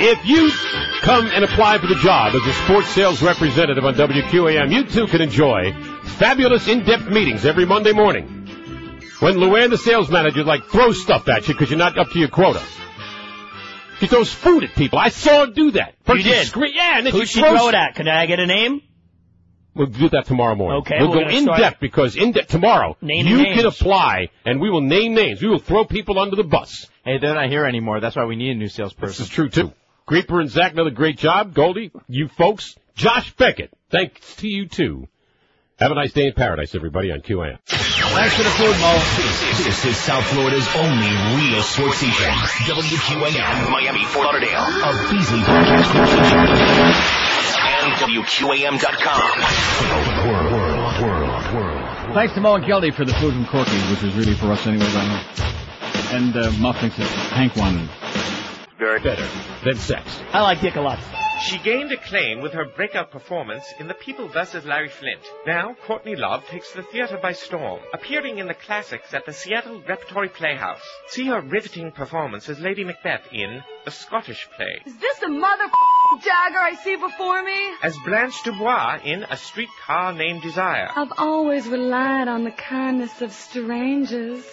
If you come and apply for the job as a sports sales representative on WQAM, you too can enjoy fabulous in-depth meetings every Monday morning. When Luann, the sales manager, like throws stuff at you because you're not up to your quota. She throws food at people. I saw her do that. First You she did? yeah, and then Who she she throws throw it at? Can I get a name? We'll do that tomorrow morning. Okay, We'll we're go in start depth because in depth tomorrow Naming you names. can apply and we will name names. We will throw people under the bus. Hey, they're not here anymore. That's why we need a new salesperson. This salesperson. is true too. Creeper and Zach, another great job. Goldie, you folks. Josh Beckett, thanks to you too. Have a nice day in paradise, everybody, on QAM. Thanks for the food, Mo. This, this is South Florida's only real sports station. WQAM, Miami, Fort Lauderdale. A Beasley broadcasting station. And WQAM.com. World, world, world, world. Thanks to Mo and Kelly for the food from Corky's, which was really for us anyways, I know. And uh, Muff thinks that Hank wanted. Very better than sex. I like Dick a lot. She gained acclaim with her breakout performance in The People vs. Larry Flynt. Now, Courtney Love takes the theater by storm, appearing in the classics at the Seattle Repertory Playhouse. See her riveting performance as Lady Macbeth in The Scottish Play, Is this the mother dagger I see before me? as Blanche Dubois in A Streetcar Named Desire, I've always relied on the kindness of strangers.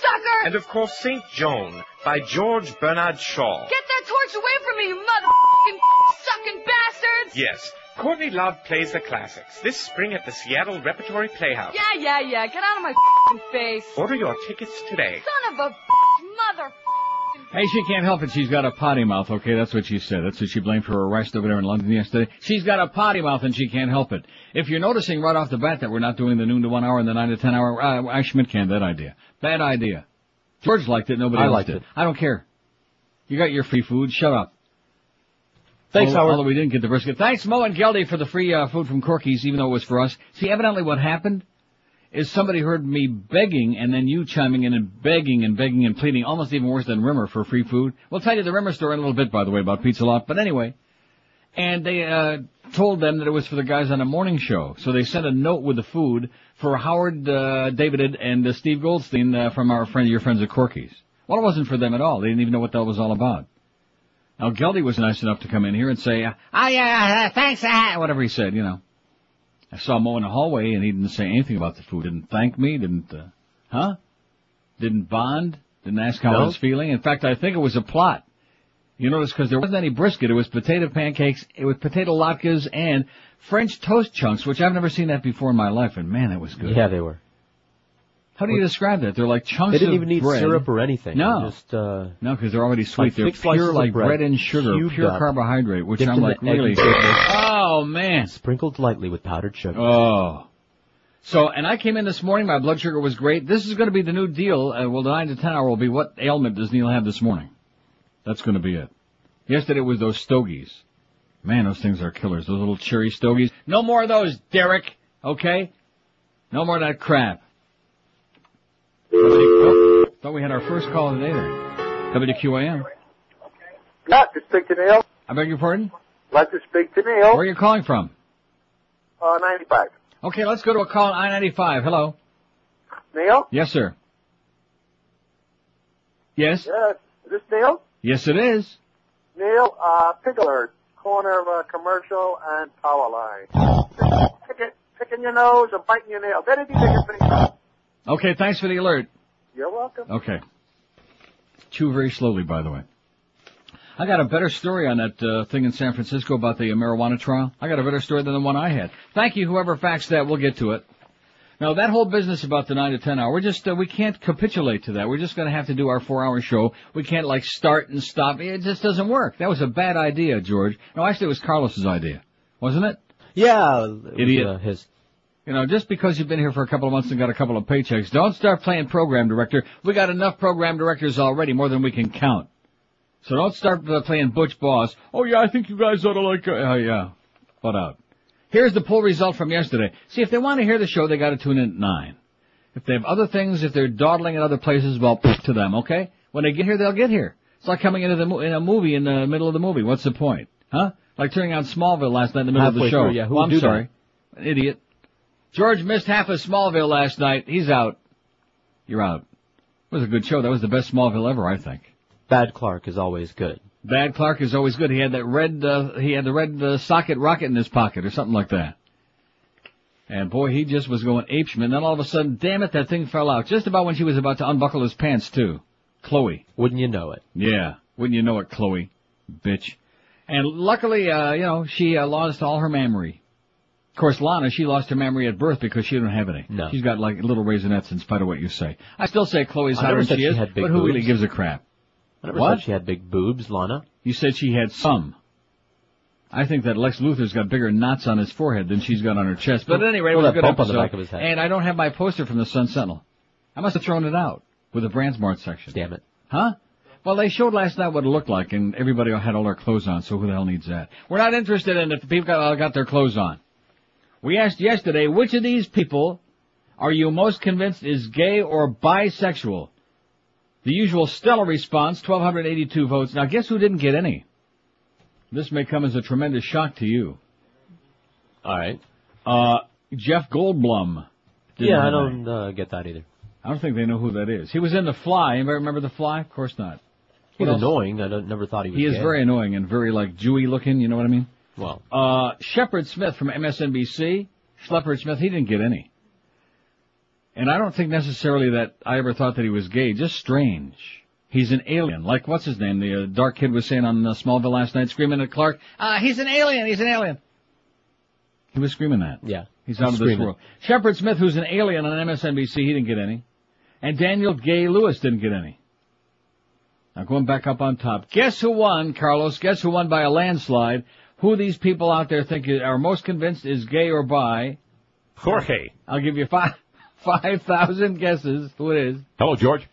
Sucker! and of course Saint Joan by George Bernard Shaw. Get that torch away from me, you mother sucking bastards! Yes, Courtney Love plays the classics this spring at the Seattle Repertory Playhouse. Yeah, yeah, yeah. Get out of my face. Order your tickets today. Son of a mother. Hey, she can't help it. She's got a potty mouth. Okay, that's what she said. That's what she blamed for her arrest over there in London yesterday. She's got a potty mouth and she can't help it. If you're noticing right off the bat that we're not doing the noon to one hour and the nine to ten hour, uh, I Schmidt can that idea. Bad idea. George liked it. Nobody I else liked did. it. I don't care. You got your free food. Shut up. Thanks, although, Howard. Although we didn't get the brisket. Thanks, Mo and Geldy, for the free uh, food from Corky's, even though it was for us. See, evidently what happened is somebody heard me begging and then you chiming in and begging and begging and pleading, almost even worse than Rimmer for free food. We'll tell you the Rimmer story in a little bit, by the way, about Pizza Lot. But anyway, and they uh, told them that it was for the guys on a morning show. So they sent a note with the food for Howard, uh, David, and uh, Steve Goldstein uh, from our friend, your friends at Corky's. Well, it wasn't for them at all. They didn't even know what that was all about. Now, Geldy was nice enough to come in here and say, oh yeah, thanks, uh, whatever he said, you know. I saw Mo in the hallway and he didn't say anything about the food. Didn't thank me, didn't, uh, huh? Didn't bond, didn't ask how I was feeling. In fact, I think it was a plot. You notice because there wasn't any brisket. It was potato pancakes, it was potato latkes and French toast chunks, which I've never seen that before in my life. And man, that was good. Yeah, they were. How do you describe that? They're like chunks They didn't even need bread. syrup or anything. No. Just, uh, No, because they're already sweet. Like they're pure like bread, bread and sugar, pure up, carbohydrate, which I'm like really. Oh man. sprinkled lightly with powdered sugar. Oh. So, and I came in this morning, my blood sugar was great. This is going to be the new deal. Uh, well, the 9 to 10 hour will be what ailment does Neil have this morning? That's going to be it. Yesterday was those stogies. Man, those things are killers. Those little cherry stogies. No more of those, Derek. Okay? No more of that crap. Oh, thought we had our first call of the day there. WQAM. Not to speak to Neil. I beg your pardon? Like to speak to Neil. Where are you calling from? Uh, 95. Okay, let's go to a call on I-95. Hello. Neil? Yes, sir. Yes? Yes. Is this Neil? Yes, it is. Neil, uh, pick alert. Corner of a commercial and power line. Pick it, picking your nose and biting your they can think. Okay, thanks for the alert. You're welcome. Okay. Chew very slowly, by the way. I got a better story on that uh, thing in San Francisco about the uh, marijuana trial. I got a better story than the one I had. Thank you, whoever faxed that. We'll get to it. Now, that whole business about the 9 to 10 hour, we're just, uh, we can't capitulate to that. We're just gonna have to do our four hour show. We can't like start and stop. It just doesn't work. That was a bad idea, George. No, actually it was Carlos's idea. Wasn't it? Yeah, it was, Idiot. uh, his. You know, just because you've been here for a couple of months and got a couple of paychecks, don't start playing program director. We got enough program directors already, more than we can count. So don't start uh, playing Butch Boss. Oh yeah, I think you guys ought to like, uh, oh yeah, butt out. Here's the poll result from yesterday. See, if they want to hear the show, they gotta tune in at 9. If they have other things, if they're dawdling in other places, well, to them, okay? When they get here, they'll get here. It's like coming into the mo- in a movie in the middle of the movie. What's the point? Huh? Like turning on Smallville last night in the middle of the show. through, yeah, who oh, well, I'm that? sorry. An idiot. George missed half of Smallville last night. He's out. You're out. It was a good show. That was the best Smallville ever, I think. Bad Clark is always good. Bad Clark is always good. He had that red, uh, he had the red uh, socket rocket in his pocket or something like that. And boy, he just was going apeshman. Then all of a sudden, damn it, that thing fell out. Just about when she was about to unbuckle his pants too. Chloe. Wouldn't you know it? Yeah. Wouldn't you know it, Chloe? Bitch. And luckily, uh, you know, she uh, lost all her memory. Of course, Lana, she lost her memory at birth because she didn't have any. No. She's got like little raisinets in spite of what you say. I still say Chloe's hotter than she she is, but who really gives a crap? I never What? said she had big boobs, Lana. You said she had some. I think that Lex Luthor's got bigger knots on his forehead than she's got on her chest. But at any rate, it Well, was a good bump on the back of his head. And I don't have my poster from the Sun Sentinel. I must have thrown it out with the Brandsmart section. Damn it. Huh? Well, they showed last night what it looked like, and everybody had all their clothes on, so who the hell needs that? We're not interested in if the people got, uh, got their clothes on. We asked yesterday, which of these people are you most convinced is gay or bisexual? The usual stellar response, 1,282 votes. Now guess who didn't get any? This may come as a tremendous shock to you. Alright. Uh, Jeff Goldblum. Yeah, I don't uh, get that either. I don't think they know who that is. He was in The Fly. Anybody remember The Fly? Of course not. He's What else? annoying. I never thought he was He is gay. very annoying and very like Jewy looking, you know what I mean? Well, Uh, Shepard Smith from MSNBC, Shepard Smith, he didn't get any. And I don't think necessarily that I ever thought that he was gay, just strange. He's an alien, like what's his name, the uh, dark kid was saying on uh, Smallville last night, screaming at Clark, uh, he's an alien, he's an alien. He was screaming that. yeah. He's out of this world. Shepard Smith, who's an alien on MSNBC, he didn't get any. And Daniel Gay Lewis didn't get any. Now going back up on top. Guess who won, Carlos? Guess who won by a landslide? Who these people out there think are most convinced is gay or bi? Jorge. I'll give you five, five thousand guesses who it is. Hello, George.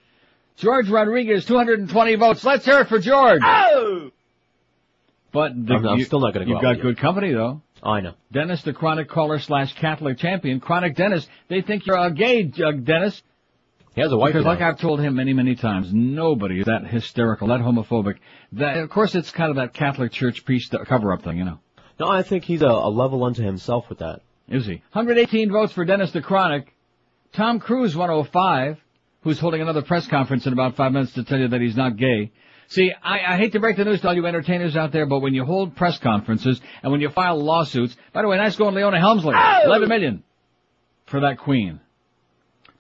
George Rodriguez, 220 votes. Let's hear it for George. Oh! But the, I'm- I'm you, still not gonna go You've got with you. good company though. Oh, I know. Dennis, the chronic caller slash Catholic champion, chronic Dennis. They think you're a gay, uh, Dennis. He has a wife Because like I've told him many, many times, nobody is that hysterical, that homophobic. That, of course it's kind of that Catholic Church priest cover-up thing, you know. No, I think he's a, a level unto himself with that. Is he? 118 votes for Dennis the Chronic. Tom Cruise 105, who's holding another press conference in about five minutes to tell you that he's not gay. See, I, I hate to break the news to all you entertainers out there, but when you hold press conferences and when you file lawsuits, by the way, nice going Leona Helmsley, 11 million for that queen.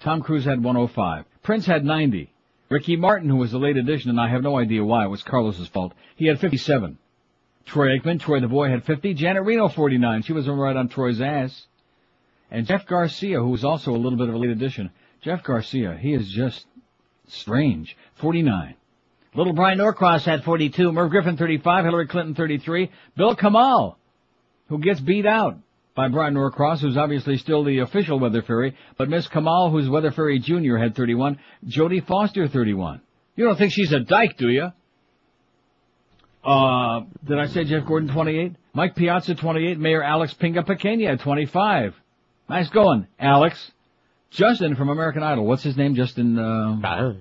Tom Cruise had 105. Prince had 90. Ricky Martin, who was a late addition, and I have no idea why, it was Carlos's fault. He had 57. Troy Aikman, Troy the Boy had 50. Janet Reno 49. She was right on Troy's ass. And Jeff Garcia, who was also a little bit of a late addition. Jeff Garcia, he is just strange. 49. Little Brian Norcross had 42. Merv Griffin 35. Hillary Clinton 33. Bill Kamal, who gets beat out by Brian Norcross, who's obviously still the official weather fairy, but Miss Kamal, who's weather fairy junior, had 31. Jodie Foster 31. You don't think she's a dyke, do you? Uh, did I say Jeff Gordon 28? Mike Piazza 28. Mayor Alex Pinga Pequena 25. Nice going, Alex. Justin from American Idol. What's his name? Justin, uh,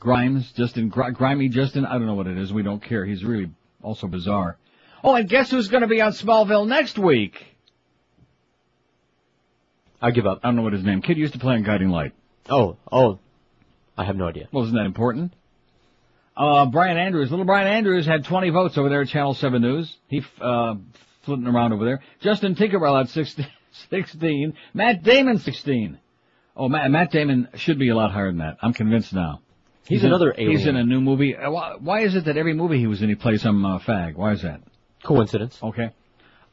Grimes? Justin, Gr- Grimy Justin? I don't know what it is. We don't care. He's really also bizarre. Oh, and guess who's gonna be on Smallville next week? I give up. I don't know what his name. Kid used to play on Guiding Light. Oh, oh. I have no idea. Well, isn't that important? Uh, Brian Andrews, little Brian Andrews had 20 votes over there at Channel 7 News. He, uh, flitting around over there. Justin Tinkerbell had 16, 16. Matt Damon 16. Oh, Matt, Matt Damon should be a lot higher than that. I'm convinced now. He's in- another He's alien. in a new movie. Uh, Why, why is it that every movie he was in he plays some uh, fag? Why is that? Coincidence. Okay.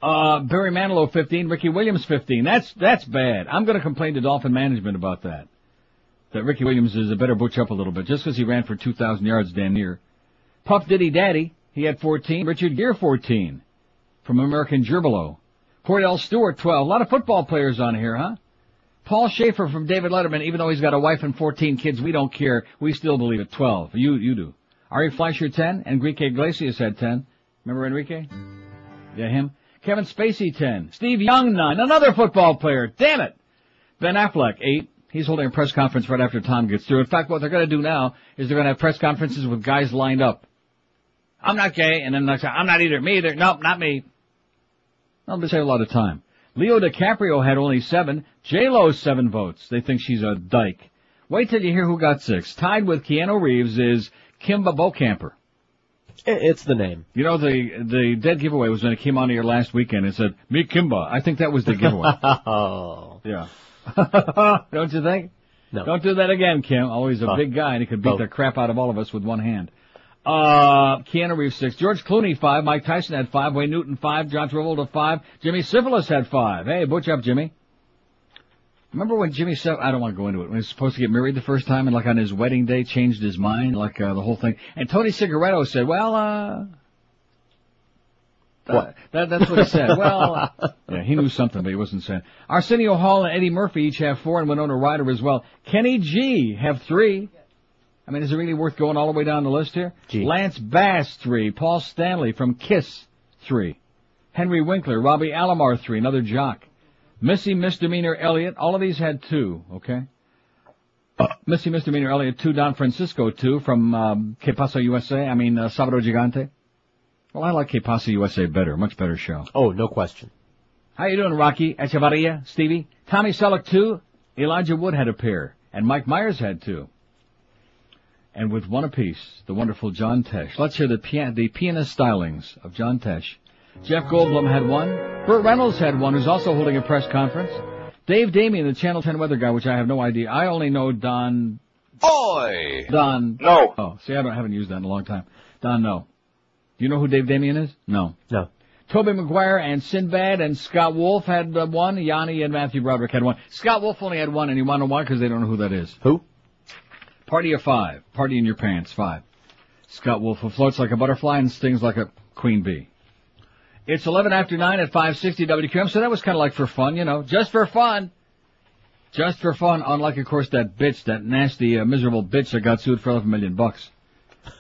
Uh, Barry Manilow 15, Ricky Williams 15. That's, that's bad. I'm gonna complain to Dolphin Management about that. That Ricky Williams is a better butch up a little bit, just because he ran for 2,000 yards damn near. Puff Diddy Daddy, he had 14. Richard Gere 14. From American Gerbilo. Kordell Stewart 12. A lot of football players on here, huh? Paul Shaffer from David Letterman, even though he's got a wife and 14 kids, we don't care. We still believe it. 12. You, you do. Ari Fleischer 10. Enrique Iglesias had 10. Remember Enrique? Yeah, him. Kevin Spacey 10. Steve Young 9. Another football player. Damn it. Ben Affleck 8. He's holding a press conference right after Tom gets through. In fact, what they're going to do now is they're going to have press conferences with guys lined up. I'm not gay, and then I'm not either. Me either. Nope, not me. I'll just save a lot of time. Leo DiCaprio had only seven. J-Lo's seven votes. They think she's a dyke. Wait till you hear who got six. Tied with Keanu Reeves is Kimba Bokamper. It's the name. You know, the the dead giveaway was when it came on here last weekend. It said, meet Kimba. I think that was the giveaway. Oh. yeah. Don't you think? No. Don't do that again, Kim. Always a Oh. big guy and he could beat Oh. the crap out of all of us with one hand. Uh, Keanu Reeves six, George Clooney five, Mike Tyson had five, Wayne Newton five, John Travolta five, Jimmy Syphilis had five. Hey, butch up, Jimmy. Remember when Jimmy Syphilis, I don't want to go into it, when he was supposed to get married the first time and like on his wedding day changed his mind, like uh, the whole thing. And Tony Cigaretto said, well, uh, What? That, that's what he said. Well, yeah, he knew something, but he wasn't saying. Arsenio Hall and Eddie Murphy each have four, and Winona Ryder as well. Kenny G have three. I mean, is it really worth going all the way down the list here? G. Lance Bass three, Paul Stanley from Kiss three, Henry Winkler, Robbie Alomar three, another jock, Missy Misdemeanor Elliott. All of these had two. Okay. Missy Misdemeanor Elliott two, Don Francisco two from um, Que Pasa USA. I mean uh, Gigante. Well, I like Que Pasa USA better, much better show. Oh, no question. How you doing, Rocky Echevarria, Stevie? Tommy Selleck two, Elijah Wood had a pair, and Mike Myers had two. And with one apiece, the wonderful John Tesh. Let's hear the, pia- the pianist stylings of John Tesh. Jeff Goldblum had one. Burt Reynolds had one, who's also holding a press conference. Dave Damien, the Channel 10 weather guy, which I have no idea. I only know Don. Boy! Don. No. Oh, see, I, don't, I haven't used that in a long time. Don, no. Do you know who Dave Damien is? No. No. Tobey Maguire and Sinbad and Scott Wolf had uh, one. Yanni and Matthew Broderick had one. Scott Wolf only had one, and you want to know why? Because they don't know who that is. Who? Party of five. Party in your pants. Five. Scott Wolf, who floats like a butterfly and stings like a queen bee. It's 11 after 9 at 560 WQM, so that was kind of like for fun, you know, just for fun. Just for fun, unlike, of course, that bitch, that nasty, uh, miserable bitch that got sued for 11 million bucks.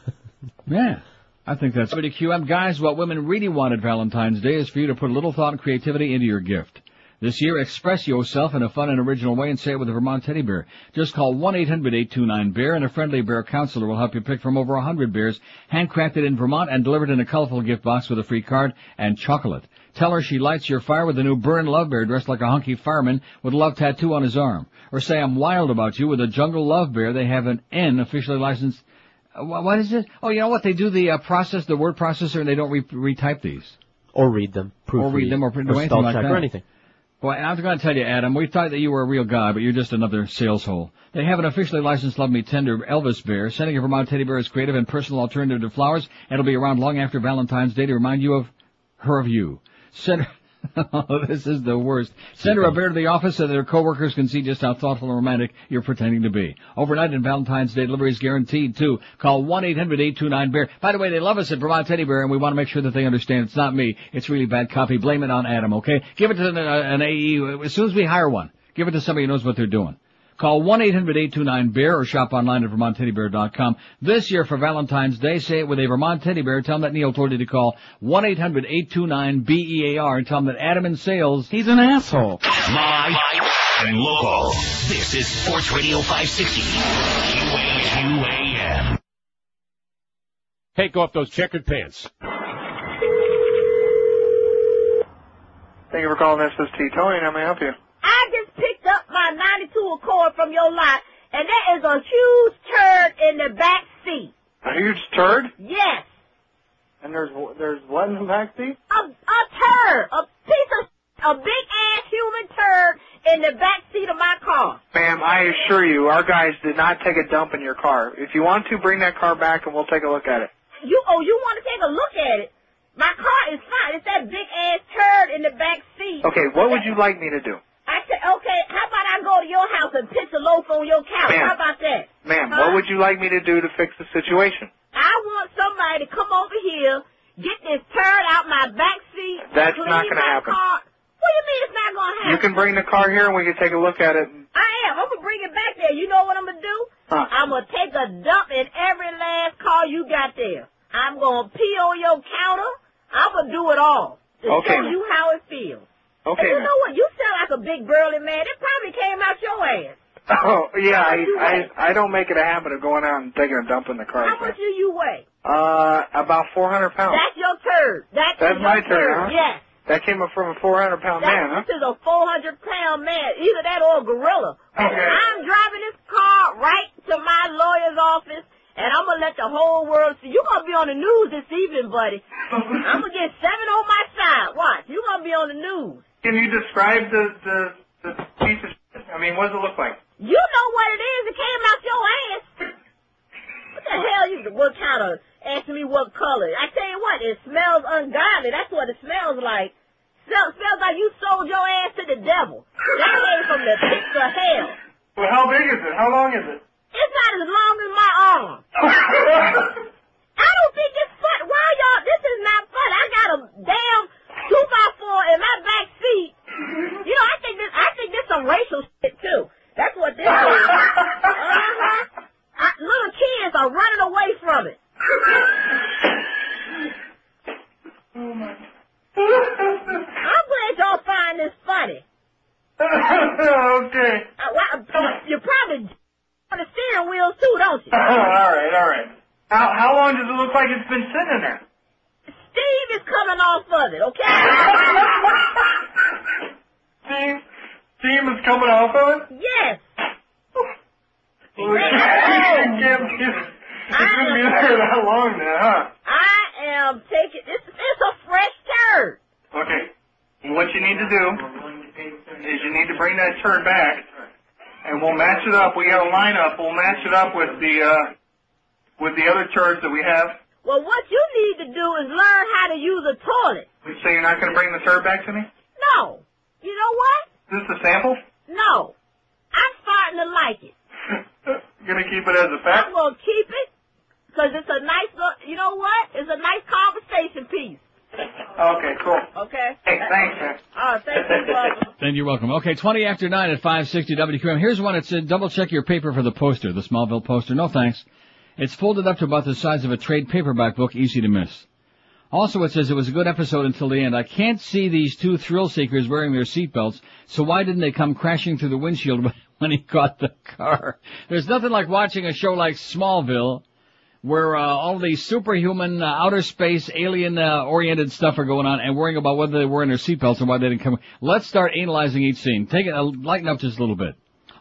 yeah. I think that's WQM. Guys, what women really want at Valentine's Day is for you to put a little thought and creativity into your gift. This year, express yourself in a fun and original way and say it with a Vermont teddy bear. Just call 1-800-829-BEAR and a friendly bear counselor will help you pick from over 100 bears handcrafted in Vermont and delivered in a colorful gift box with a free card and chocolate. Tell her she lights your fire with a new Burn Love Bear dressed like a hunky fireman with a love tattoo on his arm. Or say I'm wild about you with a Jungle Love Bear. They have an N officially licensed. Uh, what is it? Oh, you know what? They do the uh, process, the word processor, and they don't re- retype these. Or read them. Proofread. Or read them or do anything spell like that. or anything. Boy, I'm going to tell you, Adam, we thought that you were a real guy, but you're just another sales hole. They have an officially licensed Love Me Tender Elvis Bear. Sending a Vermont teddy bear is creative and personal alternative to flowers, and it'll be around long after Valentine's Day to remind you of her of you. Send oh, this is the worst. Send her a bear to the office so that her coworkers can see just how thoughtful and romantic you're pretending to be. Overnight and Valentine's Day delivery is guaranteed too. Call 1-800-829-BEAR. By the way, they love us at Vermont Teddy Bear and we want to make sure that they understand it's not me. It's really bad copy. Blame it on Adam, okay? Give it to an, uh, an AE as soon as we hire one. Give it to somebody who knows what they're doing. Call 1-800-829-BEAR or shop online at VermontTeddyBear.com. This year for Valentine's Day, say it with a Vermont Teddy Bear. Tell them that Neil told you to call 1-800-829-BEAR and tell them that Adam in sales, he's an asshole. Live and local. This is Sports Radio 560. QAM. Take off those checkered pants. Thank you for calling SST. Tony, how may I help you? I just picked up my 92 Accord from your lot, and there is a huge turd in the back seat. A huge turd? Yes, And there's there's what in the back seat? a, a turd, a piece of, a big ass human turd in the back seat of my car. Ma'am, I assure you, our guys did not take a dump in your car. If you want to, bring that car back and we'll take a look at it. You, oh, you want to take a look at it? My car is fine. It's that big ass turd in the back seat. Okay, what would you like me to do? I said, okay, how about I go to your house and pitch a loaf on your couch? Ma'am. How about that? Ma'am, Huh? what would you like me to do to fix the situation? I want somebody to come over here, get this turd out my back seat. That's not gonna happen. Car. What do you mean it's not gonna happen? You can bring the car here and we can take a look at it. I am. I'm gonna bring it back there. You know what I'm gonna do? Huh. I'm gonna take a dump in every last car you got there. I'm gonna pee on your counter. I'm gonna do it all to Okay, show you how it feels. Okay. and you know what? You sound like a big burly man. It probably came out your ass. Oh, yeah, How much you I. I, I don't make it a habit of going out and taking a dump in the car. How much do you weigh? Uh, about 400 pounds. That's your turd. That's, That's my turd, huh? Yes. That came up from a 400 pound man, huh? This is a 400 pound man, either that or a gorilla. Okay. I'm driving this car right to my lawyer's office, and I'm gonna let the whole world see. You're gonna be on the news this evening, buddy. I'm gonna get seven on my side. Watch, you're gonna be on the news. Can you describe the, the, the piece of shit? I mean, what does it look like? You know what it is. It came out your ass. What the hell you, what kind of, asking me what color? I tell you what, it smells ungodly. That's what it smells like. Smell, smells like you sold your ass to the devil. That came from the pits of hell. Well, how big is it? How long is it? It's not as long as my arm. I don't think it's fun. Why y'all, this is not fun. I got a damn two by four in my back seat. You know, I think this, I think this some racial shit too. That's what this is. Uh-huh. I, little kids are running away from it. I'm glad y'all find this funny. okay. Uh, well, you probably on the steering wheel too, don't you? all right, all right. How, how long does it look like it's been sitting there? Steve is coming off of it, okay? Steam, steam is coming off of it? yes. Well, it can't, it can't be, it couldn't be there that long now, huh? I am taking, it's, it's a fresh turd. Okay. What you need to do is you need to bring that turd back, and we'll match it up. We got a lineup. We'll match it up with the uh, with the other turds that we have. Well, what you need to do is learn how to use a toilet. So you're not going to bring the turd back to me? No. You know what? Is this a sample? No. I'm starting to like it. You're going to keep it as a fact? I'm going to keep it because it's a nice look. You know what? It's a nice conversation piece. Okay, cool. Okay? Hey, thanks, man. Oh, thank you, brother. Then you're welcome. Okay, 20 after 9 at 560 WQM. Here's one. It said, double check your paper for the poster, the Smallville poster. No thanks. It's folded up to about the size of a trade paperback book, easy to miss. Also, it says it was a good episode until the end. I can't see these two thrill seekers wearing their seatbelts, so why didn't they come crashing through the windshield when he caught the car? There's nothing like watching a show like Smallville, where uh, all these superhuman, uh, outer space, alien-oriented stuff are going on, and worrying about whether they were in their seatbelts and why they didn't come. Let's start analyzing each scene. Take it, uh, lighten up just a little bit.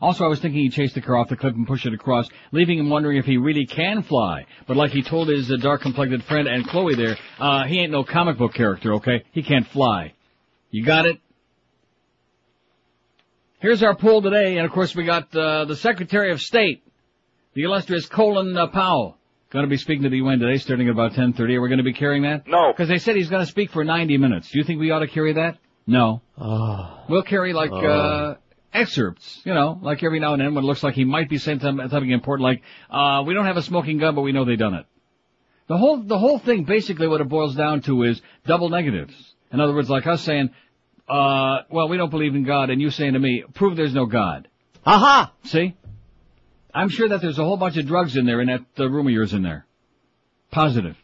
Also, I was thinking he chased the car off the cliff and pushed it across, leaving him wondering if he really can fly. But like he told his uh, dark-complected friend and Chloe there, uh, he ain't no comic book character, okay? He can't fly. You got it? Here's our poll today, and of course we got uh, the Secretary of State, the illustrious Colin uh, Powell, going to be speaking to the UN today, starting at about 10:30. Are we going to be carrying that? No. Because they said he's going to speak for 90 minutes. Do you think we ought to carry that? No. Oh. We'll carry like Oh. uh excerpts, you know, like every now and then when it looks like he might be saying something, something important, like uh we don't have a smoking gun, but we know they done it. The whole the whole thing, basically, what it boils down to is double negatives. In other words, like us saying, uh, well, we don't believe in God, and you saying to me, prove there's no God. Aha! See? I'm sure that there's a whole bunch of drugs in there in that uh, room of yours in there. Positive.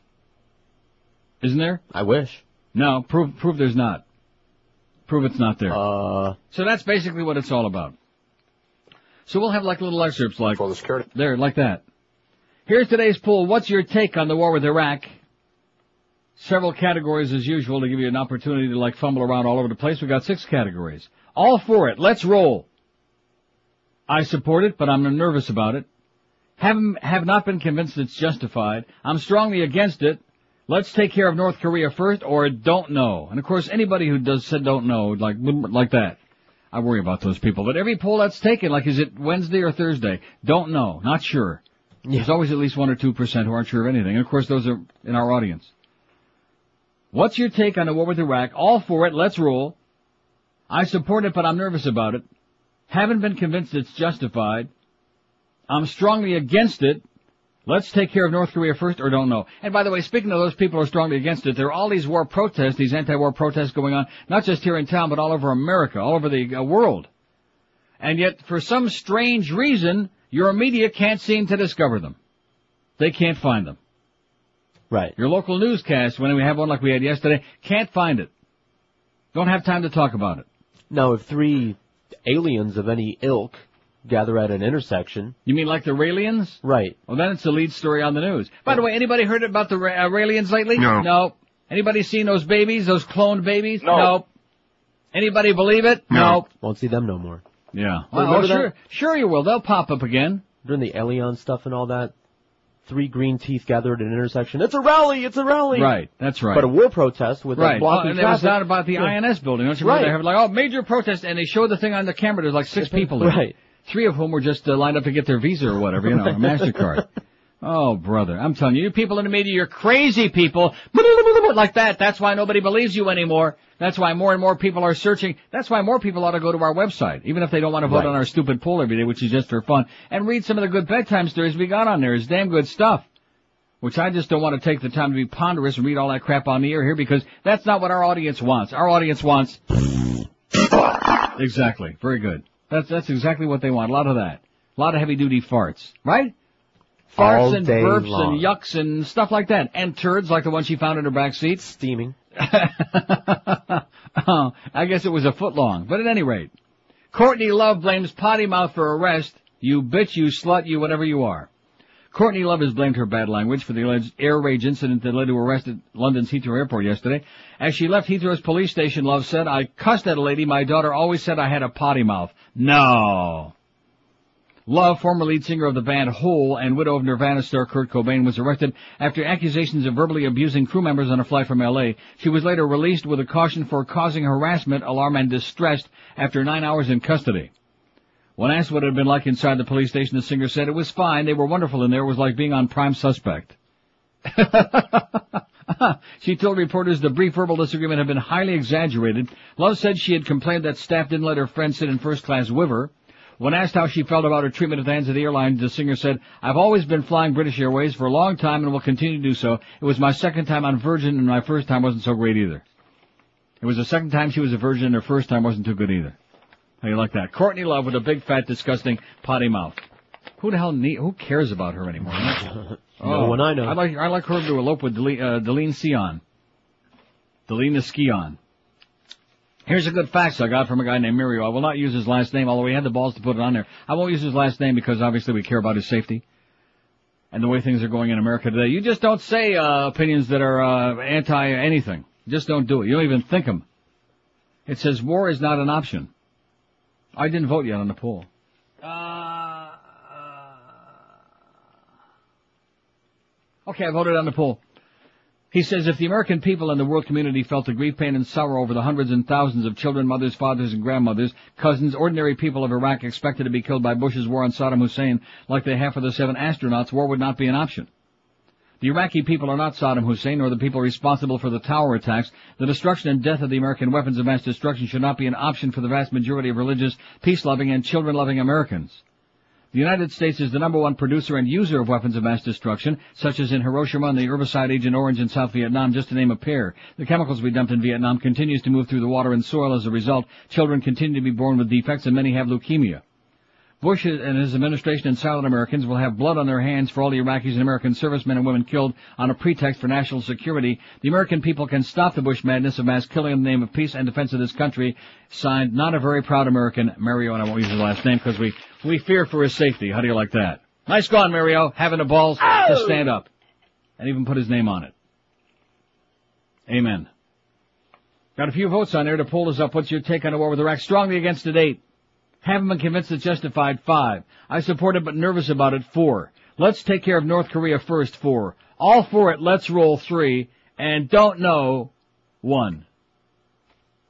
Isn't there? I wish. No, prove prove there's not. Prove it's not there. Uh, So that's basically what it's all about. So we'll have like little excerpts like For the security. there, like that. Here's today's poll. What's your take on the war with Iraq? Several categories as usual to give you an opportunity to like fumble around all over the place. We got six categories. All for it. Let's roll. I support it, but I'm nervous about it. Have, have not been convinced it's justified. I'm strongly against it. Let's take care of North Korea first, or don't know. And of course, anybody who does said don't know, like like that, I worry about those people. But every poll that's taken, like is it Wednesday or Thursday? Don't know, not sure. There's always at least one or two percent who aren't sure of anything. And of course, those are in our audience. What's your take on the war with Iraq? All for it. Let's roll. I support it, but I'm nervous about it. Haven't been convinced it's justified. I'm strongly against it. Let's take care of North Korea first or don't know. And by the way, speaking of those people who are strongly against it, there are all these war protests, these anti-war protests going on, not just here in town, but all over America, all over the uh, world. And yet, for some strange reason, your media can't seem to discover them. They can't find them. Right. Your local newscast, when we have one like we had yesterday, can't find it. Don't have time to talk about it. Now, if three aliens of any ilk gather at an intersection, You mean like the Raelians? right? Well, then it's the lead story on the news. By the way, anybody heard about the Ra- uh, Raelians lately? No. No. Anybody seen those babies, those cloned babies? No. Nope. Anybody believe it? Nope. Won't see them no more. Yeah. Well, Well, remember sure, sure you will. They'll pop up again. During the Elion stuff and all that, three green teeth gathered at an intersection. It's a rally! It's a rally! Right. That's right. But a war protest with Right. a blocking Oh, and it was not about the Yeah. INS building. Don't you Right. remember? They have like, oh, major protest, and they showed the thing on the camera. There's like six people there. Right. Three of whom were just uh, lined up to get their visa or whatever, you know, a MasterCard. Oh, brother. I'm telling you, you people in the media, you're crazy people. Like that. That's why nobody believes you anymore. That's why more and more people are searching. That's why more people ought to go to our website, even if they don't want to vote Right. on our stupid poll every day, which is just for fun, and read some of the good bedtime stories we got on there. It's damn good stuff. Which I just don't want to take the time to be ponderous and read all that crap on the air here because that's not what our audience wants. Our audience wants Exactly. Very good. That's that's exactly what they want. A lot of that. A lot of heavy duty farts. Right? Farts All and burps long. and yucks and stuff like that. And turds like the one she found in her back seat. Steaming. oh, I guess it was a foot long. But at any rate, Courtney Love blames potty mouth for arrest. You bitch, you slut, you whatever you are. Courtney Love has blamed her bad language for the alleged air rage incident that led to arrest at London's Heathrow Airport yesterday. As she left Heathrow's police station, Love said, I cussed at a lady. My daughter always said I had a potty mouth. No. Love, former lead singer of the band Hole and widow of Nirvana star Kurt Cobain, was arrested after accusations of verbally abusing crew members on a flight from L.A. She was later released with a caution for causing harassment, alarm, and distress after nine hours in custody. When asked what it had been like inside the police station, the singer said it was fine. They were wonderful in there. It was like being on Prime Suspect. she told reporters the brief verbal disagreement had been highly exaggerated. Love said she had complained that staff didn't let her friend sit in first class with her. When asked how she felt about her treatment at the hands of the airline, the singer said, I've always been flying British Airways for a long time and will continue to do so. It was my second time on Virgin and my first time wasn't so great either. It was the second time she was a virgin and her first time wasn't too good either. How you like that? Courtney Love with a big fat disgusting potty mouth. Who the hell need, who cares about her anymore? No one I know. I'd like, I'd like her to elope with Deline, uh, Deline Sion. Deline the Skion. Here's a good fax I got from a guy named Mirio. I will not use his last name, although he had the balls to put it on there. I won't use his last name because obviously we care about his safety. And the way things are going in America today. You just don't say, uh, opinions that are, uh, anti anything. Just don't do it. You don't even think them. It says war is not an option. I didn't vote yet on the poll. Uh, Okay, I voted on the poll. He says if the American people and the world community felt the grief, pain, and sorrow over the hundreds and thousands of children, mothers, fathers, and grandmothers, cousins, ordinary people of Iraq expected to be killed by Bush's war on Saddam Hussein like they have for the seven astronauts, war would not be an option. The Iraqi people are not Saddam Hussein nor the people responsible for the tower attacks. The destruction and death of the American weapons of mass destruction should not be an option for the vast majority of religious, peace-loving, and children-loving Americans. The United States is the number one producer and user of weapons of mass destruction, such as in Hiroshima and the herbicide Agent Orange in South Vietnam, just to name a pair. The chemicals we dumped in Vietnam continues to move through the water and soil. As a result, children continue to be born with defects and many have leukemia. Bush and his administration and silent Americans will have blood on their hands for all the Iraqis and American servicemen and women killed on a pretext for national security. The American people can stop the Bush madness of mass killing in the name of peace and defense of this country. Signed, not a very proud American, Mario, and I won't use his last name because we, we fear for his safety. How do you like that? Nice gone, Mario, having the balls to oh! stand up. And even put his name on it. Amen. Got a few votes on there to pull us up. What's your take on the war with Iraq? Strongly against it, eight. Haven't been convinced it's justified, five. I support it but nervous about it, four. Let's take care of North Korea first, four. All for it, let's roll, three. And don't know, one.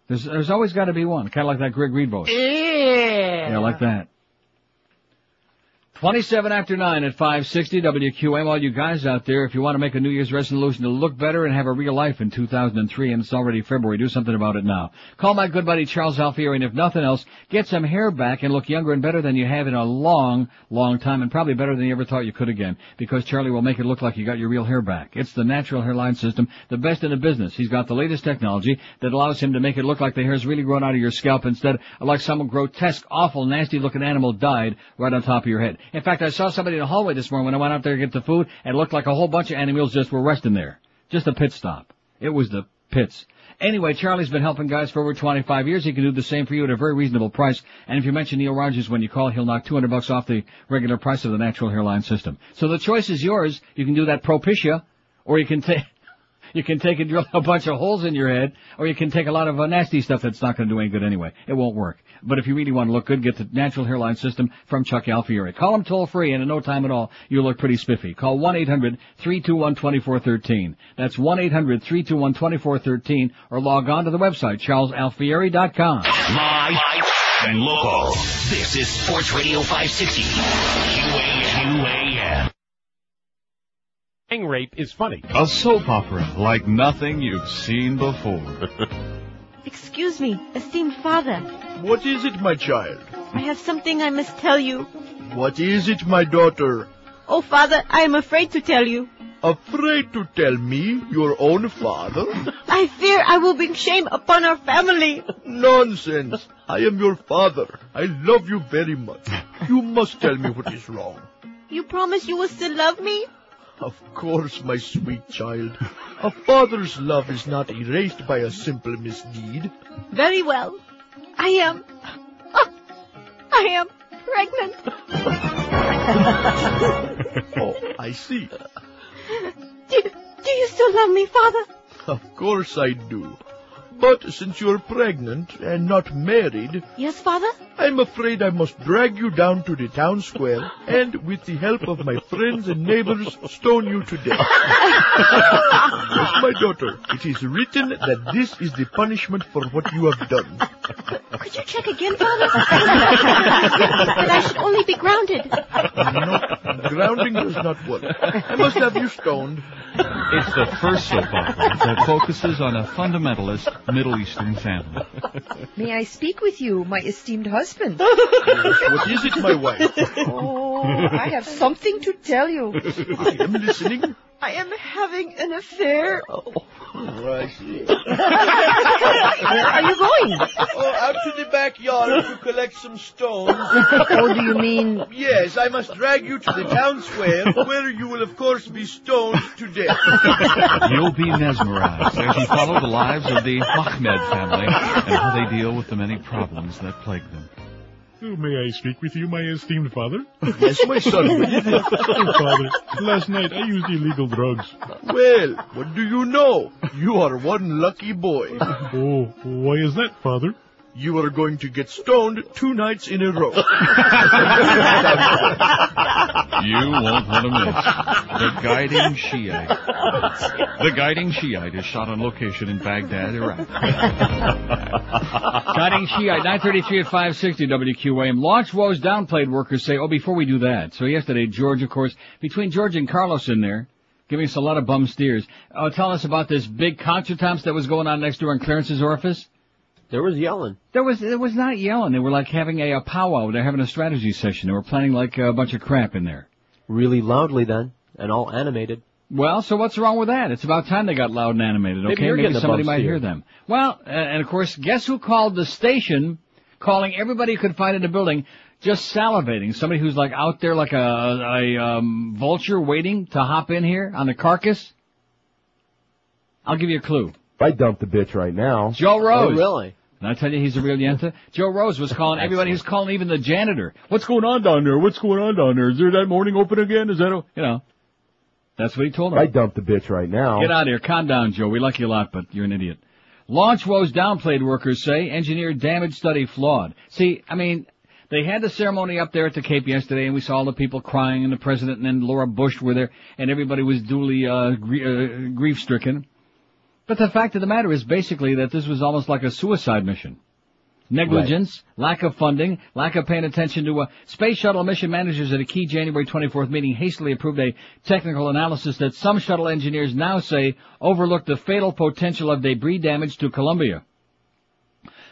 There's, there's always gotta be one. Kinda like that Greg Reed vote. Yeah. Yeah, like that. 27 after 9 at 560 WQM. All you guys out there, if you want to make a New Year's resolution to look better and have a real life in 2003, and it's already February, do something about it now. Call my good buddy Charles Alfieri, and if nothing else, get some hair back and look younger and better than you have in a long, long time, and probably better than you ever thought you could again, because Charlie will make it look like you got your real hair back. It's the natural hairline system, the best in the business. He's got the latest technology that allows him to make it look like the hair's really grown out of your scalp instead of like some grotesque, awful, nasty looking animal died right on top of your head. In fact, I saw somebody in the hallway this morning when I went out there to get the food, and it looked like a whole bunch of animals just were resting there. Just a pit stop. It was the pits. Anyway, Charlie's been helping guys for over 25 years. He can do the same for you at a very reasonable price. And if you mention Neil Rogers when you call, he'll knock 200 bucks off the regular price of the natural hairline system. So the choice is yours. You can do that Propecia, or you can take, You can take and drill a bunch of holes in your head, or you can take a lot of uh, nasty stuff that's not going to do any good anyway. It won't work. But if you really want to look good, get the natural hairline system from Chuck Alfieri. Call him toll free, and in no time at all, you'll look pretty spiffy. Call 1-800-321-2413. That's 1-800-321-2413, or log on to the website, charlesalfieri.com. Live and local. This is Sports Radio 560. QAM. Gang rape is funny. A soap opera like nothing you've seen before. Excuse me, esteemed father. What is it, my child? I have something I must tell you. What is it, my daughter? Oh, father, I am afraid to tell you. Afraid to tell me, your own father? I fear I will bring shame upon our family. Nonsense. I am your father. I love you very much. You must tell me what is wrong. You promise you will still love me? Of course, my sweet child. A father's love is not erased by a simple misdeed. Very well. I am. Oh, I am pregnant. oh, I see. Do, do you still love me, father? Of course I do. But since you're pregnant and not married... Yes, father? I'm afraid I must drag you down to the town square and, with the help of my friends and neighbors, stone you to death. yes, my daughter, it is written that this is the punishment for what you have done. Could you check again, father? that I should only be grounded. No, grounding does not work. I must have you stoned. It's the first soap opera that focuses on a fundamentalist Middle Eastern family. May I speak with you, my esteemed husband? what is it, my wife? Oh, I have something to tell you. I am listening. I am having an affair. Oh, I see. Where are you going? Oh, out to the backyard to collect some stones. Oh, do you mean? Yes, I must drag you to the town square, where you will of course be stoned to death. You'll be mesmerized as you follow the lives of the Ahmed family and how they deal with the many problems that plague them. Oh, may I speak with you, my esteemed father? Yes, my son. oh, father, last night I used illegal drugs. Well, what do you know? You are one lucky boy. Oh, why is that, father? You are going to get stoned two nights in a row. You won't want to miss the guiding Shiite. The guiding Shiite is shot on location in Baghdad, Iraq. Guiding Shiite, 933 at 560 WQAM. Launch woes downplayed workers say, oh, before we do that. So yesterday, George, of course, between George and Carlos in there, giving us a lot of bum steers, uh, telling us about this big contretemps that was going on next door in Clarence's office. There was yelling. There was, there was not yelling. They were like having a, a powwow. They're having a strategy session. They were planning like a bunch of crap in there. Really loudly then, and all animated. Well, so what's wrong with that? It's about time they got loud and animated, okay? you're Maybe somebody might hear them. Well, uh, and of course, guess who called the station, calling everybody who could find in the building, just salivating. Somebody who's like out there like a, a um, vulture waiting to hop in here on the carcass. I'll give you a clue. I dumped the bitch right now. Joe Rose. Oh, really? And I tell you, he's a real yenta. Joe Rose was calling everybody. He was calling even the janitor. What's going on down there? What's going on down there? Is there that morning open again? Is that, a, you know? That's what he told him. I dumped the bitch right now. Get out of here. Calm down, Joe. We like you a lot, but you're an idiot. Launch woes downplayed, workers say. Engineer damage study flawed. See, I mean, they had the ceremony up there at the Cape yesterday, and we saw all the people crying, and the president and then Laura Bush were there, and everybody was duly uh, gr- uh, grief-stricken. But the fact of the matter is basically that this was almost like a suicide mission. Negligence, lack of funding, lack of paying attention to a space shuttle mission managers at a key January 24th meeting hastily approved a technical analysis that some shuttle engineers now say overlooked the fatal potential of debris damage to Columbia.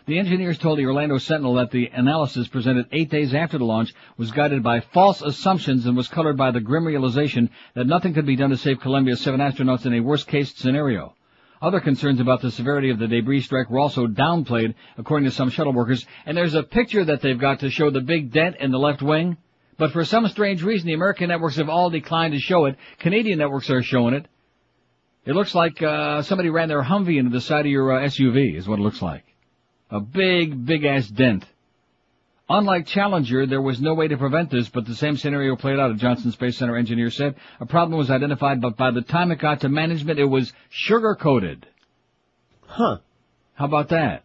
The engineers told the Orlando Sentinel that the analysis presented eight days after the launch was guided by false assumptions and was colored by the grim realization that nothing could be done to save Columbia's seven astronauts in a worst case scenario. Other concerns about the severity of the debris strike were also downplayed, according to some shuttle workers, and there's a picture that they've got to show the big dent in the left wing. But for some strange reason, the American networks have all declined to show it. Canadian networks are showing it. It looks like uh, somebody ran their Humvee into the side of your uh, SUV, is what it looks like. A big, big ass dent. Unlike Challenger, there was no way to prevent this, but the same scenario played out, a Johnson Space Center engineer said. A problem was identified, but by the time it got to management, it was sugar-coated. Huh. How about that?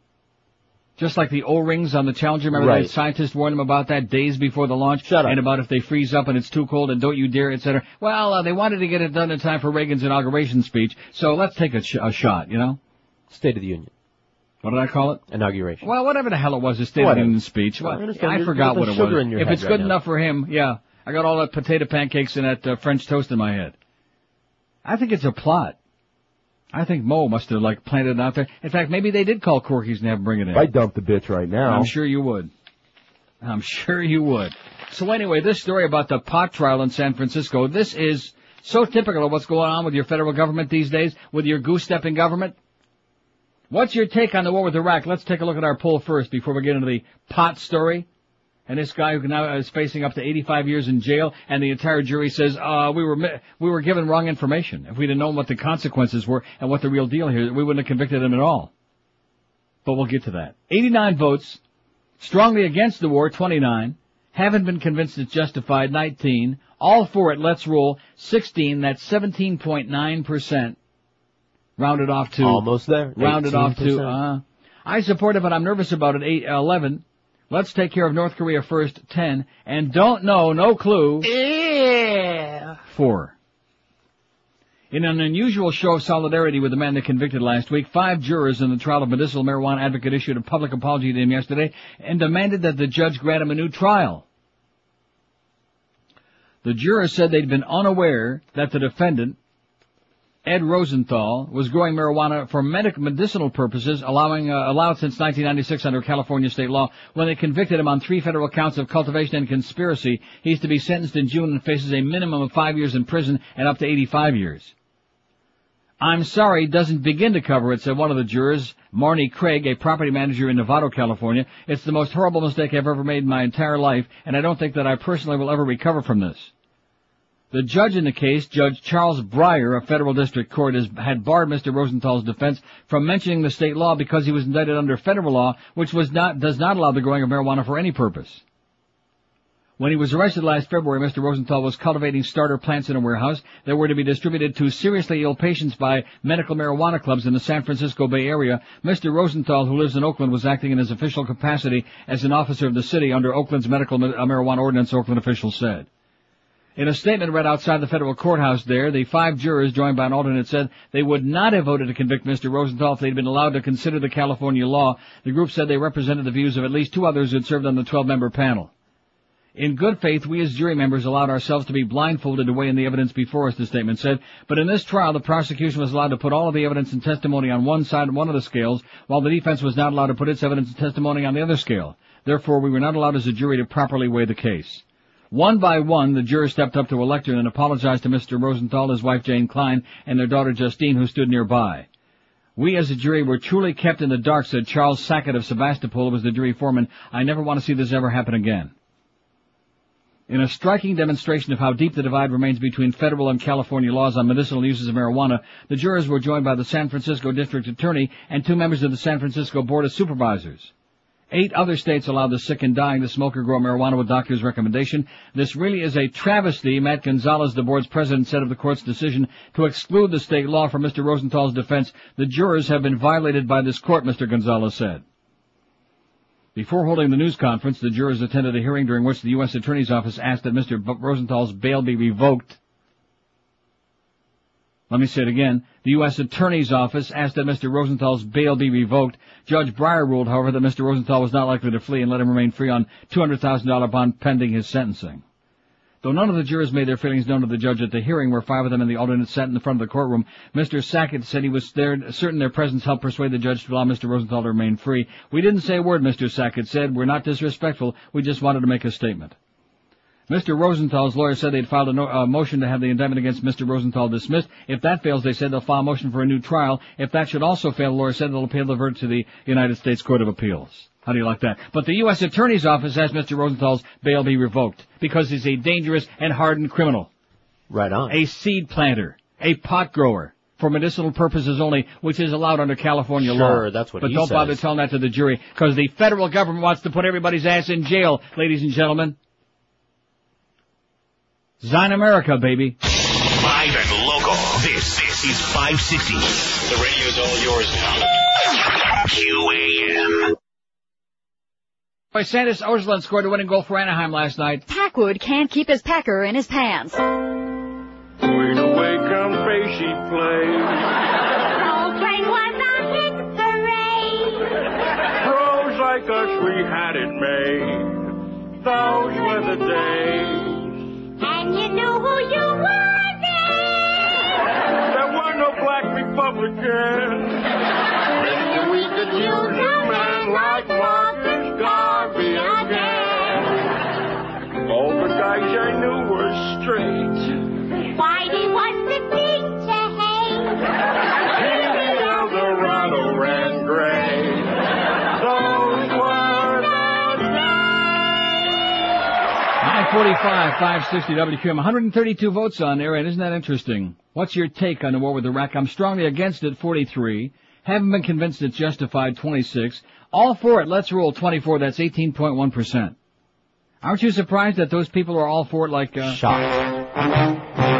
Just like the O-rings on the Challenger, remember Right. that scientists warned them about that days before the launch? Shut up. And about if they freeze up and it's too cold and don't you dare, etc. Well, uh, they wanted to get it done in time for Reagan's inauguration speech, so let's take a, sh- a shot, you know? State of the Union. What did I call it? Inauguration. Well, whatever the hell it was, a State of the Union speech. Well, I Well, understand. I There's- forgot there's what it was. If head it's right good now. enough for him, yeah. I got all that potato pancakes and that uh, French toast in my head. I think it's a plot. I think Mo must have like planted it out there. In fact, maybe they did call Corky's and have him bring it in. If I dump the bitch right now. I'm sure you would. I'm sure you would. So anyway, this story about the pot trial in San Francisco, this is so typical of what's going on with your federal government these days, with your goose-stepping government. What's your take on the war with Iraq? Let's take a look at our poll first before we get into the pot story. And this guy who now is facing up to 85 years in jail, and the entire jury says, uh, we were, we were given wrong information. If we'd have known what the consequences were and what the real deal here, we wouldn't have convicted him at all. But we'll get to that. 89 votes, strongly against the war, 29, haven't been convinced it's justified, 19, all for it, let's roll, 16, that's 17.9%, rounded off to, Almost there. rounded off to, uh, I support it, but I'm nervous about it, 8, 11, let's take care of North Korea first, 10, and don't know, no clue, Yeah. 4. In an unusual show of solidarity with the man they convicted last week, five jurors in the trial of medicinal marijuana advocate issued a public apology to him yesterday and demanded that the judge grant him a new trial. The jurors said they'd been unaware that the defendant, Ed Rosenthal, was growing marijuana for medic- medicinal purposes, allowing uh, allowed since 1996 under California state law. When they convicted him on three federal counts of cultivation and conspiracy, he's to be sentenced in June and faces a minimum of five years in prison and up to 85 years. I'm sorry doesn't begin to cover it, said one of the jurors, Marnie Craig, a property manager in Novato, California. It's the most horrible mistake I've ever made in my entire life, and I don't think that I personally will ever recover from this. The judge in the case, Judge Charles Breyer of Federal District Court, has, had barred Mr. Rosenthal's defense from mentioning the state law because he was indicted under federal law, which was not, does not allow the growing of marijuana for any purpose. When he was arrested last February, Mr. Rosenthal was cultivating starter plants in a warehouse that were to be distributed to seriously ill patients by medical marijuana clubs in the San Francisco Bay Area. Mr. Rosenthal, who lives in Oakland, was acting in his official capacity as an officer of the city under Oakland's medical uh, marijuana ordinance, Oakland officials said. In a statement read outside the federal courthouse there, the five jurors, joined by an alternate, said they would not have voted to convict Mr. Rosenthal if they'd been allowed to consider the California law. The group said they represented the views of at least two others who had served on the 12-member panel. In good faith, we as jury members allowed ourselves to be blindfolded to weigh in the evidence before us, the statement said. But in this trial, the prosecution was allowed to put all of the evidence and testimony on one side of one of the scales, while the defense was not allowed to put its evidence and testimony on the other scale. Therefore, we were not allowed as a jury to properly weigh the case. One by one, the jurors stepped up to a lectern and apologized to Mr. Rosenthal, his wife Jane Klein, and their daughter Justine, who stood nearby. We as a jury were truly kept in the dark, said Charles Sackett of Sebastopol, who was the jury foreman. I never want to see this ever happen again. In a striking demonstration of how deep the divide remains between federal and California laws on medicinal uses of marijuana, the jurors were joined by the San Francisco District Attorney and two members of the San Francisco Board of Supervisors. Eight other states allow the sick and dying to smoke or grow marijuana with doctor's recommendation. This really is a travesty, Matt Gonzalez, the board's president, said of the court's decision to exclude the state law from Mr. Rosenthal's defense. The jurors have been violated by this court, Mr. Gonzalez said. Before holding the news conference, the jurors attended a hearing during which the U.S. Attorney's Office asked that Mr. Rosenthal's bail be revoked. Let me say it again. The U.S. Attorney's Office asked that Mr. Rosenthal's bail be revoked. Judge Breyer ruled, however, that Mr. Rosenthal was not likely to flee and let him remain free on $200,000 bond pending his sentencing. Though none of the jurors made their feelings known to the judge at the hearing, where five of them and the alternate sat in the front of the courtroom, Mr. Sackett said he was there, certain their presence helped persuade the judge to allow Mr. Rosenthal to remain free. We didn't say a word, Mr. Sackett said. We're not disrespectful. We just wanted to make a statement. Mr. Rosenthal's lawyer said they'd filed a no, motion to have the indictment against Mr. Rosenthal dismissed. If that fails, they said they'll file a motion for a new trial. If that should also fail, the lawyer said they'll appeal the verdict to the United States Court of Appeals. How do you like that? But the U.S. Attorney's Office has Mr. Rosenthal's bail be revoked because he's a dangerous and hardened criminal. Right on. A seed planter. A pot grower. for medicinal purposes only, which is allowed under California law. Sure, that's what But he don't bother telling that to the jury, because the federal government wants to put everybody's ass in jail, ladies and gentlemen. Zion America, baby. Live and local. This, this is 560. The radio's all yours now. QAM. Boy, Sandis Ozolinsh scored a winning goal for Anaheim last night. Packwood can't keep his pecker in his pants. Way to wake come face she played. Republicans. 945, 560 WQAM, 132 votes on there, and isn't that interesting? What's your take on the war with Iraq? I'm strongly against it, 43. Haven't been convinced it's justified, 26. All for it, let's rule, 24. That's 18.1%. Aren't you surprised that those people are all for it like, uh... Shocked.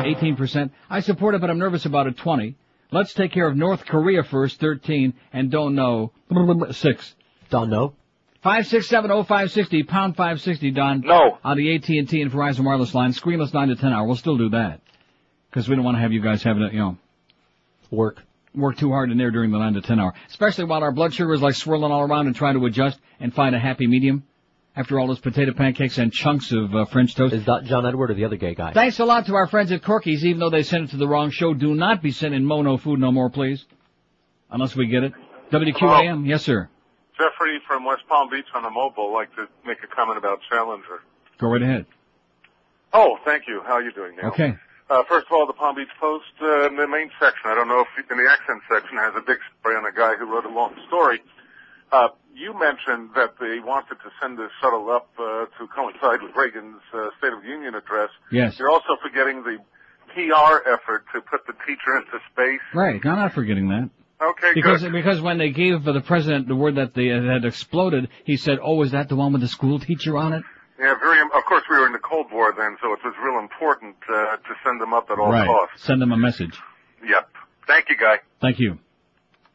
18%. I support it, but I'm nervous about it, 20. Let's take care of North Korea first, 13, and don't know, 6. Don't know. 5670560, pound 560, Don. No. On the AT&T and Verizon wireless line, screenless 9 to 10 hour. We'll still do that. Because we don't want to have you guys having to, you know, Work. work too hard in there during the 9 to 10 hour. Especially while our blood sugar is like swirling all around and trying to adjust and find a happy medium. After all those potato pancakes and chunks of uh, French toast. Is that John Edward or the other gay guy? Thanks a lot to our friends at Corky's, even though they sent it to the wrong show. Do not be sending Mono food no more, please. Unless we get it. WQAM, yes sir. Jeffrey from West Palm Beach on the mobile would like to make a comment about Challenger. Go right ahead. Oh, thank you. How are you doing now? Okay. Uh, first of all, the Palm Beach Post, uh, in the main section, I don't know if in the accent section has a big story on a guy who wrote a long story. Uh, you mentioned that they wanted to send the shuttle up uh, to coincide with Reagan's uh, State of the Union address. Yes. You're also forgetting the PR effort to put the teacher into space. Right. I'm not forgetting that. Okay, Because good. because when they gave the president the word that they it had exploded, he said, "Oh, is that the one with the school teacher on it?" Yeah, very. Of course, we were in the Cold War then, so it was real important uh, to send them up at all right. costs. Send them a message. Yep. Thank you, guy. Thank you.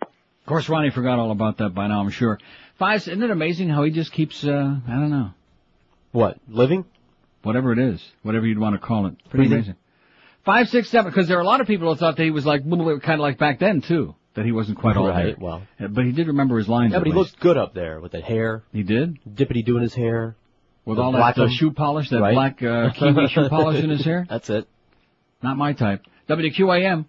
Of course, Ronnie forgot all about that by now. I'm sure. Five. Isn't it amazing how he just keeps? uh I don't know. What? Living? Whatever it is, whatever you'd want to call it. Pretty Breathing? amazing. Five, six, seven. Because there are a lot of people who thought that he was like kind of like back then too. That he wasn't quite all Right, there. well. But he did remember his lines. Yeah, but he least. looked good up there with that hair. He did? Dippity doing his hair. With The all that uh, shoe polish, that Right. black uh, kiwi shoe polish in his hair. That's it. Not my type. WQAM.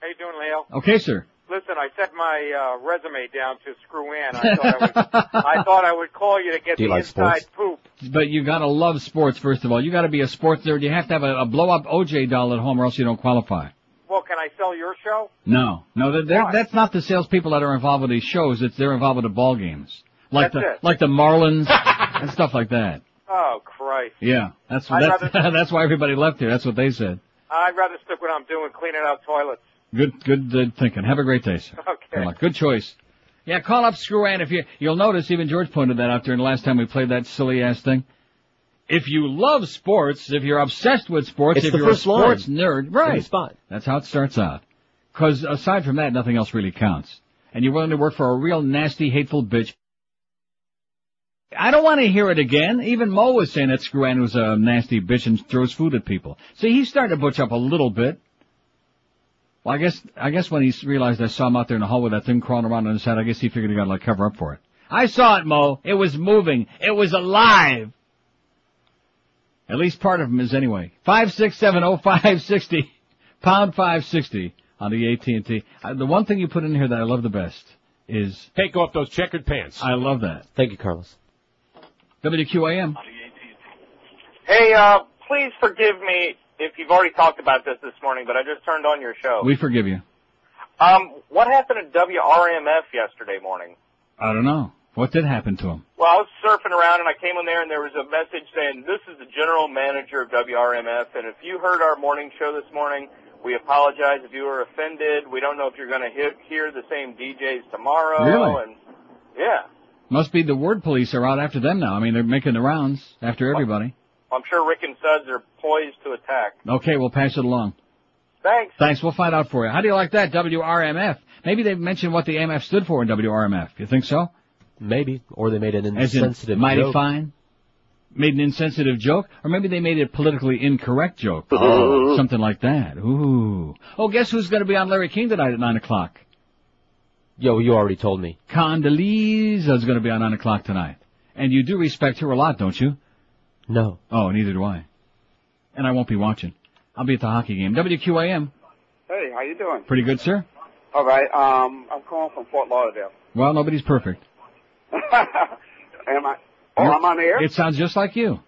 How you doing, Leo? Okay, sir. Listen, I set my uh, resume down to screw in. I thought I, would, I thought I would call you to get Do you the like inside sports? poop. But you gotta love sports, first of all. You gotta be a sports nerd. You have to have a, a blow-up OJ doll at home or else you don't qualify. Well, can I sell your show? No. No, they're, that's not the salespeople that are involved with these shows. It's they're involved with the ball games. Like That's the, it. like the Marlins and stuff like that. Oh, Christ. Yeah. That's, I'd that's, rather- that's why everybody left here. That's what they said. I'd rather stick what I'm doing, cleaning out toilets. Good, good uh, thinking. Have a great day, sir. Okay. Good. Good choice. Yeah, call up Screw Ann if you, you'll notice even George pointed that out during the last time we played that silly ass thing. If you love sports, if you're obsessed with sports, It's if you're a sports nerd, right. spot. That's how it starts out. Cause aside from that, nothing else really counts. And you're willing to work for a real nasty, hateful bitch. I don't want to hear it again. Even Mo was saying that Screw Ann was a nasty bitch and throws food at people. See, he's starting to butch up a little bit. Well, I guess, I guess when he realized I saw him out there in the hall with that thing crawling around on his head, I guess he figured he got to like cover up for it. I saw it, Mo. It was moving. It was alive. At least part of them is anyway. Five six seven oh five sixty, pound five sixty on the AT and T. The one thing you put in here that I love the best is take off those checkered pants. I love that. Thank you, Carlos. WQAM. Hey, uh, please forgive me if you've already talked about this this morning, but I just turned on your show. We forgive you. Um, what happened at WRMF yesterday morning? I don't know. What did happen to him? Well, I was surfing around and I came in there and there was a message saying, this is the general manager of WRMF and if you heard our morning show this morning, We apologize if you were offended. We don't know if you're going to hear the same DJs tomorrow. Really? And yeah, Must be the word police are out after them now. I mean, they're making the rounds after everybody. I'm sure Rick and Suds are poised to attack. Okay, we'll pass it along. Thanks. Thanks. We'll find out for you. How do you like that? WRMF. Maybe they mentioned what the MF stood for in WRMF. You think so? Maybe. Or they made an As in insensitive mighty joke. fine. Made an insensitive joke, or maybe they made a politically incorrect joke. Oh. something like that. Ooh. Oh, guess who's going to be on Larry King tonight at nine o'clock? Yo, you already told me. Condoleezza is going to be on nine o'clock tonight. And you do respect her a lot, don't you? No. Oh, neither do I. And I won't be watching. I'll be at the hockey game. WQAM. Hey, how you doing? Pretty good, sir. All right. Um, I'm calling from Fort Lauderdale. Well, nobody's perfect. Am I? Oh, I'm on the air. It sounds just like you.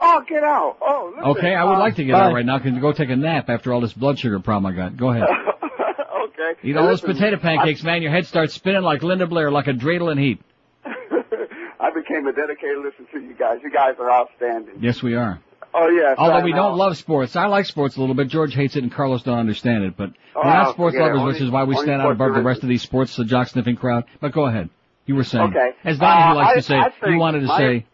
Oh, get out. Oh, listen. Okay, I would um, like to get out right now. Can you go take a nap after all this blood sugar problem I got? Go ahead. okay. Eat all those potato pancakes, man. Your head starts spinning like Linda Blair, like a dreidel in heat. I became a dedicated listener to you guys. You guys are outstanding. Yes, we are. Oh yes. Although we don't love sports. I like sports a little bit. George hates it and Carlos don't understand it. But Oh, we're not sports forget it. lovers, Only- which is why we stand out above the rest of these sports uh, jock sniffing crowd. But go ahead. You were saying. Okay. As Donnie Uh, likes I- to say, I you wanted to my- say,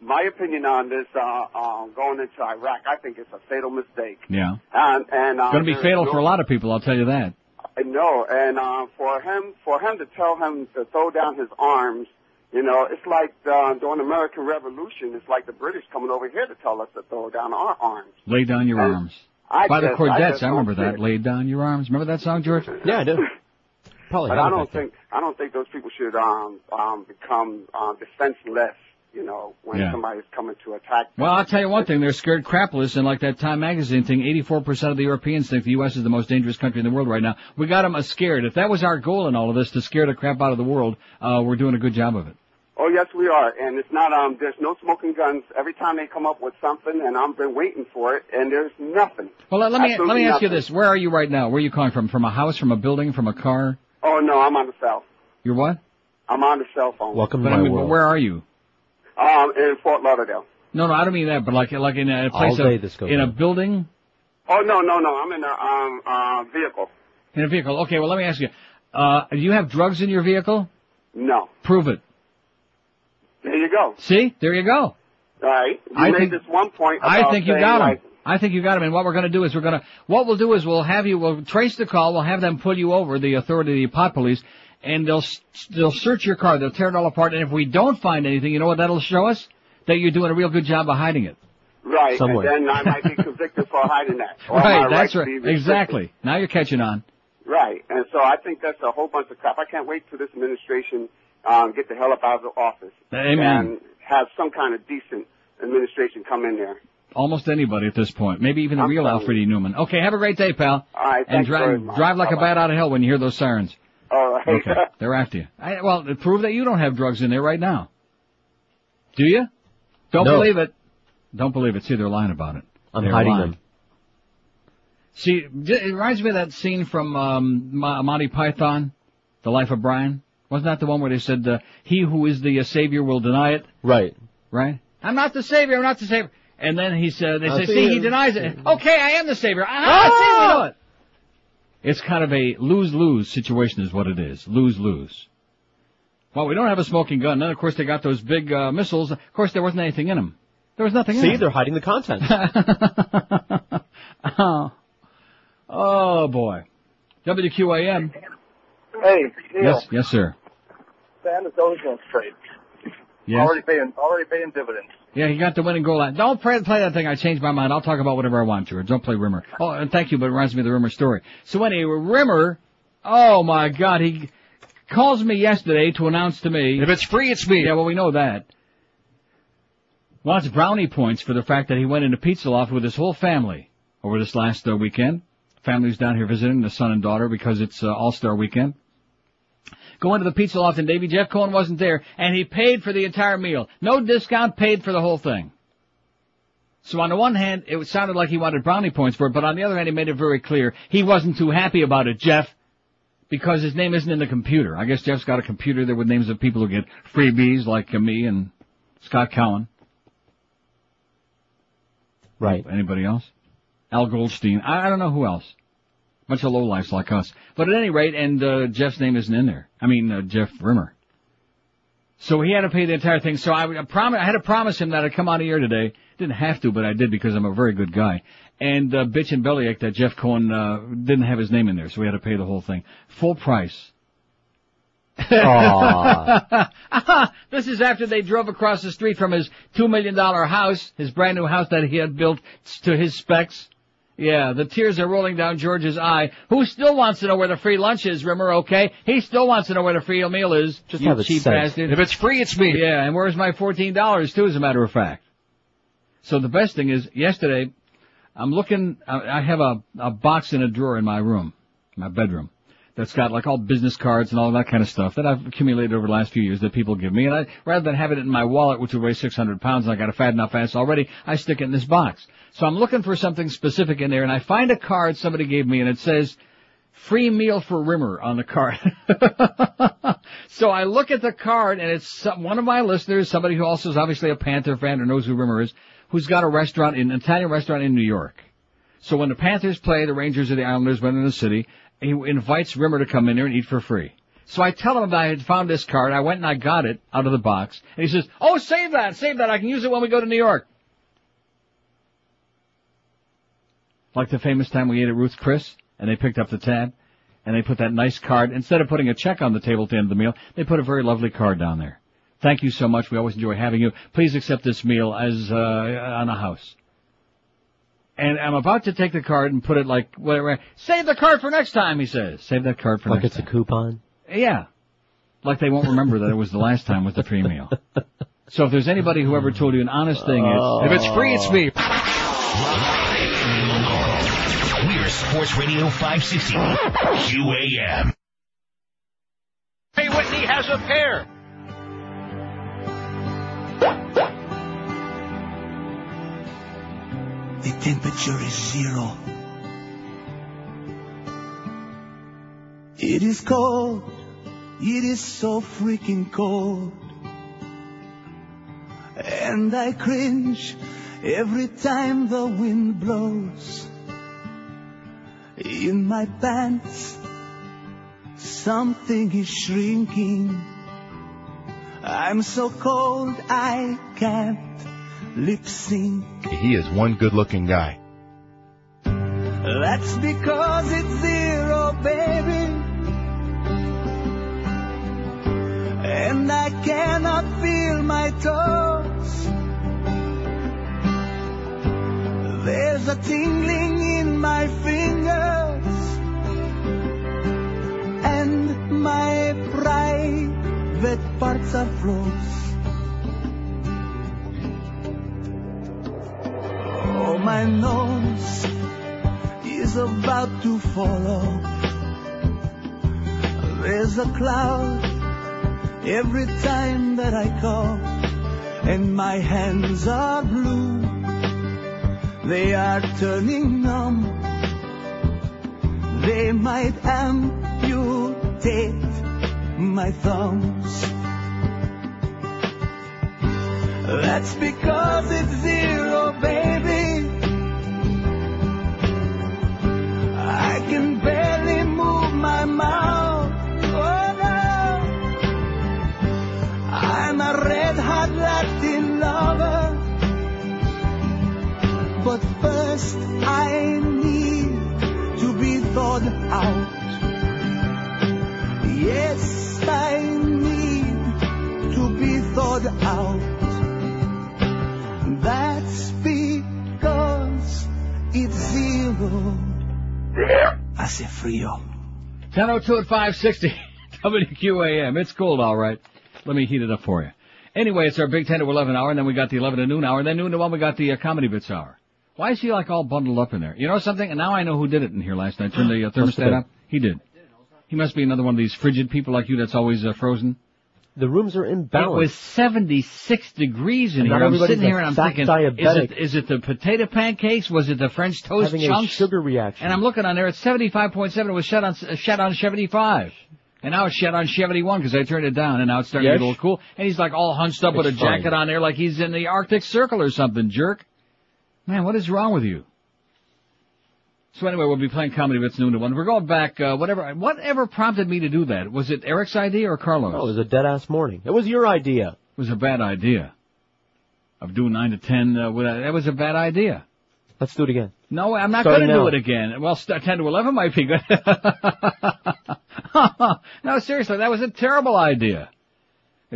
My opinion on this, uh, um, going into Iraq, I think it's a fatal mistake. yeah. And and uh, it's Going to be fatal no- for a lot of people, I'll tell you that. I know, and uh, for him, for him to tell him to throw down his arms, you know, it's like uh, during the American Revolution. It's like the British coming over here to tell us to throw down our arms. Lay down your And arms. I By the just- I Chordettes, just I, remember that. Lay down your arms. Remember that song, George? Yeah, I do. Probably But I don't think I don't think those people should um, um, become uh, defenseless. You know, when Yeah. somebody's coming to attack. Them. Well, I'll tell you one thing. They're scared crapless, and like that Time magazine thing, 84% of the Europeans think the U.S. is the most dangerous country in the world right now. We got them scared. If that was our goal in all of this, to scare the crap out of the world, uh, we're doing a good job of it. Oh yes, we are, and it's not. Um, there's no smoking guns. Every time they come up with something, and I've been waiting for it, and there's nothing. Well, let, let me let me ask you this: Where are you right now? Where are you calling from? From a house? From a building? From a car? Oh no, I'm on the cell. You're what? I'm on the cell phone. Welcome But to I my mean, but world. where are you? Um, in Fort Lauderdale. No, no, I don't mean that. But like like in a place All day of, this goes in a building, Oh no, no, no. I'm in a um uh vehicle. in a vehicle. Okay, well, let me ask you: uh, Do you have drugs in your vehicle? No. Prove it. There you go. See, there you go. All right. You I made think- this one point. I think you got him. like, I think you got him. And what we're going to do is we're going to, what we'll do is we'll have you, we'll trace the call, we'll have them pull you over, the authority, of the pot police, and they'll, s- they'll search your car, they'll tear it all apart, and if we don't find anything, you know what that'll show us? That you're doing a real good job of hiding it. Right, Somewhere. and then I might be convicted for hiding that. Or right, that's to right. Exactly. Now you're catching on. Right, and so I think that's a whole bunch of crap. I can't wait till this administration um, get the hell up out of the office Amen. and have some kind of decent administration come in there. Almost anybody at this point. Maybe even the I'm real Alfred E. Neuman. Okay, have a great day, pal. All right, And thanks very drive, much. drive like a Bye-bye. bat out of hell when you hear those sirens. All right. Okay, they're after you. I, well, prove that you don't have drugs in there right now. Do you? Don't No. believe it. Don't believe it. See, they're lying about it. I'm They're hiding lying. them. See, it reminds me of that scene from um, Monty Python, The Life of Brian. Wasn't that the one where they said, uh, "He who is the uh, savior will deny it"? Right. Right. I'm not the savior. I'm not the savior. And then he said, "They say, see see, he denies it. Okay, I am the savior. Ah, see, we know it." It's kind of a lose-lose situation, is what it is. Lose-lose. Well, we don't have a smoking gun. Then, of course, they got those big uh, missiles. Of course, there wasn't anything in them. There was nothing in See, they're hiding the content. oh. oh boy. WQAM. Hey, Neil. Yes, yes, sir. Sandis Ozolinsh trade. Yes. Already paying, already paying dividends. Yeah, he got the winning goal line. Don't play, play that thing. I changed my mind. I'll talk about whatever I want, George. Don't play Rimmer. Oh, and thank you, but it reminds me of the Rimmer story. So anyway, Rimmer, oh my God, he calls me yesterday to announce to me. If it's free, it's me. Yeah, well, we know that. Wants brownie points for the fact that he went into Pizza Loft with his whole family over this last uh, weekend. Family's down here visiting the son and daughter because it's uh, All-Star weekend. Going to the Pizza Loft and Davy Jeff Cohen wasn't there and he paid for the entire meal. No discount, paid for the whole thing. So on the one hand, it sounded like he wanted brownie points for it, but on the other hand, he made it very clear he wasn't too happy about it, Jeff, because his name isn't in the computer. I guess Jeff's got a computer there with names of people who get freebies like uh, me and Scott Cowan. Right. Anybody else? Al Goldstein. I, I don't know who else. Bunch of lowlifes like us. But at any rate, and uh, Jeff's name isn't in there. I mean, uh, Jeff Rimmer. So he had to pay the entire thing. So I, I promise, I had to promise him that I'd come out of here today. Didn't have to, but I did because I'm a very good guy. And uh, bitch and bellyache that Jeff Cohen uh, didn't have his name in there, so we had to pay the whole thing, full price. this is after they drove across the street from his two million dollar house, his brand new house that he had built to his specs. Yeah, the tears are rolling down George's eye. Who still wants to know where the free lunch is, Rimmer, okay? He still wants to know where the free meal is. Just you have it cheap sent. bastard. If it's free, it's me. Yeah, and where's my fourteen dollars too, as a matter of fact. So the best thing is, yesterday, I'm looking, I I have a, a box in a drawer in my room, my bedroom, that's got like all business cards and all that kind of stuff that I've accumulated over the last few years that people give me. And I, rather than having it in my wallet, which would weigh 600 pounds, and I got a fat enough ass already, I stick it in this box. So I'm looking for something specific in there, and I find a card somebody gave me, and it says, free meal for Rimmer on the card. so I look at the card, and it's some, one of my listeners, somebody who also is obviously a Panther fan or knows who Rimmer is, who's got a restaurant in an Italian restaurant in New York. So when the Panthers play the Rangers or the Islanders when in the city, he invites Rimmer to come in here and eat for free. So I tell him that I had found this card. I went and I got it out of the box. And he says, "Oh, save that, save that. I can use it when we go to New York." Like the famous time we ate at Ruth's Chris, and they picked up the tab, and they put that nice card. Instead of putting a check on the table at the end of the meal, they put a very lovely card down there. Thank you so much. We always enjoy having you. Please accept this meal as uh, on a house. And I'm about to take the card and put it like whatever. Save the card for next time, he says. Save that card for Like next time. Like it's a coupon. Yeah. Like they won't remember that it was the last time with the free meal. So if there's anybody who ever told you an honest thing, Oh. it's if it's free, it's me. We're Sports Radio 560 QAM. Hey, Whitney has a pair. The temperature is zero. It is cold. It is so freaking cold. And I cringe every time the wind blows. In my pants, something is shrinking. I'm so cold I can't lip sync. He is one good looking guy. That's because it's zero, baby. And I cannot feel my toes. There's a tingling in my fingers. And my private parts are froze. My nose is about to fall off. There's a cloud every time that I cough, and my hands are blue. They are turning numb. They might amputate my thumbs. That's because it's zero, baby. Can barely move my mouth. Oh no. I'm a red hot Latin lover. But first I need to be thawed out. Yes, I need to be thawed out. That's because it's zero. Hace frío. 1002 at 560 WQAM. It's cold, all right. Let me heat it up for you. Anyway, it's our big 10 to 11 hour, and then we got the 11 to noon hour, and then noon to 1 we got the uh, comedy bits hour. Why is he like all bundled up in there? You know something? And now I know who did it in here last night. Turn the uh, thermostat up. He did. He must be another one of these frigid people like you that's always uh, frozen. The rooms are It was 76 degrees in And here. I'm sitting here and I'm thinking, diabetic. is it, is it the potato pancakes? Was it the French toast having chunks? a sugar reaction. And I'm looking on there, it's 75.7. It was shut on, shut on 75. And now it's shut on 71 because I turned it down and now it's starting to Yes. get a little cool. And he's like all hunched up with a It's fine. jacket on there like he's in the Arctic Circle or something, jerk. Man, what is wrong with you? So anyway, we'll be playing comedy bits noon to one. We're going back. Uh, whatever, whatever prompted me to do that? Was it Eric's idea or Carlos? Oh, it was a dead ass morning. It was your idea. It was a bad idea. Of doing nine to ten. Uh, that was a bad idea. Let's do it again. No, I'm not going to do it again. Well, st- 10 to 11 might be good. no, seriously, that was a terrible idea.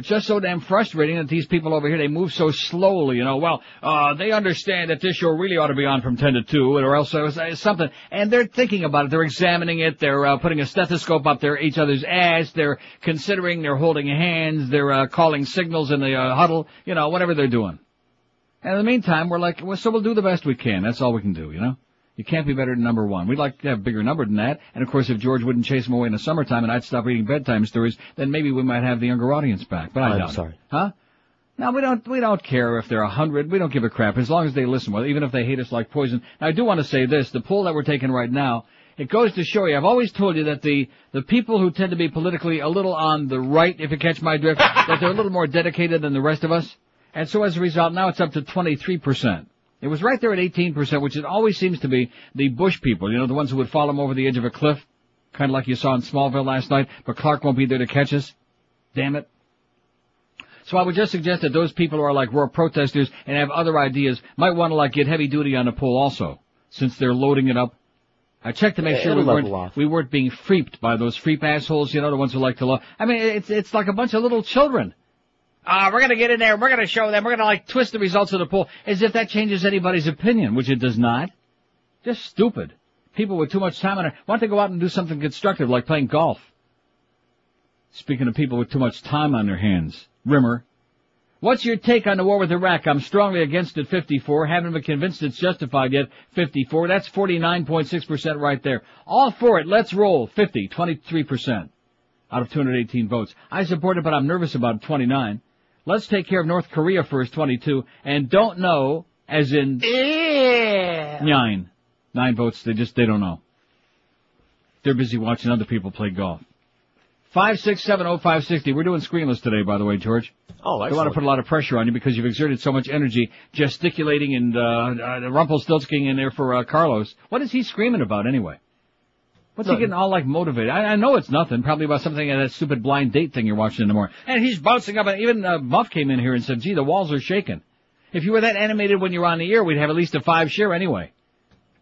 It's just so damn frustrating that these people over here, they move so slowly, you know, well, uh, they understand that this show really ought to be on from 10 to 2, or else uh, something, and they're thinking about it, they're examining it, they're, uh, putting a stethoscope up their, each other's ass, they're considering, they're holding hands, they're, uh, calling signals in the, uh, huddle, you know, whatever they're doing. And in the meantime, we're like, well, so we'll do the best we can. That's all we can do, you know? You can't be better than number one. We'd like to have a bigger number than that. And of course, if George wouldn't chase him away in the summertime and I'd stop reading bedtime stories, then maybe we might have the younger audience back. But I I'm it. sorry. Huh? No, we don't, we don't care if they're a hundred. We don't give a crap as long as they listen. Well, even if they hate us like poison. Now, I do want to say this. The poll that we're taking right now, it goes to show you, I've always told you that the, the people who tend to be politically a little on the right, if you catch my drift, that they're a little more dedicated than the rest of us. And so as a result, now it's up to 23%. It was right there at 18%, which it always seems to be the Bush people, you know, the ones who would fall him over the edge of a cliff, kind of like you saw in Smallville last night, but Clark won't be there to catch us. Damn it. So I would just suggest that those people who are like raw protesters and have other ideas might want to like get heavy duty on the poll also, since they're loading it up. I checked to make Yeah, sure we weren't, we weren't being freaked by those freep assholes, you know, the ones who like to love. I mean, it's, it's like a bunch of little children. Uh, we're gonna get in there, we're gonna show them, we're gonna like twist the results of the poll, as if that changes anybody's opinion, which it does not. Just stupid. People with too much time on it, don't they go out and do something constructive, like playing golf? Speaking of people with too much time on their hands, Rimmer. What's your take on the war with Iraq? I'm strongly against it, 54. Haven't been convinced it's justified yet, 54. That's 49.6% right there. All for it, let's roll, 50, 23% out of 218 votes. I support it, but I'm nervous about it, 29. Let's take care of North Korea first, 22. And don't know, as in nine. Nine votes, they just, they don't know. They're busy watching other people play golf. Five six seven oh five sixty. We're doing screenless today, by the way, George. Oh, I want to put a lot of pressure on you because you've exerted so much energy gesticulating and uh, uh Rumpelstiltskin in there for uh, Carlos. What is he screaming about anyway? What's he getting all like motivated? I, I know it's nothing. Probably about something uh, that stupid blind date thing you're watching in the morning. And he's bouncing up. And even uh, Muff came in here and said, "Gee, the walls are shaking." If you were that animated when you were on the air, we'd have at least a five share anyway.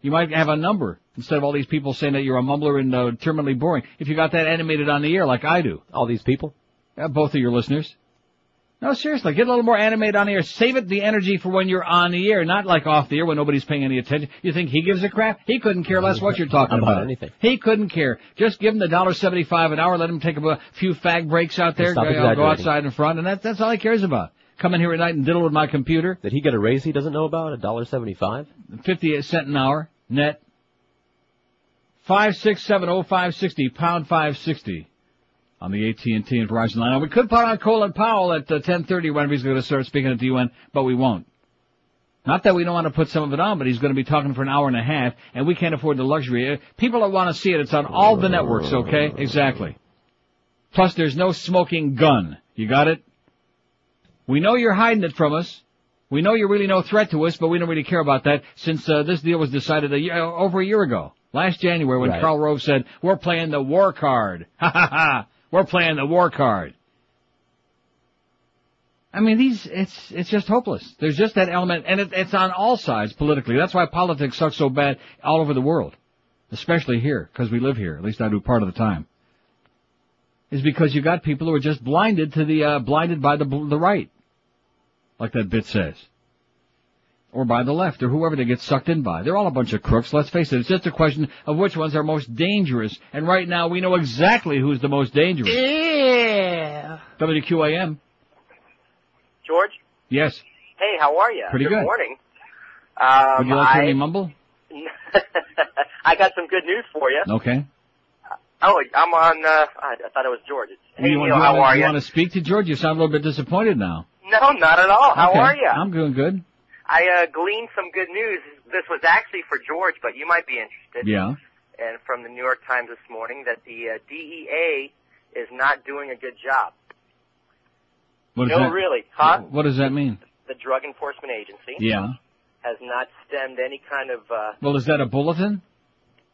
You might have a number instead of all these people saying that you're a mumbler and uh, terminally boring. If you got that animated on the air like I do. All these people? Yeah, both of your listeners. No, seriously, get a little more animated on the air. Save it the energy for when you're on the air, not like off the air when nobody's paying any attention. You think he gives a crap? He couldn't care less what you're talking About about. anything. He couldn't care. Just give him the dollar seventy-five an hour. Let him take a few fag breaks out there. Go, go outside in front, and that's that's all he cares about. Come in here at night and diddle with my computer. Did he get a raise he doesn't know about? A dollar seventy-five? Fifty-eight cent an hour net. Five six seven oh five sixty pound five sixty on the AT and Verizon line. Now we could put on Colin Powell at uh, ten thirty whenever he's going to start speaking at the UN, but we won't. Not that we don't want to put some of it on, but he's going to be talking for an hour and a half, and we can't afford the luxury. Uh, People that want to see it, it's on all the networks. Okay, exactly. Plus, there's no smoking gun. You got it? We know you're hiding it from us. We know you're really no threat to us, but we don't really care about that since uh, this deal was decided a year, over a year ago, last January, when Right. Karl Rove said, "We're playing the war card." Ha ha ha! We're playing the war card. I mean, these, it's, it's just hopeless. There's just that element, and it, it's on all sides politically. That's why politics sucks so bad all over the world. Especially here, because we live here. At least I do part of the time. Is because you got people who are just blinded to the, uh, blinded by the, the right. Like that bit says. Or by the left, or whoever they get sucked in by. They're all a bunch of crooks, let's face it. It's just a question of which ones are most dangerous. And right now we know exactly who's the most dangerous. Yeah. WQAM. George? Yes. Hey, how are you? Pretty good. Good morning. Um, Would you like to hear me mumble? I got some good news for you. Okay. Oh, I'm on, uh, I, I thought it was George. Hey, you, Neil, you how wanna- are you you? want to speak to George? You sound a little bit disappointed now. No, not at all. How Okay. are you? I'm doing good. I uh, gleaned some good news. This was actually for George, but you might be interested. Yeah. And from the New York Times this morning that the uh, DEA is not doing a good job. What does no, that, really, huh? What does that mean? The Drug Enforcement Agency Yeah. has not stemmed any kind of. Uh, Well, is that a bulletin?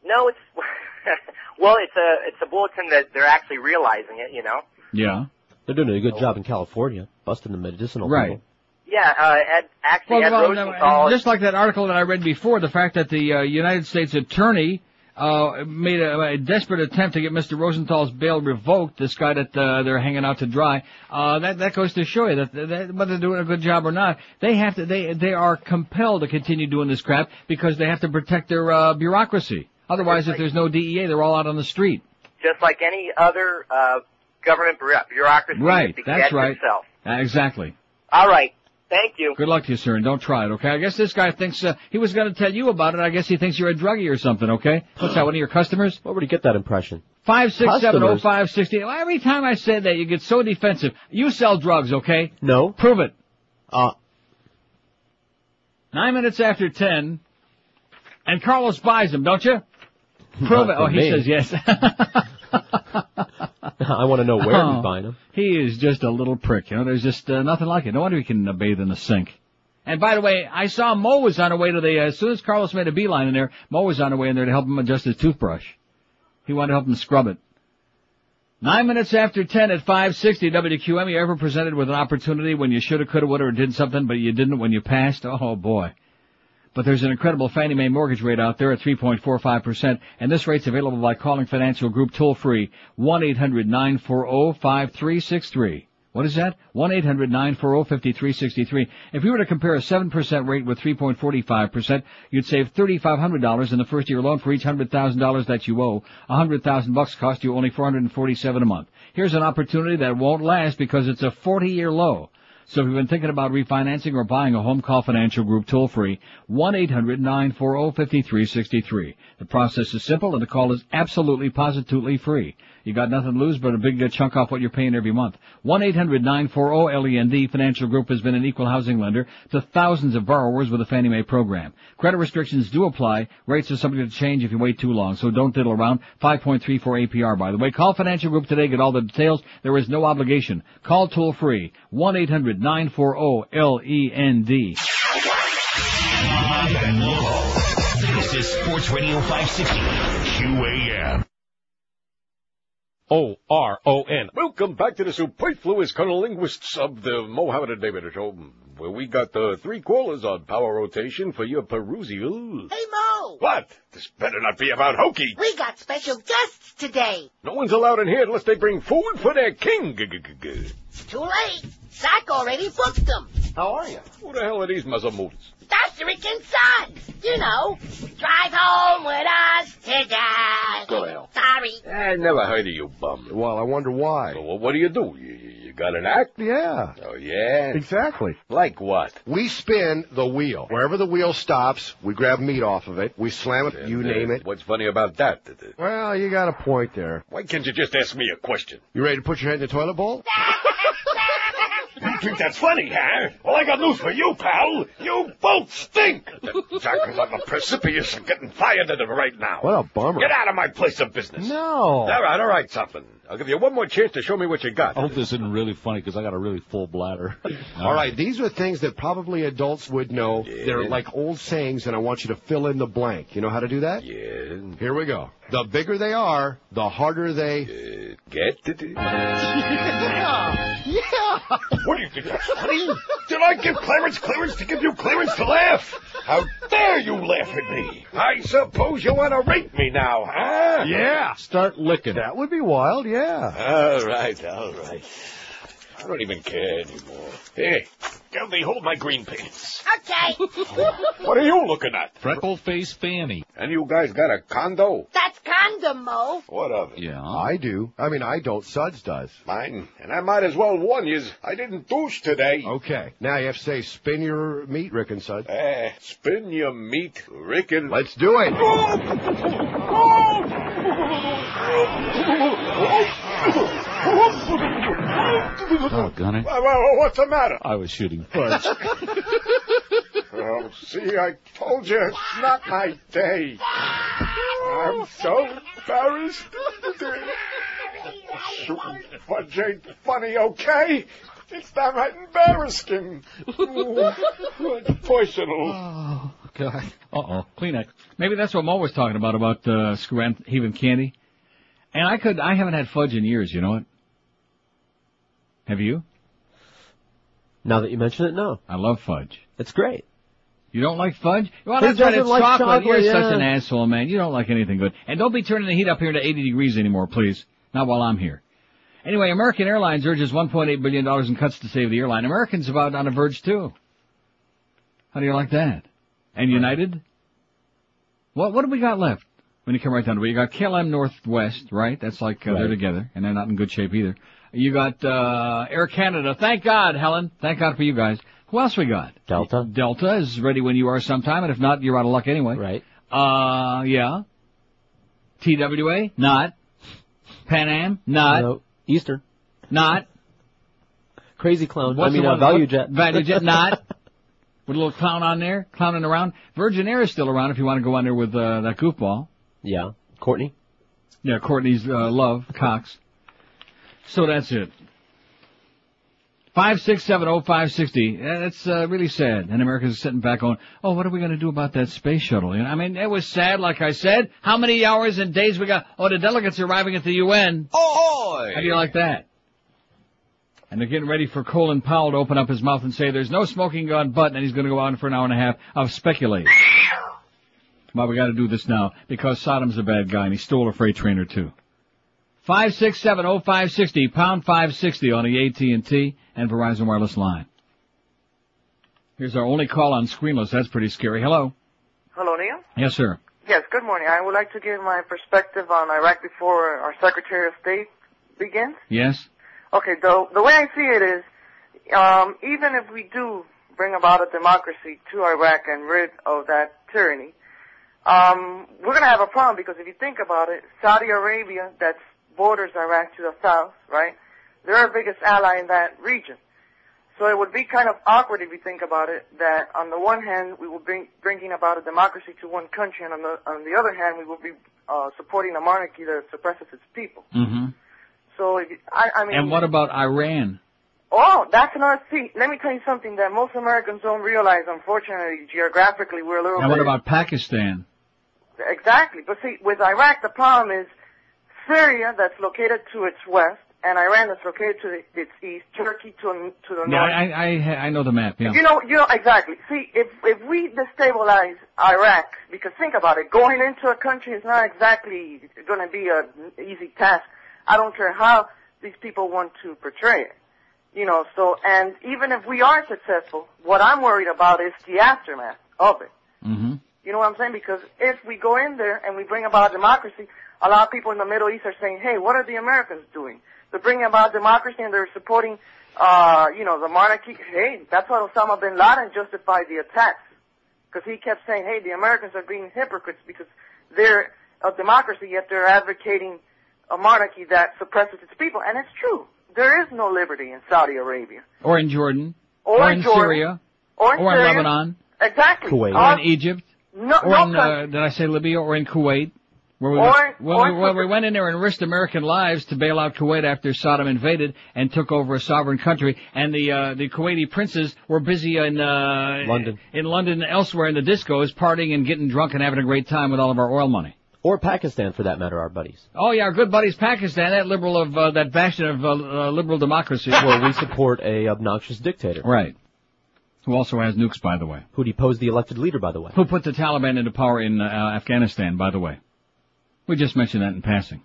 No, it's well, it's a it's a bulletin that they're actually realizing it. You know. Yeah. They're doing a good job in California, busting the medicinal Right. people. Yeah, uh, Ed, actually, Ed Well, well, Rosenthal. just like that article that I read before, the fact that the uh, United States attorney uh, made a, a desperate attempt to get Mr. Rosenthal's bail revoked, this guy that uh, they're hanging out to dry, uh, that that goes to show you that, that whether they're doing a good job or not, they have to they they are compelled to continue doing this crap because they have to protect their uh, bureaucracy. Otherwise, if there's no DEA, they're all out on the street. just like any other uh, government bureaucracy, Right, that's right. itself. Exactly. All right. Thank you. Good luck to you, sir, and don't try it, okay? I guess this guy thinks, uh, he was gonna tell you about it, I guess he thinks you're a druggie or something, okay? What's that, one of your customers? Where would he get that impression? Five six seven oh Customers? five sixty. Well, Every time I say that, you get so defensive. You sell drugs, okay? No. Prove it. Uh, Nine minutes after ten, and Carlos buys them, don't you? Prove Not it. Oh, from he says yes. I want to know where Oh. he's buying them. He is just a little prick. You know, there's just uh, nothing like it. No wonder he can uh, bathe in the sink. And by the way, I saw Mo was on her way to the, uh, as soon as Carlos made a beeline in there, Mo was on her way in there to help him adjust his toothbrush. He wanted to help him scrub it. Nine minutes after ten at 560 WQAM, you ever presented with an opportunity when you shoulda, coulda, woulda, or did something, but you didn't when you passed? Oh boy. But there's an incredible Fannie Mae mortgage rate out there at 3.45%, and this rate's available by calling Financial Group toll free, 1-800-940-5363. What is that? 1-800-940-5363. If you were to compare a 7% rate with 3.45%, you'd save $3,500 in the first year loan for each $100,000 that you owe. A hundred thousand bucks cost you only 447 a month. Here's an opportunity that won't last because it's a 40 year low. So if you've been thinking about refinancing or buying a home, call Financial Group toll free, 1-800-940-5363. The process is simple and the call is absolutely positively free. You got nothing to lose but a big uh, chunk off what you're paying every month. 1-800-940-LEND E Financial Group has been an equal housing lender to thousands of borrowers with the Fannie Mae program. Credit restrictions do apply. Rates are subject to change if you wait too long, so don't diddle around. 5.34 APR, by the way. Call Financial Group today. Get all the details. There is no obligation. Call toll free. 1-800-940-LEND. Live and local. This is Sports Radio 560 QAM. O-R-O-N. Welcome back to the superfluous linguists of the Mohammed and David Show, where we got the three quarters on power rotation for your perusal. Hey, Mo! What? This better not be about hokey. We got special guests today. No one's allowed in here unless they bring food for their king. Too late. Zach already booked them. How are you? Who the hell are these Mazamutas? That's Rick and Suds. You know, drive home with us today. Go to hell. Sorry. I never heard of you bum. Well, I wonder why. Well, what do you do? You, you you got an act? Yeah. Oh, yeah? Exactly. Like what? We spin the wheel. Wherever the wheel stops, we grab meat off of it. We slam it. You And, uh, name it. What's funny about that? Well, you got a point there. Why can't you just ask me a question? You ready to put your head in the toilet bowl? You think that's funny, huh? Well, I got news for you, pal. You both stink. The Jackals on the precipice of getting fired at it right now. What a bummer. Get out of my place of business. No. All right, all right, something. I'll give you one more chance to show me what you got. I hope this isn't really funny because I got a really full bladder. All right, these are things that probably adults would know. Yeah. They're like old sayings, and I want you to fill in the blank. You know how to do that? Yeah. Here we go. The bigger they are, the harder they uh, get. It. yeah. Yeah. What do you think that's funny? Did I give Clarence clearance to give you clearance to laugh? How dare you laugh at me? I suppose you want to rape me now, huh? Yeah. Start licking. That would be wild, yeah. All right, all right. I don't even care anymore. Hey, Geldy, hold my green pants. Okay. What are you looking at? Freckle face Fanny. And you guys got a condo? That's condom, Mo. What of it? Yeah. I do. I mean, I don't. Suds does. Mine. And I might as well warn you, I didn't douche today. Okay. Now you have to say, spin your meat, Rick and Suds. Eh, spin your meat, Rick and... Let's do it. Oh, Gunny. Well, well, what's the matter? I was shooting first. Oh, see, I told you it's not my day. I'm so embarrassed. Shooting fudge ain't funny, okay? It's downright embarrassing. It's personal. God. Uh-oh. Kleenex. Maybe that's what Mo was talking about, about, uh, screw heaving candy. And I could, I haven't had fudge in years, you know it? Have you? Now that you mention it, no. I love fudge. It's great. You don't like fudge? Well, Who that's right, it's like chocolate. You're chocolate? such an asshole, man. You don't like anything good. And don't be turning the heat up here to 80 degrees anymore, please. Not while I'm here. Anyway, American Airlines urges $1.8 billion in cuts to save the airline. Americans about on the verge too. How do you like that? And United? What, what do we got left? When you come right down to it, you got KLM Northwest, right? That's like, uh, they're together, and they're not in good shape either. You got, uh, Air Canada. Thank God, Helen. Thank God for you guys. Who else we got? Delta. Delta is ready when you are sometime, and if not, you're out of luck anyway. Right. Uh, yeah. TWA? Not. Pan Am? Not. No. Eastern. Not. Crazy clown. What's I mean, uh, value jet. ValuJet, not. With a little clown on there, clowning around. Virgin Air is still around if you want to go on there with, uh, that goofball. Yeah. Courtney. Yeah, Courtney's, uh, love, Cox. So that's it. Five six seven oh five sixty. That's uh, really sad. And Americans are sitting back going, "Oh, what are we going to do about that space shuttle?" You know, I mean, it was sad, like I said. How many hours and days we got? Oh, the delegates are arriving at the UN. Oh, how do you like that? And they're getting ready for Colin Powell to open up his mouth and say, "There's no smoking gun, but," and he's going to go on for an hour and a half of speculating. Well, we got to do this now because Saddam's a bad guy and he stole a freight train or two. Five six seven oh five sixty pound five sixty on the AT and T and Verizon wireless line. Here's our only call on screenless. That's pretty scary. Hello. Hello, Neil. Yes, sir. Yes, good morning. I would like to give my perspective on Iraq before our Secretary of State begins. Yes. Okay, the the way I see it is, um, even if we do bring about a democracy to Iraq and rid of that tyranny, um, we're going to have a problem because if you think about it, Saudi Arabia, that borders Iraq to the south, right? They're our biggest ally in that region. So it would be kind of awkward if you think about it that on the one hand we will bring bringing about a democracy to one country, and on the on the other hand we will be uh, supporting a monarchy that suppresses its people. Mm-hmm. So if you, I, I mean, And what about Iran? Oh, that's another thing. Let me tell you something that most Americans don't realize. Unfortunately, geographically, we're a little And what bit about Pakistan? exactly. But see, with Iraq, the problem is Syria, that's located to its west, and Iran, that's located to the, its east. Turkey to to the Yeah, north. I, I, I know the map. Yeah. You know, you know exactly. See, if if we destabilize Iraq, because think about it, going into a country is not exactly going to be an easy task. I don't care how these people want to portray it. You know, so and even if we are successful, what I'm worried about is the aftermath of it. Mm-hmm. You know what I'm saying? Because if we go in there and we bring about democracy, a lot of people in the Middle East are saying, "Hey, what are the Americans doing? They're bringing about democracy and they're supporting, uh, you know, the monarchy. Hey, that's what Osama bin Laden justified the attacks because he kept saying, "Hey, the Americans are being hypocrites because they're a democracy yet they're advocating a monarchy that suppresses its people." And it's true. There is no liberty in Saudi Arabia Or in Jordan. Or in in Jordan. Syria. or in Or in Syria. Lebanon. Exactly. Or Uh, in Egypt. no, or no in, uh, did I say Libya? Or in Kuwait. Where we, Or- went, when, or we, when we went in there and risked American lives to bail out Kuwait after Saddam invaded and took over a sovereign country, and the uh, the Kuwaiti princes were busy in uh, London. in London and elsewhere in the discos, partying and getting drunk and having a great time with all of our oil money. Or Pakistan, for that matter, our buddies. Oh yeah, our good buddies Pakistan, that liberal of uh, that bastion of uh, uh, liberal democracy. Where we support a obnoxious dictator. Right. Who also has nukes, by the way. Who deposed the elected leader, by the way. Who put the Taliban into power in uh, Afghanistan, by the way. We just mentioned that in passing.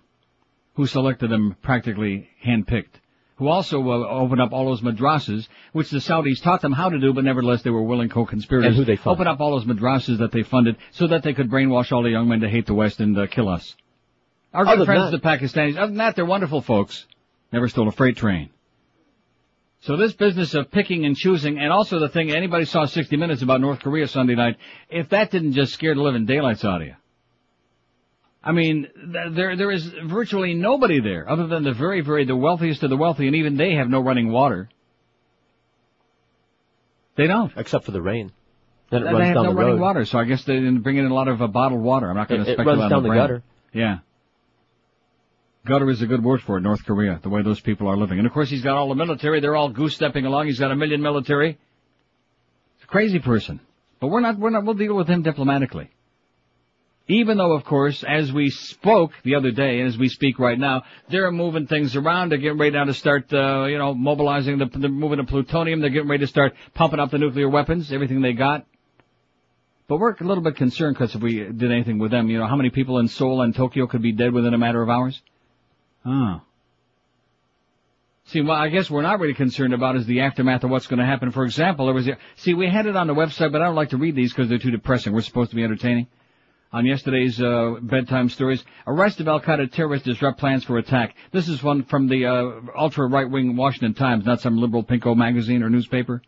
Who selected them practically handpicked. Who also uh, opened up all those madrasas, which the Saudis taught them how to do, but nevertheless they were willing co-conspirators. And who they funded. Open up all those madrasas that they funded so that they could brainwash all the young men to hate the West and uh, kill us. Our good friends, that- the Pakistanis, other than that, they're wonderful folks. Never stole a freight train. So this business of picking and choosing, and also the thing, anybody saw 60 Minutes about North Korea Sunday night, if that didn't just scare the living daylights out of you. I mean, th- there, there is virtually nobody there, other than the very, very, the wealthiest of the wealthy, and even they have no running water. They don't. Except for the rain. Then it they runs have down no the running road. water, so I guess they didn't bring in a lot of uh, bottled water. I'm not going to it speculate runs on down the brand. gutter. Yeah. Gutter is a good word for it, North Korea, the way those people are living. And of course he's got all the military, they're all goose stepping along, he's got a million military. He's a crazy person. But we're not, we're not, we'll deal with him diplomatically. Even though, of course, as we spoke the other day, and as we speak right now, they're moving things around. They're getting ready now to start, uh, you know, mobilizing the, they're moving the plutonium. They're getting ready to start pumping up the nuclear weapons, everything they got. But we're a little bit concerned because if we did anything with them, you know, how many people in Seoul and Tokyo could be dead within a matter of hours? Oh. See, what I guess we're not really concerned about is the aftermath of what's going to happen. For example, there was, see, we had it on the website, but I don't like to read these because they're too depressing. We're supposed to be entertaining. On yesterday's uh, bedtime stories, arrest of Al Qaeda terrorists disrupt plans for attack. This is one from the uh, ultra right wing Washington Times, not some liberal pinko magazine or newspaper.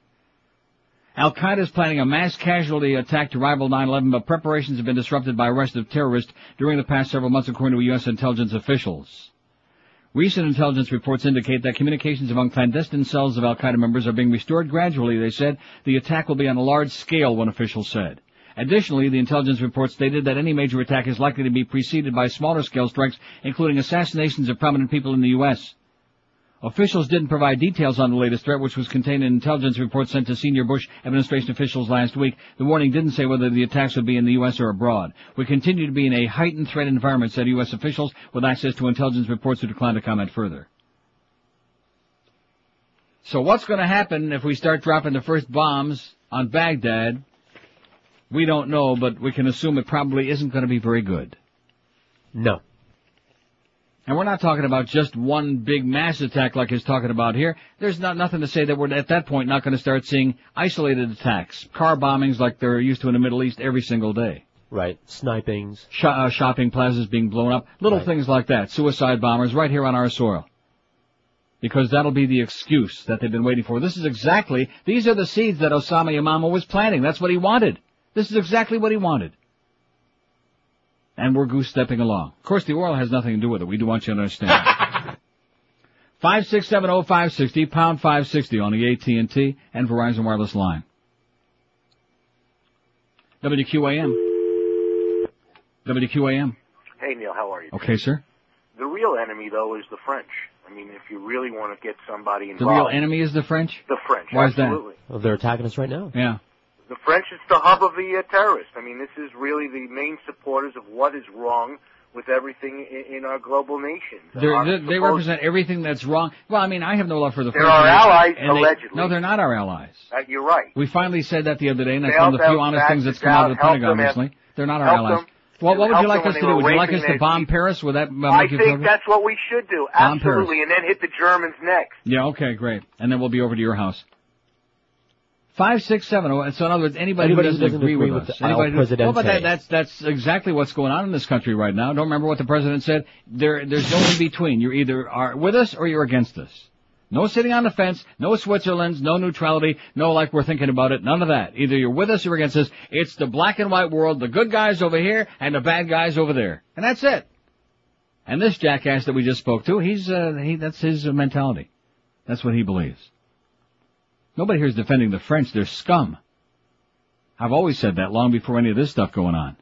Al Qaeda is planning a mass casualty attack to rival 9/11, but preparations have been disrupted by arrest of terrorists during the past several months, according to U.S. intelligence officials. Recent intelligence reports indicate that communications among clandestine cells of Al Qaeda members are being restored gradually. They said the attack will be on a large scale, one official said. Additionally, the intelligence report stated that any major attack is likely to be preceded by smaller scale strikes, including assassinations of prominent people in the U.S. Officials didn't provide details on the latest threat, which was contained in intelligence reports sent to senior Bush administration officials last week. The warning didn't say whether the attacks would be in the U.S. or abroad. We continue to be in a heightened threat environment, said U.S. officials with access to intelligence reports who declined to comment further. So what's going to happen if we start dropping the first bombs on Baghdad? We don't know, but we can assume it probably isn't going to be very good. No. And we're not talking about just one big mass attack like he's talking about here. There's not nothing to say that we're at that point not going to start seeing isolated attacks, car bombings like they're used to in the Middle East every single day. Right. Snipings. Sh- uh, shopping plazas being blown up, little Right. things like that. Suicide bombers right here on our soil. Because that'll be the excuse that they've been waiting for. This is exactly, these are the seeds that Osama Yamama was planting. That's what he wanted. This is exactly what he wanted. And we're goose stepping along. Of course, the oil has nothing to do with it. We do want you to understand. Five six seven oh five sixty pound five sixty on the AT and T and Verizon wireless line. WQAM. WQAM. Hey Neil, how are you? Okay, sir. The real enemy though is the French. I mean, if you really want to get somebody involved, The real enemy is the French. the French. Why is that? Well, they're attacking us right now. Yeah. The French is the hub of the uh, terrorists. I mean, this is really the main supporters of what is wrong with everything in, in our global nation. They're, Our they represent everything that's wrong. Well, I mean, I have no love for the They're French. our allies, and they- allegedly. no, they're not our allies. Uh, you're right. We finally said that the other day, and that's one of the few honest things that's come out of the Pentagon recently. They're not our allies. them. Well, what would you like us to do? Would you like us to bomb Paris? Would that uh, I think that's what we should do. Absolutely, and then hit the Germans next. Yeah, okay, great. And then we'll be over to your house. Five, six, seven. oh, So in other words, anybody, Anybody who doesn't, doesn't agree, agree with, us. Anybody who, Presidente. well, but that, that's that's exactly what's going on in this country right now. Don't remember what the president said. There, there's no in between. You're either are with us or you're against us. No sitting on the fence, no Switzerland's, no neutrality, no like we're thinking about it, none of that. Either you're with us or against us. It's the black and white world, the good guys over here and the bad guys over there. And that's it. And this jackass that we just spoke to, he's, uh, he, that's his uh, mentality. That's what he believes. Nobody here is defending the French, they're scum. I've always said that long before any of this stuff going on.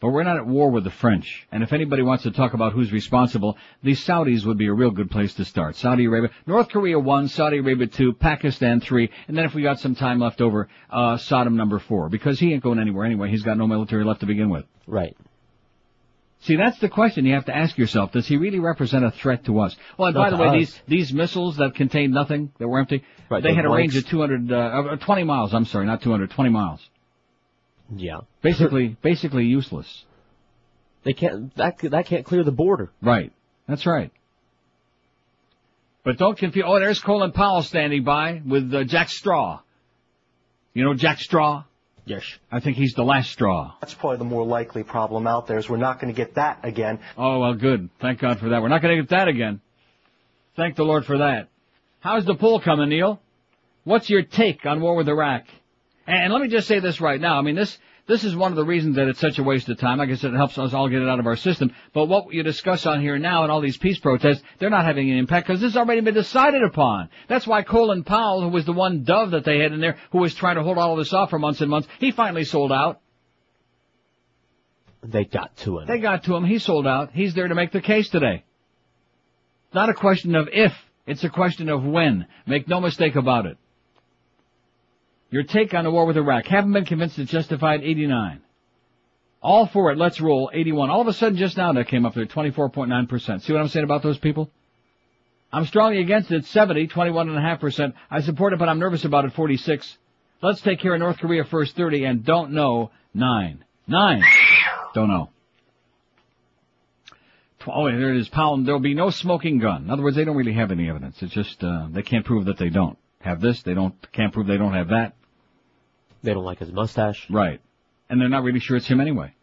But we're not at war with the French. And if anybody wants to talk about who's responsible, the Saudis would be a real good place to start. Saudi Arabia, North Korea one, Saudi Arabia two, Pakistan three, and then if we got some time left over, uh, number four. Because he ain't going anywhere anyway. He's got no military left to begin with. Right. See, that's the question you have to ask yourself. Does he really represent a threat to us? Well, and by the way, us. these these missiles that contained nothing, that were empty, Right, they had a range of 200, uh, uh, 20 miles. I'm sorry, not 200, 20 miles. Yeah. Basically, basically useless. They can't. That that can't clear the border. Right. That's right. But don't confuse. Oh, there's Colin Powell standing by with uh, Jack Straw. You know Jack Straw? Yes. I think he's the last straw. That's probably the more likely problem out there is we're not going to get that again. Oh, well, good. Thank God for that. We're not going to get that again. Thank the Lord for that. How's the poll coming, Neil? What's your take on war with Iraq? And, and let me just say this right now. I mean, this this is one of the reasons that it's such a waste of time. I guess it helps us all get it out of our system. But what you discuss on here now and all these peace protests, they're not having an impact because this has already been decided upon. That's why Colin Powell, who was the one dove that they had in there, who was trying to hold all of this off for months and months, he finally sold out. They got to him. They got to him. He sold out. He's there to make the case today. Not a question of if. It's a question of when. Make no mistake about it. Your take on the war with Iraq. Haven't been convinced it's justified 89. All for it, let's roll 81. All of a sudden just now that came up there, 24.9%. See what I'm saying about those people? I'm strongly against it, 70, 21.5%. I support it, but I'm nervous about it, 46. Let's take care of North Korea first, 30, and don't know, 9. 9. Don't know. Oh, there it is, Powell. There'll be no smoking gun. In other words, they don't really have any evidence. It's just, uh, they can't prove that they don't have this. They don't, can't prove they don't have that. They don't like his mustache. Right. And they're not really sure it's him anyway.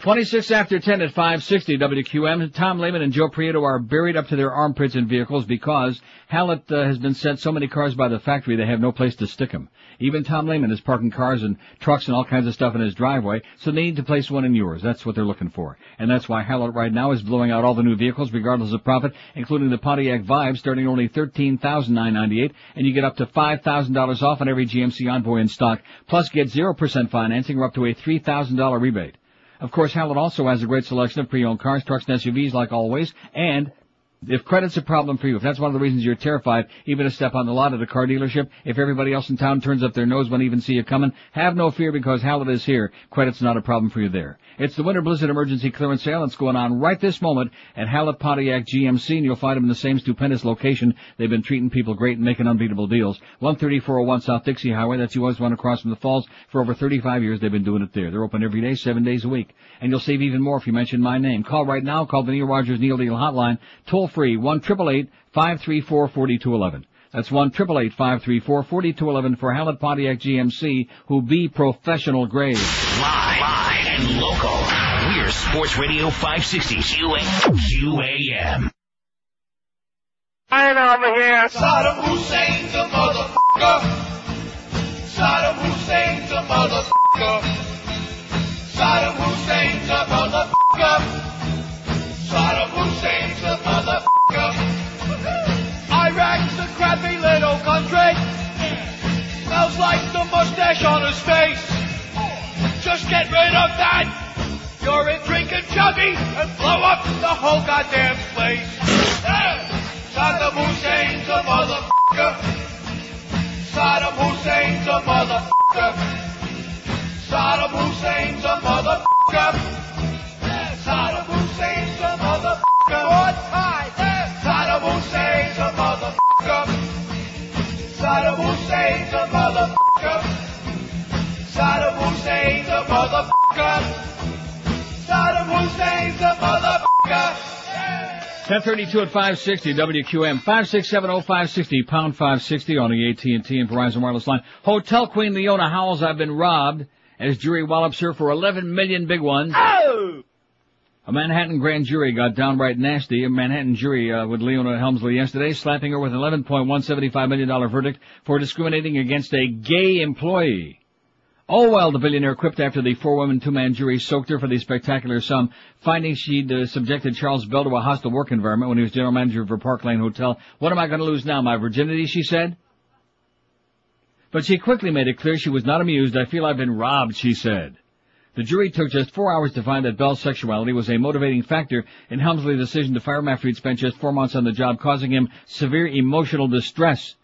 26 after 10 at 560 WQAM. Tom Lehman and Joe Prieto are buried up to their armpits in vehicles because Hallett uh, has been sent so many cars by the factory they have no place to stick them. Even Tom Lehman is parking cars and trucks and all kinds of stuff in his driveway, so they need to place one in yours. That's what they're looking for. And that's why Hallett right now is blowing out all the new vehicles regardless of profit, including the Pontiac Vibe starting only $13,998 and you get up to $5,000 off on every GMC Envoy in stock, plus get 0% financing or up to a $3,000 rebate. Of course, Hallett also has a great selection of pre-owned cars, trucks, and SUVs like always, and if credit's a problem for you, if that's one of the reasons you're terrified even to step on the lot at a car dealership, if everybody else in town turns up their nose when they even see you coming, have no fear because Hallett is here. Credit's not a problem for you there. It's the Winter Blizzard Emergency Clearance Sale that's going on right this moment at Hallett Pontiac GMC, and you'll find them in the same stupendous location. They've been treating people great and making unbeatable deals. 13401 South Dixie Highway, that's you always want to cross from the falls. For over 35 years, they've been doing it there. They're open every day, seven days a week. And you'll save even more if you mention my name. Call right now. Call the Neil Rogers Neil Deal hotline. Toll free, 1 534 4211 That's 1 534 4211 for Hallett Pontiac GMC, who be professional grade. Live, live and local. We're Sports Radio 560 QAM. Right over here. Saddam Hussein's a motherfucker. Saddam Hussein's a motherfucker. Saddam Hussein's a motherfucker. Saddam Hussein's a motherfucker. Iraq's a crappy little country. Smells like the mustache on his face. Just get rid of that. You're a drinking chubby and blow up the whole goddamn place. Saddam Hussein's a motherfucker. Saddam Hussein's a motherfucker. Saddam Hussein's a motherfucker. Hussein's a motherfucker. Saddam Hussein's a motherfucker. Saddam Hussein's a motherfucker. 1032 at 560 WQAM 5670560 pound 560 on the AT&T and Verizon wireless line. Hotel Queen Leona howls I've been robbed as jury wallops her for 11 million big ones. Oh! A Manhattan grand jury got downright nasty. A Manhattan jury uh, with Leona Helmsley yesterday, slapping her with an $11.175 million verdict for discriminating against a gay employee. Oh well, the billionaire quipped after the four-woman, two-man jury soaked her for the spectacular sum, finding she'd uh, subjected Charles Bell to a hostile work environment when he was general manager of for Park Lane Hotel. What am I going to lose now, my virginity, she said? But she quickly made it clear she was not amused. I feel I've been robbed, she said. The jury took just four hours to find that Bell's sexuality was a motivating factor in Helmsley's decision to fire him after he'd spent just four months on the job, causing him severe emotional distress.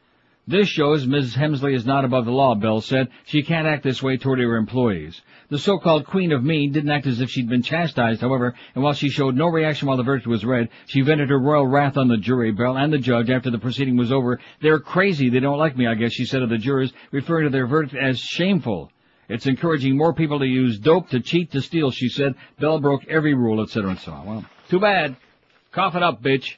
This shows Mrs. Helmsley is not above the law, Bell said. She can't act this way toward her employees. The so-called Queen of Mean didn't act as if she'd been chastised, however, and while she showed no reaction while the verdict was read, she vented her royal wrath on the jury, Bell, and the judge after the proceeding was over. They're crazy. They don't like me, I guess, she said of the jurors, referring to their verdict as shameful. It's encouraging more people to use dope, to cheat, to steal, she said. Bell broke every rule, etc. and so on. Well, too bad. Cough it up, bitch.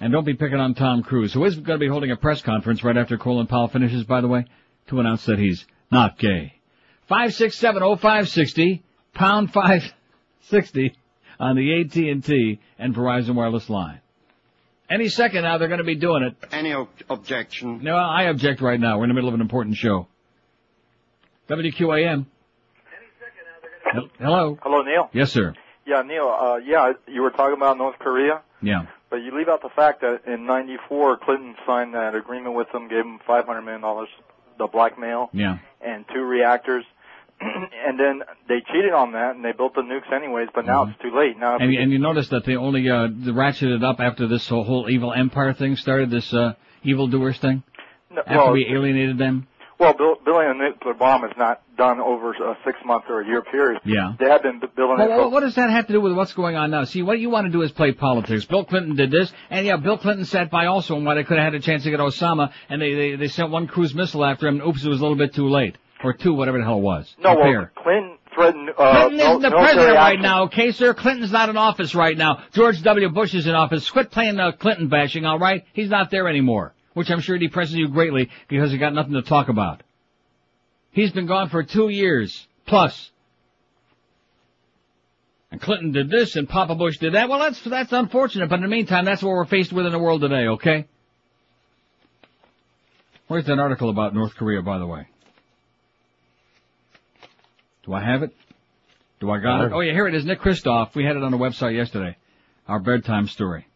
And don't be picking on Tom Cruise, who is going to be holding a press conference right after Colin Powell finishes, by the way, to announce that he's not gay. 5670560, pound 560 on the AT&T and Verizon wireless line. Any second now they're going to be doing it. Any ob- objection? No, I object right now. We're in the middle of an important show. WQAM. Hel- Hello. Hello, Neil. Yes, sir. Yeah, Neil. Uh, yeah, you were talking about North Korea, Yeah. but you leave out the fact that in '94 Clinton signed that agreement with them, gave them 500 million dollars, the blackmail, Yeah. and two reactors, and then they cheated on that and they built the nukes anyways. But now it's too late. Now, And, we- and you notice that they only uh, ratcheted up after this whole, evil empire thing started, this uh, evil doers thing? after well- we alienated them? Well, buil- building a nuclear bomb is not done over a six month or a year period. Yeah. They have been bu- building Well, it. well, what does that have to do with what's going on now? See, what you want to do is play politics. Bill Clinton did this, and yeah, Bill Clinton sat by also and why they could have had a chance to get Osama, and they, they, they sent one cruise missile after him, and oops, it was a little bit too late. Or two, whatever the hell it was. no, well, Clinton threatened. Uh, Clinton isn't the military president right now, okay, sir? Clinton's not in office right now. George W. Bush is in office. Quit playing uh, Clinton bashing, all right? He's not there anymore, which I'm sure depresses you greatly because you got nothing to talk about. He's been gone for two years plus. And Clinton did this and Papa Bush did that. Well, that's that's unfortunate, but in the meantime, that's what we're faced with in the world today, okay? Where's that article about North Korea, by the way? Do I have it? Do I got it? Oh yeah, here it is. Nick Kristof. We had it on the website yesterday. Our bedtime story.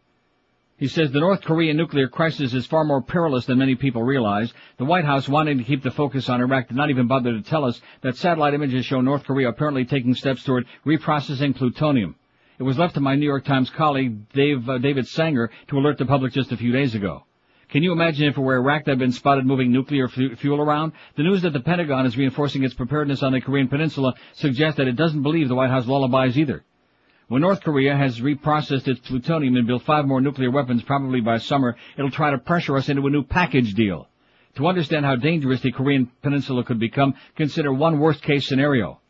He says the North Korean nuclear crisis is far more perilous than many people realize. The White House, wanting to keep the focus on Iraq, did not even bother to tell us that satellite images show North Korea apparently taking steps toward reprocessing plutonium. It was left to my New York Times colleague, Dave, uh, David Sanger, to alert the public just a few days ago. Can you imagine if it were Iraq that had been spotted moving nuclear fu- fuel around? The news that the Pentagon is reinforcing its preparedness on the Korean Peninsula suggests that it doesn't believe the White House lullabies either. When North Korea has reprocessed its plutonium and built five more nuclear weapons, probably by summer, it'll try to pressure us into a new package deal. To understand how dangerous the Korean Peninsula could become, consider one worst case scenario.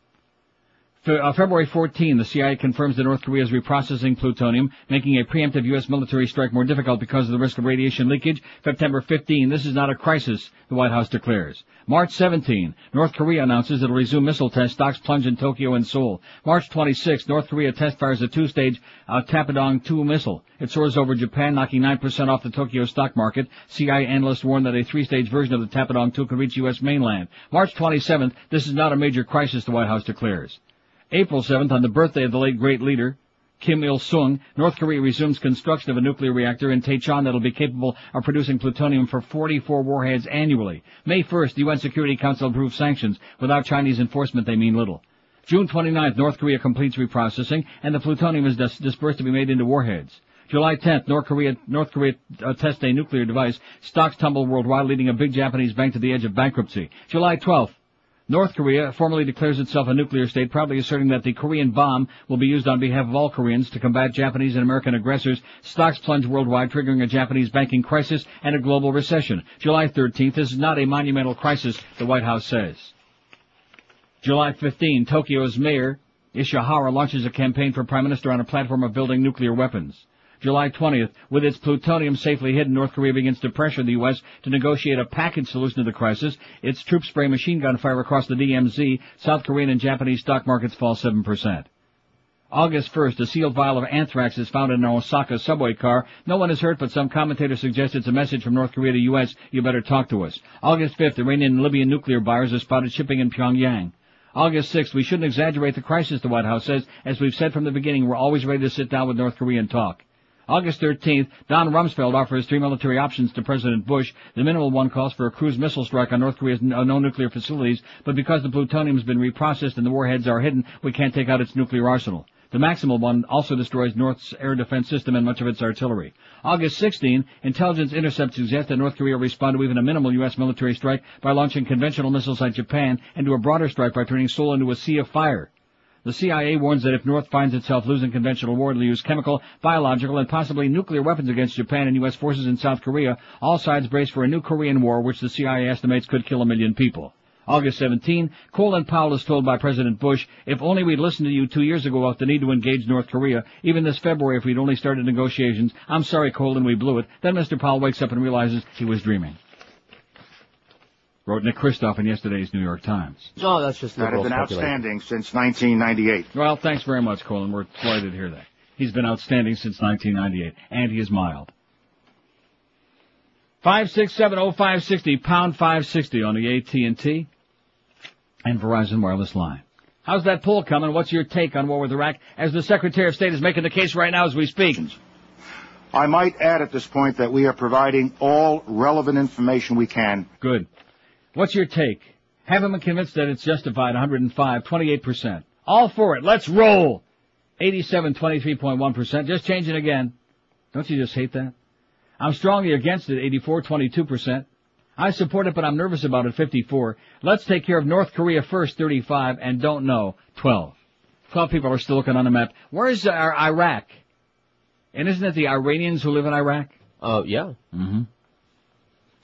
Uh, February 14, the CIA confirms that North Korea is reprocessing plutonium, making a preemptive U.S. military strike more difficult because of the risk of radiation leakage. September 15, this is not a crisis, the White House declares. March 17, North Korea announces it'll resume missile tests, stocks plunge in Tokyo and Seoul. March 26, North Korea test fires a two-stage uh, Taepodong-2 missile. It soars over Japan, knocking 9% off the Tokyo stock market. CIA analysts warn that a three-stage version of the Taepodong-2 could reach U.S. mainland. March 27th, this is not a major crisis, the White House declares. April 7th, on the birthday of the late great leader, Kim Il-sung, North Korea resumes construction of a nuclear reactor in Taechon that'll be capable of producing plutonium for 44 warheads annually. May 1st, the UN Security Council approves sanctions. Without Chinese enforcement, they mean little. June 29th, North Korea completes reprocessing, and the plutonium is dis- dispersed to be made into warheads. July 10th, North Korea, North Korea uh, tests a nuclear device. Stocks tumble worldwide, leading a big Japanese bank to the edge of bankruptcy. July 12th, North Korea formally declares itself a nuclear state, proudly asserting that the Korean bomb will be used on behalf of all Koreans to combat Japanese and American aggressors. Stocks plunge worldwide, triggering a Japanese banking crisis and a global recession. July 13th, this is not a monumental crisis, the White House says. July 15, Tokyo's mayor, Ishihara, launches a campaign for prime minister on a platform of building nuclear weapons. July 20th, with its plutonium safely hidden, North Korea begins to pressure the U.S. to negotiate a package solution to the crisis. Its troop spray machine gun fire across the DMZ. South Korean and Japanese stock markets fall 7%. August 1st, a sealed vial of anthrax is found in an Osaka subway car. No one is hurt, but some commentators suggest it's a message from North Korea to U.S. You better talk to us. August 5th, Iranian and Libyan nuclear buyers are spotted shipping in Pyongyang. August 6th, we shouldn't exaggerate the crisis, the White House says. As we've said from the beginning, we're always ready to sit down with North Korea and talk. August 13th, Don Rumsfeld offers three military options to President Bush. The minimal one calls for a cruise missile strike on North Korea's n- uh, nuclear facilities, but because the plutonium has been reprocessed and the warheads are hidden, we can't take out its nuclear arsenal. The maximal one also destroys North's air defense system and much of its artillery. August 16, intelligence intercepts suggest that North Korea will respond to even a minimal U.S. military strike by launching conventional missiles like Japan and to a broader strike by turning Seoul into a sea of fire. The CIA warns that if North finds itself losing conventional war, it'll use chemical, biological, and possibly nuclear weapons against Japan and U.S. forces in South Korea. All sides brace for a new Korean war, which the CIA estimates could kill a million people. August 17, Colin Powell is told by President Bush, if only we'd listened to you two years ago about the need to engage North Korea, even this February if we'd only started negotiations. I'm sorry, Colin, we blew it. Then Mr. Powell wakes up and realizes he was dreaming. Wrote Nick Kristof in yesterday's New York Times. Oh, that's just That liberal has been outstanding since 1998. Well, thanks very much, Colin. We're delighted to hear that. He's been outstanding since 1998, and he is mild. 5670560, pound 560 on the AT&T and Verizon wireless line. How's that poll coming? What's your take on war with Iraq as the Secretary of State is making the case right now as we speak? I might add at this point that we are providing all relevant information we can. Good. What's your take? Haven't been convinced that it's justified 105, 28%. All for it. Let's roll. 87, 23.1%. Just changing again. Don't you just hate that? I'm strongly against it, 84, 22%. I support it, but I'm nervous about it, 54. Let's take care of North Korea first, 35, and don't know, 12. 12 people are still looking on the map. Where's uh, Iraq? And isn't it the Iranians who live in Iraq? Oh, yeah. Mm-hmm.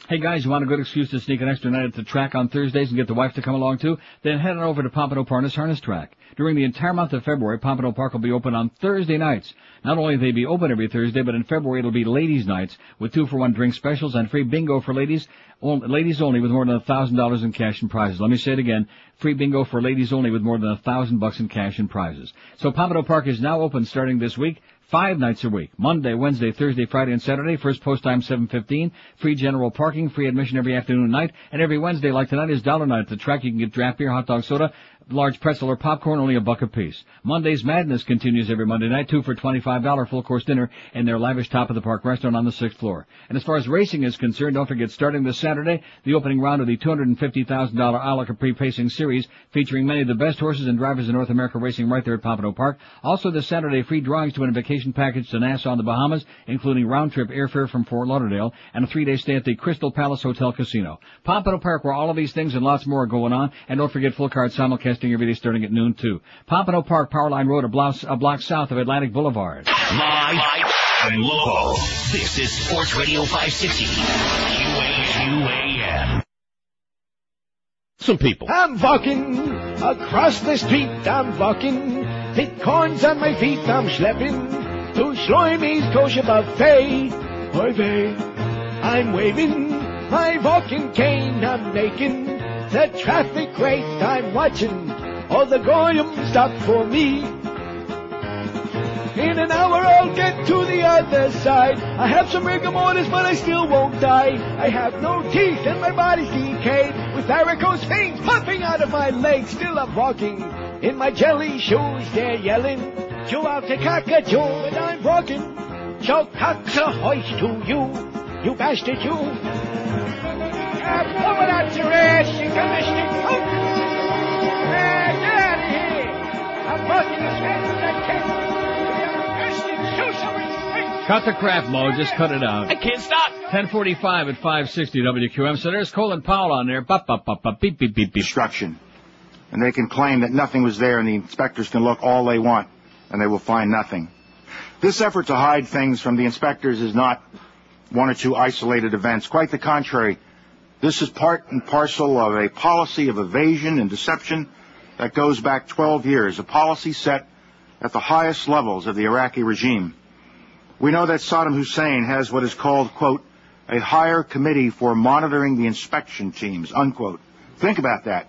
Hey guys, you want a good excuse to sneak an extra night at the track on Thursdays and get the wife to come along too? Then head on over to Pompano Parnas Harness Track. During the entire month of February, Pompano Park will be open on Thursday nights. Not only they be open every Thursday, but in February it'll be ladies' nights with two for one drink specials and free bingo for ladies, on- ladies only with more than a thousand dollars in cash and prizes. Let me say it again. Free bingo for ladies only with more than a thousand bucks in cash and prizes. So Pompano Park is now open starting this week. Five nights a week. Monday, Wednesday, Thursday, Friday, and Saturday. First post time 7.15. Free general parking. Free admission every afternoon and night. And every Wednesday, like tonight, is dollar night at the track. You can get draft beer, hot dog, soda, large pretzel or popcorn, only a buck a piece. Monday's Madness continues every Monday night, two for $25 full course dinner in their lavish top of the park restaurant on the sixth floor. And as far as racing is concerned, don't forget starting this Saturday, the opening round of the $250,000 Ala Capri Pacing Series featuring many of the best horses and drivers in North America racing right there at Pompano Park. Also this Saturday, free drawings to win a vacation package to Nassau in the Bahamas, including round trip airfare from Fort Lauderdale and a three day stay at the Crystal Palace Hotel Casino. Pompano Park where all of these things and lots more are going on. And don't forget full card simulcasting every day starting at noon too. Pompano Park, Powerline Road, a block, a block south of Atlantic Boulevard. Live and local. This is Sports Radio 560. QAQAM. Some people. I'm walking across the street, I'm walking. Thick corns on my feet, I'm schlepping to Schleumy's kosher buffet. Oy vey, I'm waving my walking cane, I'm making the traffic great. I'm watching all the goyim stop for me. In an hour I'll get to the other side. I have some rigor mortis, but I still won't die. I have no teeth and my body's decayed. With varicose veins popping out of my legs. Still I'm walking in my jelly shoes. They're yelling, Jew out to cockatoo, and I'm walking. Show cocks a hoist to you, you bastard you. I'm blowing out your ass, you commissioner. Get out of here. I'm walking as fast as I can. Cut the crap, Mo. Just cut it out. I can't stop. 1045 at 560 WQAM. So there's Colin Powell on there. Bop, bop, bop, bop, beep, beep, beep, beep. Destruction. And they can claim that nothing was there and the inspectors can look all they want and they will find nothing. This effort to hide things from the inspectors is not one or two isolated events. Quite the contrary. This is part and parcel of a policy of evasion and deception that goes back 12 years, a policy set at the highest levels of the Iraqi regime. We know that Saddam Hussein has what is called, quote, a higher committee for monitoring the inspection teams, unquote. Think about that.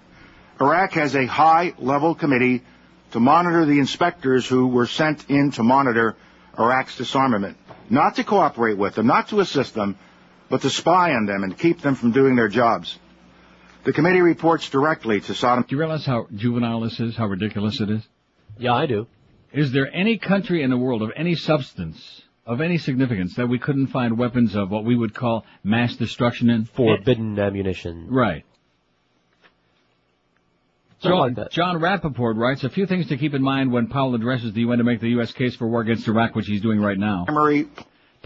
Iraq has a high level committee to monitor the inspectors who were sent in to monitor Iraq's disarmament. Not to cooperate with them, not to assist them, but to spy on them and keep them from doing their jobs. The committee reports directly to Saddam. Do you realize how juvenile this is? How ridiculous it is? Yeah, I do. Is there any country in the world of any substance, of any significance, that we couldn't find weapons of what we would call mass destruction in? Forbidden ammunition. Right. John, like. Jon Rappoport writes, a few things to keep in mind when Powell addresses the UN to make the U.S. case for war against Iraq, which he's doing right now.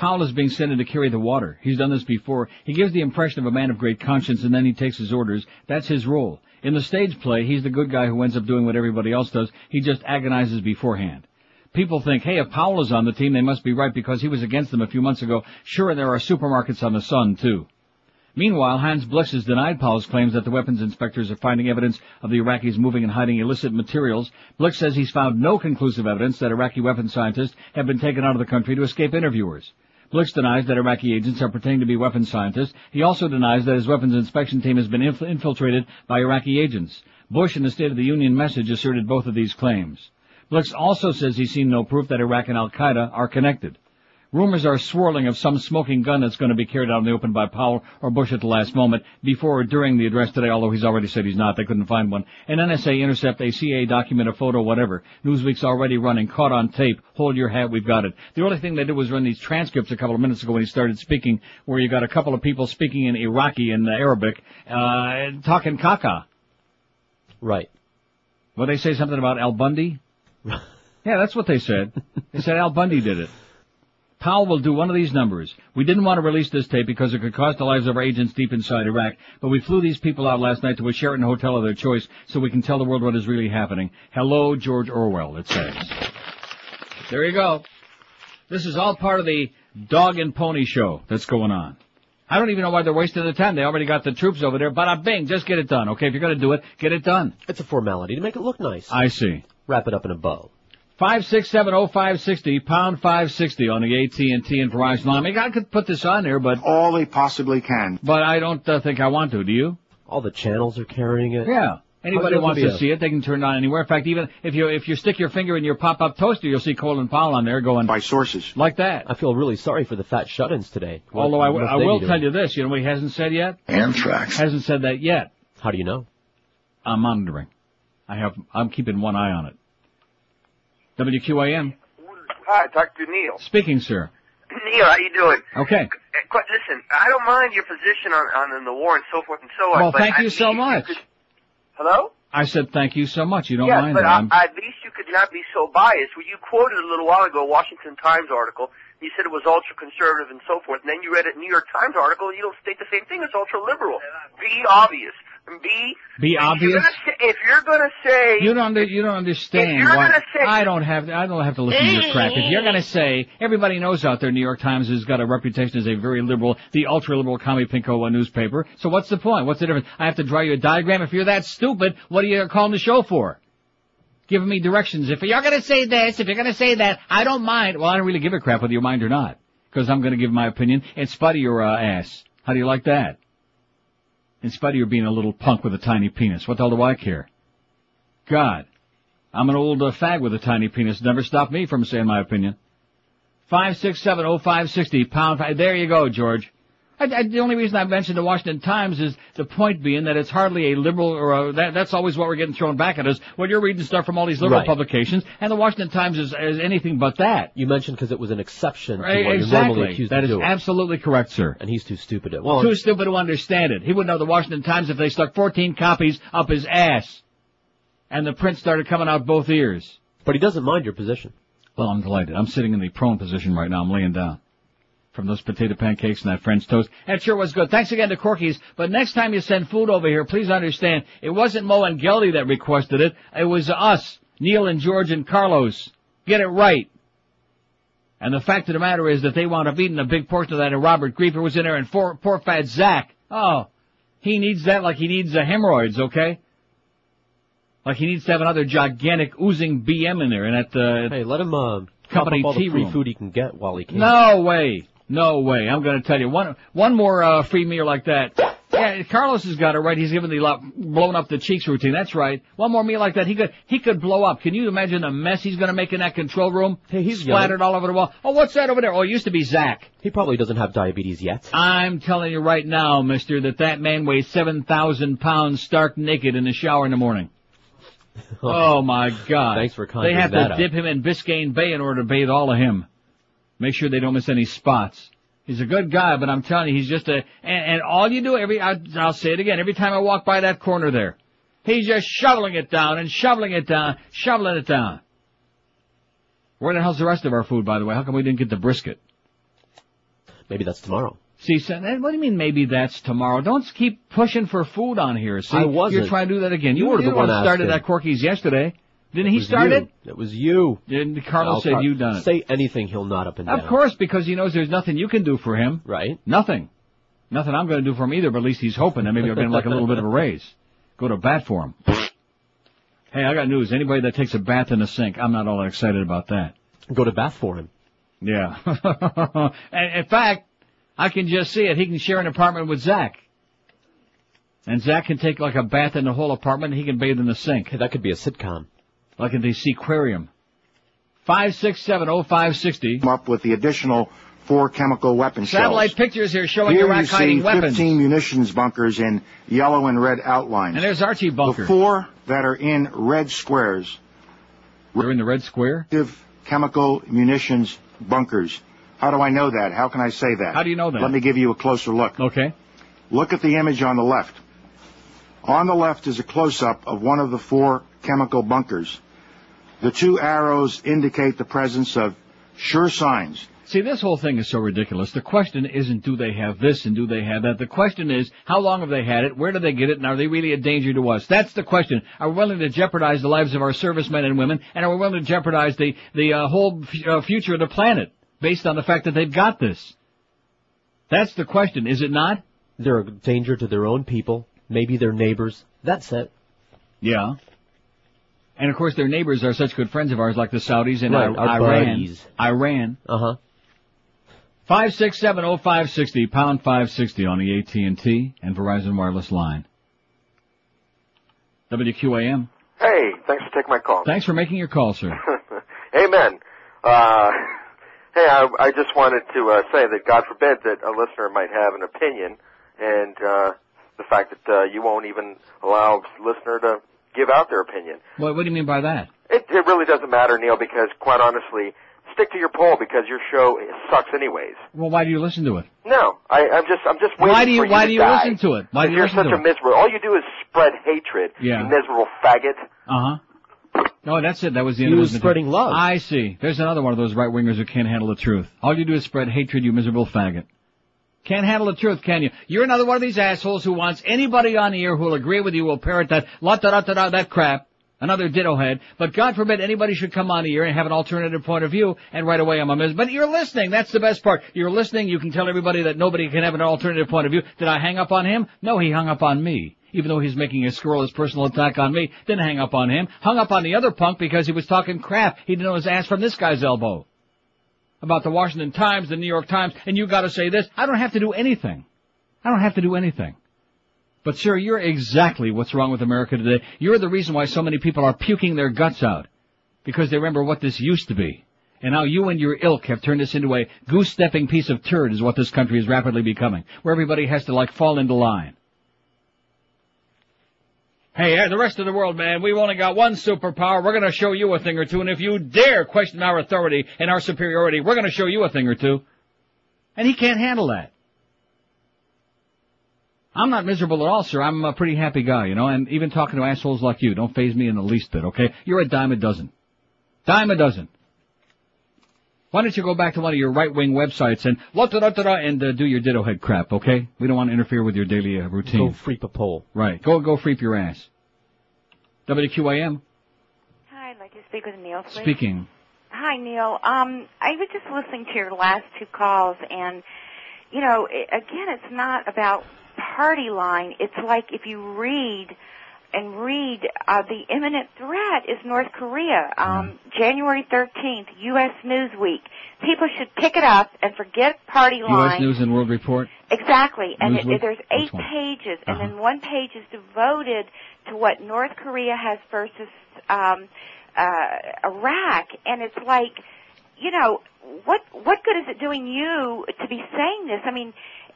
Powell is being sent in to carry the water. He's done this before. He gives the impression of a man of great conscience and then he takes his orders. That's his role. In the stage play, he's the good guy who ends up doing what everybody else does. He just agonizes beforehand. People think, hey, if Powell is on the team, they must be right because he was against them a few months ago. Sure, there are supermarkets on the sun, too. Meanwhile, Hans Blix has denied Powell's claims that the weapons inspectors are finding evidence of the Iraqis moving and hiding illicit materials. Blix says he's found no conclusive evidence that Iraqi weapons scientists have been taken out of the country to escape interviewers. Blix denies that Iraqi agents are pretending to be weapons scientists. He also denies that his weapons inspection team has been inf- infiltrated by Iraqi agents. Bush in the State of the Union message asserted both of these claims. Blix also says he's seen no proof that Iraq and Al-Qaeda are connected. Rumors are swirling of some smoking gun that's going to be carried out in the open by Powell or Bush at the last moment, before or during the address today, although he's already said he's not. They couldn't find one. An NSA intercept, a CIA document, a photo, whatever. Newsweek's already running, caught on tape. Hold your hat, we've got it. The only thing they did was run these transcripts a couple of minutes ago when he started speaking, where you got a couple of people speaking in Iraqi and Arabic, uh, talking caca. Right. Well, they say something about Al Bundy? yeah, that's what they said. They said Al Bundy did it. Powell will do one of these numbers. We didn't want to release this tape because it could cost the lives of our agents deep inside Iraq, but we flew these people out last night to a Sheraton hotel of their choice so we can tell the world what is really happening. Hello, George Orwell, it says. There you go. This is all part of the dog and pony show that's going on. I don't even know why they're wasting the time. They already got the troops over there. Bada bing, just get it done. Okay, if you're going to do it, get it done. It's a formality to make it look nice. I see. Wrap it up in a bow. Five six seven oh five sixty pound five sixty on the AT and T and Verizon line. I mean, I could put this on there, but all they possibly can. But I don't uh, think I want to. Do you? All the channels are carrying it. Yeah. Anybody How's wants gonna to see it, they can turn it on anywhere. In fact, even if you if you stick your finger in your pop-up toaster, you'll see Colin Powell on there going by sources like that. I feel really sorry for the fat shut-ins today. What- Although I, what w- must I they will tell you this, you know what he hasn't said yet? Anthrax. Hasn't said that yet. How do you know? I'm monitoring. I have, I'm keeping one eye on it. WQAM. Hi, Dr. Neil. Speaking, sir. Neil, how you doing? Okay. Uh, Listen, I don't mind your position on, on the war and so forth and so on. Well, thank you so much. could- Hello? I said thank you so much. You don't yes, mind but that. I, at least you could not be so biased. Well, you quoted a little while ago a Washington Times article. You said it was ultra conservative and so forth, and then you read a New York Times article. and You don't state the same thing. It's ultra liberal. Be obvious. Be Be obvious? You're gonna say, if you're going to say You don't under, you don't understand why say- I don't have I don't have to listen to your crap. If you're gonna say everybody knows out there New York Times has got a reputation as a very liberal, the ultra liberal commie pinko uh, newspaper. So what's the point? What's the difference? I have to draw you a diagram. If you're that stupid, what are you calling the show for? Giving me directions. If you're gonna say this, if you're gonna say that, I don't mind. Well, I don't really give a crap whether you mind or not, because I'm gonna give my opinion and spite your uh, ass. How do you like that? In spite of your being a little punk with a tiny penis, what the hell do I care? God. I'm an old uh, fag with a tiny penis. Never stopped me from saying my opinion. Five six seven oh five sixty pound. Five. There you go, George. I, I, the only reason I mentioned the Washington Times is the point being that it's hardly a liberal or a, that, that's always what we're getting thrown back at us when you're reading stuff from all these liberal Right. publications, and the Washington Times is, is anything but that. You mentioned because it was an exception to Right, what you're normally accused That is doing. absolutely correct, sir. And he's too stupid to. Well, Too stupid to understand it. He wouldn't know the Washington Times if they stuck 14 copies up his ass. And the print started coming out both ears. But he doesn't mind your position. Well, I'm delighted. I'm sitting in the prone position right now. I'm laying down. From those potato pancakes and that French toast. That sure was good. Thanks again to Corky's. But next time you send food over here, please understand, it wasn't Mo and Geldy that requested it. It was us. Neil and George and Carlos. Get it right. And the fact of the matter is that they wound up eating a big portion of that and Robert Griefer was in there and poor, poor fat Zach. Oh, he needs that like he needs the hemorrhoids, okay? Like he needs to have another gigantic oozing BM in there and at the hey, let him uh, company up all tea the free room. food he can get while he can. No way. No way. I'm going to tell you one one more uh, free meal like that. Yeah, Carlos has got it right. He's given the lo- blowing up the cheeks routine. That's right. One more meal like that, he could he could blow up. Can you imagine the mess he's going to make in that control room? Hey, he's splattered all over the wall. Oh, what's that over there? Oh, it used to be Zach. He probably doesn't have diabetes yet. I'm telling you right now, Mister, that that man weighs seven thousand pounds, stark naked, in the shower in the morning. Oh my God! Thanks for coming. They have to up. dip him in Biscayne Bay in order to bathe all of him. Make sure they don't miss any spots. He's a good guy, but I'm telling you, he's just a. And, and all you do every, I, I'll say it again, every time I walk by that corner there, he's just shoveling it down and shoveling it down, shoveling it down. Where the hell's the rest of our food, by the way? How come we didn't get the brisket? Maybe that's tomorrow. See, son, eh, what do you mean maybe that's tomorrow? Don't keep pushing for food on here. See, I wasn't. You're trying to do that again. You, You were the one one started asking. that Corky's yesterday. Didn't he start you. it? It was you. Didn't Carlos Al said Car- you done it? Say anything, he'll nod up and down. Of course, because he knows there's nothing you can do for him. Right. Nothing. Nothing I'm going to do for him either, but at least he's hoping that maybe I'll get him like a little bit of a raise. Go to bat for him. Hey, I got news. Anybody that takes a bath in the sink, I'm not all that excited about that. Go to bat for him. Yeah. and in fact, I can just see it. He can share an apartment with Zach. And Zach can take like a bath in the whole apartment and he can bathe in the sink. Hey, that could be a sitcom. Like in the Seaquarium. Five six seven oh five sixty. Come up with the additional four chemical weapon Satellite shells. pictures here showing Here Iraq you see hiding weapons. 15 munitions bunkers in yellow and red outlines. And there's Archie Bunker. The four that are in red squares. They're in the red square? Chemical munitions bunkers. How do I know that? How can I say that? How do you know that? Let me give you a closer look. Okay. Look at the image on the left. On the left is a close-up of one of the four chemical bunkers. The two arrows indicate the presence of sure signs. See, this whole thing is so ridiculous. The question isn't do they have this and do they have that. The question is how long have they had it, where do they get it, and are they really a danger to us? That's the question. Are we willing to jeopardize the lives of our servicemen and women, and are we willing to jeopardize the, the uh, whole f- uh, future of the planet based on the fact that they've got this? That's the question, is it not? They're a danger to their own people, maybe their neighbors. That's it. Yeah. And of course their neighbors are such good friends of ours like the Saudis and Right, I- Iran. buddies. Iran. Uh huh. Five six seven oh five sixty pound five sixty on the AT and T and Verizon wireless line. WQAM. Hey, thanks for taking my call. Thanks for making your call, sir. Amen. Uh, hey, I, I just wanted to uh, say that God forbid that a listener might have an opinion, and uh, the fact that uh, you won't even allow a listener to give out their opinion. What, what do you mean by that? It, it really doesn't matter, Neil, because quite honestly, stick to your poll because your show sucks anyways. Well, why do you listen to it? No, I, I'm just I'm just waiting Why do you for you Why to do you die. listen to it? Why do you you're listen such to a it? miserable. All you do is spread hatred. Yeah. You miserable faggot. Uh huh. No, that's it. That was the He end of was his- spreading love. I see. There's another one of those right wingers who can't handle the truth. All you do is spread hatred, you miserable faggot. Can't handle the truth, can you? You're another one of these assholes who wants anybody on the air who will agree with you, will parrot that la da da da da that crap. Another ditto head. But God forbid anybody should come on air and have an alternative point of view, and right away I'm a mis- But you're listening. That's the best part. You're listening. You can tell everybody that nobody can have an alternative point of view. Did I hang up on him? No, he hung up on me. Even though he's making a scurrilous personal attack on me, didn't hang up on him. Hung up on the other punk because he was talking crap. He didn't know his ass from this guy's elbow. About the Washington Times, the New York Times, and you gotta say this. I don't have to do anything. I don't have to do anything. But sir, you're exactly what's wrong with America today. You're the reason why so many people are puking their guts out. Because they remember what this used to be. And now you and your ilk have turned this into a goose-stepping piece of turd is what this country is rapidly becoming. Where everybody has to like fall into line. Hey, the rest of the world, man, we've only got one superpower. We're gonna show you a thing or two, and if you dare question our authority and our superiority, we're gonna show you a thing or two. And he can't handle that. I'm not miserable at all, sir. I'm a pretty happy guy, you know, and even talking to assholes like you don't phase me in the least bit, okay? You're a dime a dozen. Dime a dozen. Why don't you go back to one of your right-wing websites and la da da da and uh, do your ditto head crap, okay? We don't want to interfere with your daily uh, routine. Go freep a poll. Right. Go go freep your ass. WQAM Hi, I'd like to speak with Neil, please. speaking. Hi, Neil. Um, I was just listening to your last two calls, and you know, i again, it's not about party line. It's like if you read and read, uh, the imminent threat is North Korea. Um, January 13th, U.S. Newsweek. People should pick it up and forget party lines. U.S. News and World Report. Exactly. And it, Newsweek? there's eight pages, Uh-huh. and then one page is devoted to what North Korea has versus um, uh, Iraq, and it's like, you know, what what good is it doing you to be saying this? I mean,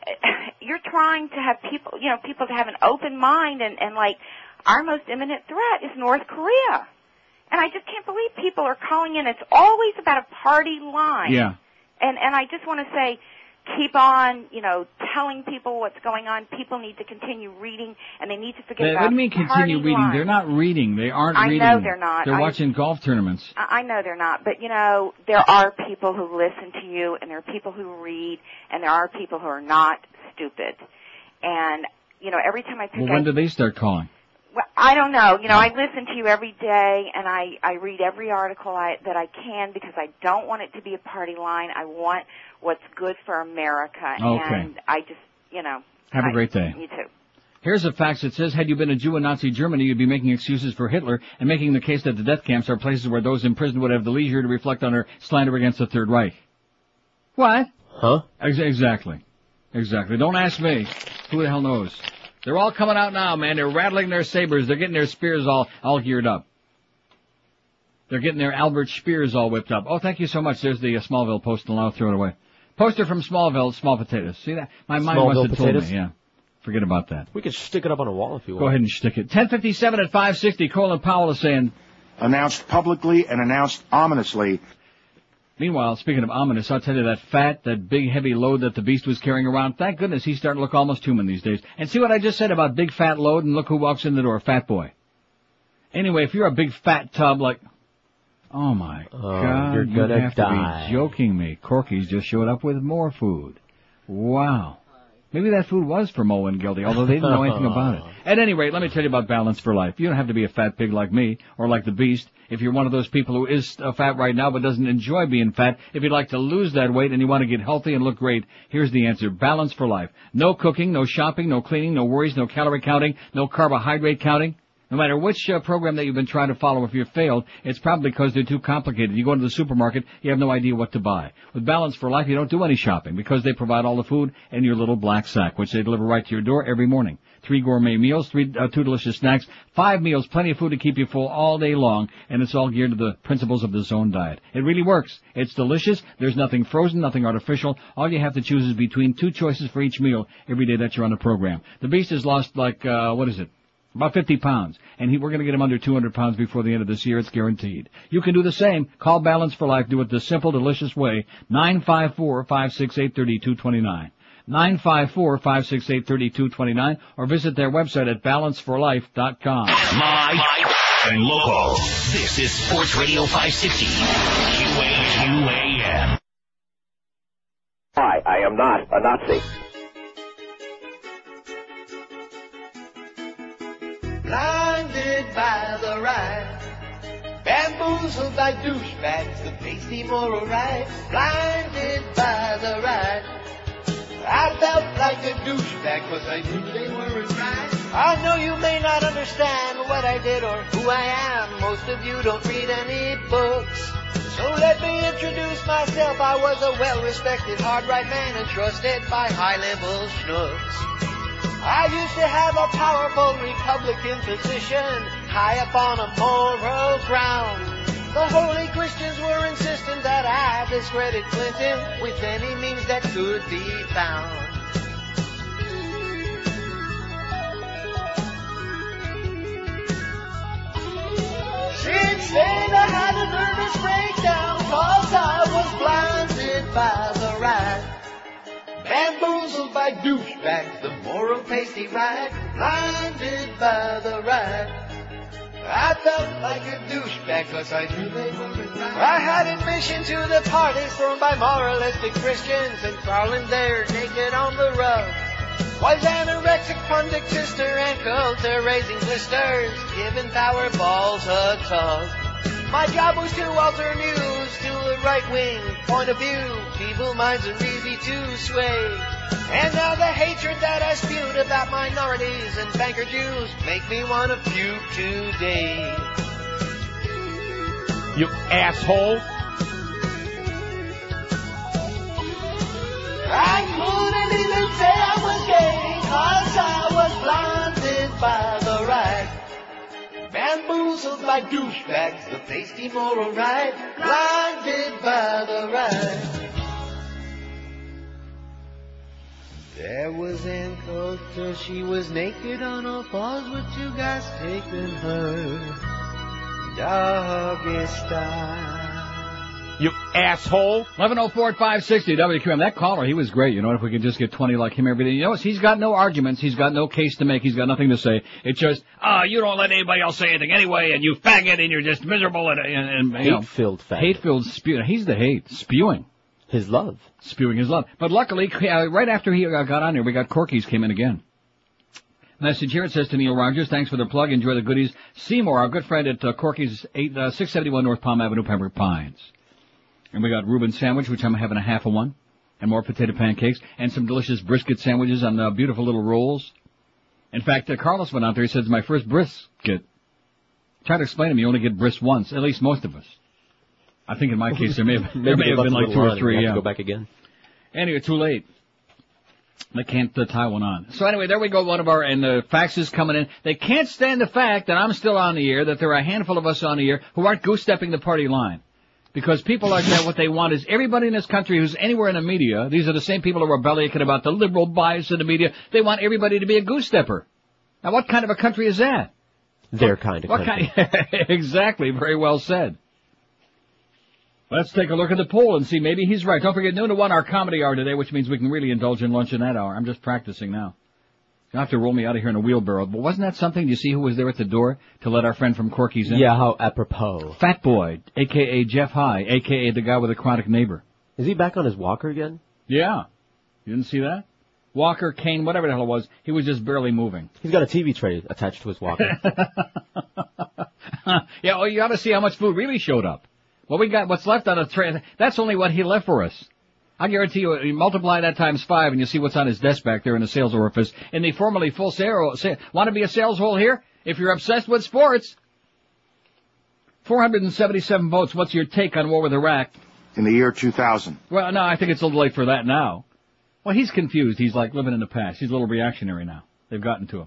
you're trying to have people, you know, people to have an open mind, and and like our most imminent threat is North Korea. And I just can't believe people are calling in. It's always about a party line. Yeah. And and I just want to say, keep on, you know, telling people what's going on. People need to continue reading, and they need to forget They, about what do you mean continue reading? They're not reading. They aren't I reading. I know they're not. They're I- watching golf tournaments. I I know they're not, but you know, there are people who listen to you, and there are people who read, and there are people who are not stupid. And you know, every time I pick Well, up when do they start calling? Well, I don't know. You know, I listen to you every day, and I I read every article I that I can because I don't want it to be a party line. I want what's good for America, Okay. and I just you know. Have a I- great day. You too. Here's a fax that says, had you been a Jew in Nazi Germany, you'd be making excuses for Hitler and making the case that the death camps are places where those in prison would have the leisure to reflect on their slander against the Third Reich. What? Huh? Ex- exactly. Exactly. Don't ask me. Who the hell knows? They're all coming out now, man. They're rattling their sabers. They're getting their spears all, all geared up. They're getting their Albert Spears all whipped up. Oh, thank you so much. There's the uh, Smallville poster, and I'll throw it away. Poster from Smallville, small potatoes. See that? My mind Smallville must have told me, yeah. Forget about that. We could stick it up on a wall if you want. Go ahead and stick it. 1057 at 560, Colin Powell is saying, Announced publicly and announced ominously. Meanwhile, speaking of ominous, I'll tell you that fat, that big heavy load that the beast was carrying around, thank goodness he's starting to look almost human these days. And see what I just said about big fat load and look who walks in the door, fat boy. Anyway, if you're a big fat tub like, Oh my Oh, God! you're gonna have die. to be joking me. Corky's just showed up with more food. Wow. Maybe that food was for Mo and Gildy, although they didn't know anything about it. At any rate, let me tell you about Balance for Life. You don't have to be a fat pig like me, or like the Beast. If you're one of those people who is uh, fat right now but doesn't enjoy being fat, if you'd like to lose that weight and you want to get healthy and look great, here's the answer. Balance for Life. No cooking, no shopping, no cleaning, no worries, no calorie counting, no carbohydrate counting. No matter which uh, program that you've been trying to follow, if you've failed, it's probably because they're too complicated. You go into the supermarket, you have no idea what to buy. With Balance for Life, you don't do any shopping because they provide all the food in your little black sack, which they deliver right to your door every morning. Three gourmet meals, three, uh, two delicious snacks, five meals, plenty of food to keep you full all day long, and it's all geared to the principles of the zone diet. It really works. It's delicious. There's nothing frozen, nothing artificial. All you have to choose is between two choices for each meal every day that you're on the program. The Beast has lost like, uh, what is it? About 50 pounds. And he, we're to get him under 200 pounds before the end of this year. It's guaranteed. You can do the same. Call Balance for Life. Do it the simple, delicious way. 954-568-3229. 954-568-3229 or visit their website at balanceforlife.com. Live and local. This is Sports Radio 560. QAQAM. Hi, I am not a Nazi. blinded by the ride, bamboozled by douchebags, the pasty moral right, blinded by the ride. I felt like a douchebag cause I knew they weren't right. I know you may not understand what I did or who I am. Most of you don't read any books. So let me introduce myself. I was a well-respected hard right man and trusted by high-level schnooks. I used to have a powerful Republican position, high up on a moral ground. The holy Christians were insisting that I discredit Clinton with any means that could be found. Since then I had a nervous breakdown cause I was blinded by the ride. Bamboozled by douchebags, the moral pasty ride, blinded by the ride. I felt like a douchebag cause I knew they weren't. I had admission to the parties thrown by moralistic Christians and crawling there naked on the rug. Was anorexic pundit sister and culture raising blisters, giving power balls a tug. My job was to alter news to a right-wing point of view. Feeble minds are easy to sway. And now the hatred that I spewed about minorities and banker Jews make me want to puke today. You asshole. I couldn't even say I was gay, cause I was blinded by. Bamboozled by douchebags, the pasty moral right, blinded by the right. There was Ann Coulter, she was naked on all fours with two guys taking her doggy style. You asshole. 1104 at 560 WQAM. That caller, he was great. You know, if we could just get 20 like him every day. You know, he's got no arguments. He's got no case to make. He's got nothing to say. It's just, ah, you don't let anybody else say anything anyway, and you faggot, and you're just miserable, and, and, and you know, Hate-filled faggot. Hate-filled spew. He's the hate. Spewing. His love. Spewing his love. But luckily, uh, right after he uh, got on here, we got Corky's came in again. Message here, it says to Neil Rogers, thanks for the plug, enjoy the goodies. Seymour, our good friend at uh, Corky's, eight, uh, 671 North Palm Avenue, Pembroke Pines. And we got Reuben sandwich, which I'm having a half of one, and more potato pancakes, and some delicious brisket sandwiches on uh, beautiful little rolls. In fact, uh, Carlos went out there, he said, it's my first brisket. Try to explain to him, you only get bris once, at least most of us. I think in my case there may have, there may have been like two or three, yeah. to go back again. Anyway, too late. They can't uh, tie one on. So anyway, there we go. One of our and the faxes coming in. They can't stand the fact that I'm still on the air. That there are a handful of us on the air who aren't goose stepping the party line. Because people like that, what they want is everybody in this country who's anywhere in the media. These are the same people who are bellyaching about the liberal bias in the media. They want everybody to be a goose stepper. Now, what kind of a country is that? Their kind of What country. kind? exactly. Very well said. Let's take a look at the poll and see. Maybe he's right. Don't forget noon to one our comedy hour today, which means we can really indulge in lunch in that hour. I'm just practicing now. You'll have to roll me out of here in a wheelbarrow. But wasn't that something? Do you see who was there at the door to let our friend from Corky's in? Yeah, how apropos. Fat Boy, aka Jeff High, aka the guy with a chronic neighbor. Is he back on his walker again? Yeah. You didn't see that? Walker, cane, whatever the hell it was, he was just barely moving. He's got a TV tray attached to his walker. yeah, well, you ought to see how much food really showed up. What we got, what's left on the tray, that's only what he left for us. I guarantee you, you multiply that times five and you see what's on his desk back there in the sales orifice. In the formerly full sale, sa- want to be a sales hole here? If you're obsessed with sports. 477 votes. What's your take on war with Iraq? In the year 2000. Well, no, I think it's a little late for that now. Well, he's confused. He's like living in the past. He's a little reactionary now. They've gotten to him.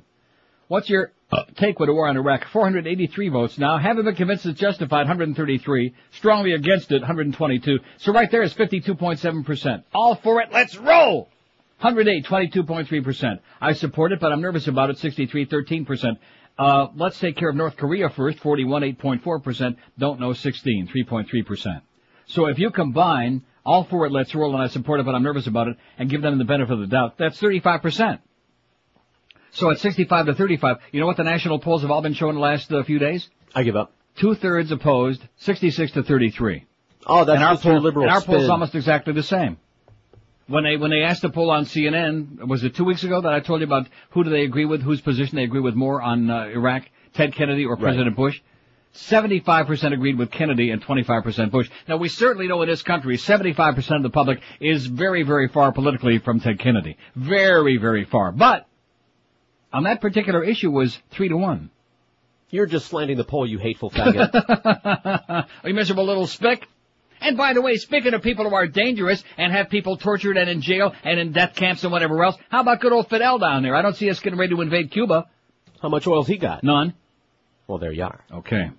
What's your uh, take with the war on Iraq? 483 votes now. Haven't been convinced it's justified, 133. Strongly against it, 122. So right there is 52.7%. All for it, let's roll! 108, 22.3%. I support it, but I'm nervous about it, 63, 13%. Uh, let's take care of North Korea first, 41, 8.4%. Don't know, 16, 3.3%. So if you combine all for it, let's roll, and I support it, but I'm nervous about it, and give them the benefit of the doubt, that's 35%. So at 65 to 35, you know what the national polls have all been showing the last uh, few days? I give up. Two thirds opposed, 66 to 33. Oh, that's and our poll, liberal and our spin. poll's almost exactly the same. When they when they asked the poll on CNN, was it two weeks ago that I told you about who do they agree with, whose position they agree with more on uh, Iraq, Ted Kennedy or President Bush? 75% agreed with Kennedy and 25% Bush. Now we certainly know in this country, 75% of the public is very, very far politically from Ted Kennedy. Very, very far. But, on that particular issue was three to one. You're just slanting the poll, you hateful faggot. You miserable little spick? And by the way, speaking of people who are dangerous and have people tortured and in jail and in death camps and whatever else, how about good old Fidel down there? I don't see us getting ready to invade Cuba. How much oil's he got? None. Well, there you are. Okay.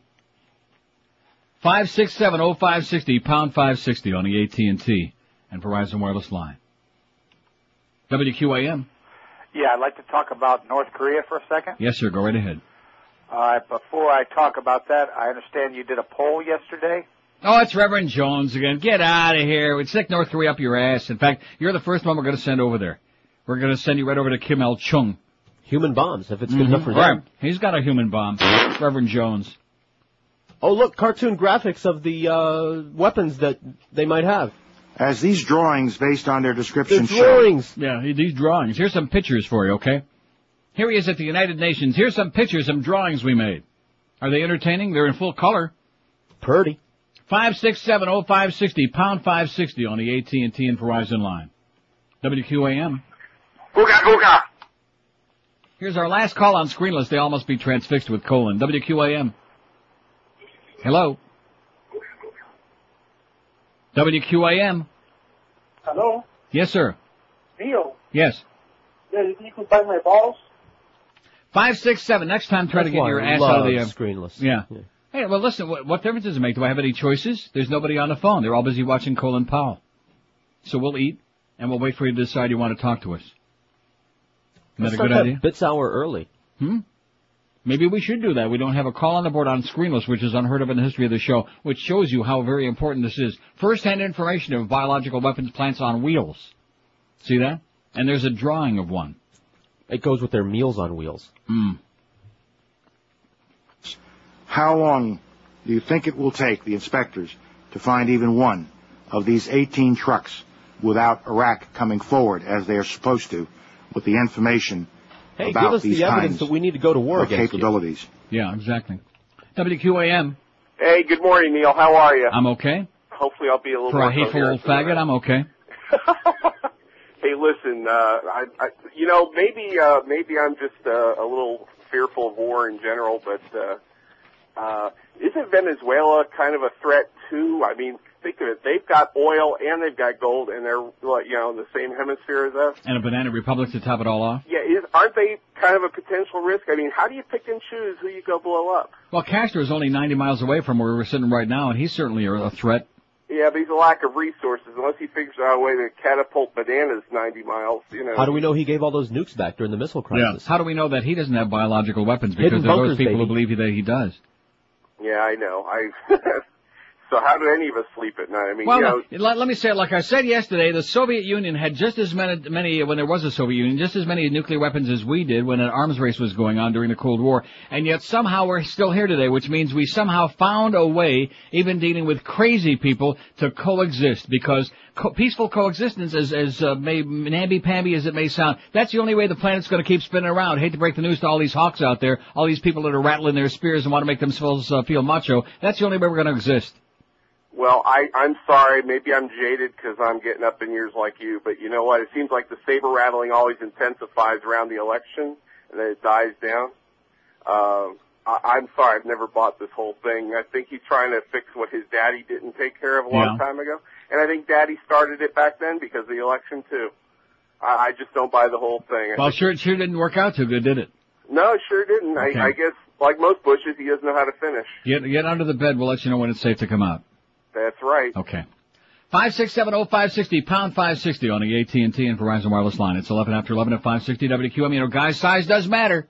Five six seven oh five sixty pound five sixty on the AT and T and Verizon wireless line. WQAM. Yeah, I'd like to talk about North Korea for a second. Yes, sir. Go right ahead. All right, before I talk about that, I understand you did a poll yesterday. Oh, it's Reverend Jones again. Get out of here. We'd stick North Korea up your ass. In fact, you're the first one we're going to send over there. We're going to send you right over to Kim Il Chung. Human bombs, if it's good enough for them. Right. He's got a human bomb. Reverend Jones. Oh, look, cartoon graphics of the uh, weapons that they might have. As these drawings, based on their description, The drawings. Yeah, these drawings. Here's some pictures for you, okay? Here he is at the United Nations. Here's some pictures, some drawings we made. Are they entertaining? They're in full color. Purdy. Five six seven oh five sixty pound five sixty on the AT and T and Verizon line. WQAM. Ooga ooga. Here's our last call on screenless. They all must be transfixed with colon. WQAM. Hello. WQAM. Hello, Yes, sir. Neil. Yes. Yeah, you think you can find my balls? Five six seven. Next time, try That's to get why your I ass out of the love uh, screenless. Yeah. Hey, well, listen. What, what difference does it make? Do I have any choices? There's nobody on the phone. They're all busy watching Colin Powell. So we'll eat, and we'll wait for you to decide you want to talk to us. Isn't that a good idea? that Bits hour early. Hmm? Maybe we should do that. We don't have a call on the board on screenless, which is unheard of in the history of the show, which shows you how very important this is. First-hand information of biological weapons plants on wheels. See that? And there's a drawing of one. It goes with their meals on wheels. Mm. How long do you think it will take the inspectors to find even one of these 18 trucks without Iraq coming forward as they are supposed to with the information Hey, about give us these the evidence kinds that we need to go to war of against you. capabilities? Yeah, exactly. WQAM. Hey, good morning, Neil. How are you? I'm okay. Hopefully, I'll be a little For more a hateful old faggot, I'm okay. Hey, listen, uh, I, I, you know, maybe, uh, maybe I'm just uh, a little fearful of war in general, but uh, uh, isn't Venezuela kind of a threat too? I mean, think of it. They've got oil and they've got gold, and they're, like, you know, in the same hemisphere as us. And a banana republic to top it all off. Yeah, is, aren't they kind of a potential risk? I mean, how do you pick and choose who you go blow up? Well, Castro is only 90 miles away from where we're sitting right now, and he's certainly a, a threat. Yeah, but he's a lack of resources. Unless he figures out a way to catapult bananas 90 miles, you know. How do we know he gave all those nukes back during the missile crisis? How do we know that he doesn't have biological weapons? Because Hidden there are those bunkers, people who baby. believe that he does. Yeah, I know. I So how do any of us sleep at night? I mean, Well, you know, let, let me say it like I said yesterday. The Soviet Union had just as many, many when there was a Soviet Union, just as many nuclear weapons as we did when an arms race was going on during the Cold War, and yet somehow we're still here today, which means we somehow found a way, even dealing with crazy people, to coexist. Because co- peaceful coexistence, as as uh, may namby-pamby as it may sound, that's the only way the planet's going to keep spinning around. hate to break the news to all these hawks out there, all these people that are rattling their spears and want to make themselves uh, feel macho. That's the only way we're going to exist. Well, I I'm sorry, maybe I'm jaded because I'm getting up in years like you, but you know what? It seems like the saber rattling always intensifies around the election, and then it dies down. Um, I, I'm sorry, I've never bought this whole thing. I think he's trying to fix what his daddy didn't take care of a long Yeah. time ago, and I think daddy started it back then because of the election too. I, I just don't buy the whole thing. Well, sure, it sure didn't work out too good, did it? No, it sure didn't. Okay. I, I guess, like most bushes, he doesn't know how to finish. Get get under the bed. We'll let you know when it's safe to come out. That's right. Okay. Five six seven oh five sixty pound five sixty on the AT and T and Verizon wireless line. It's eleven after eleven at five sixty WQAM. You know, guys, size does matter.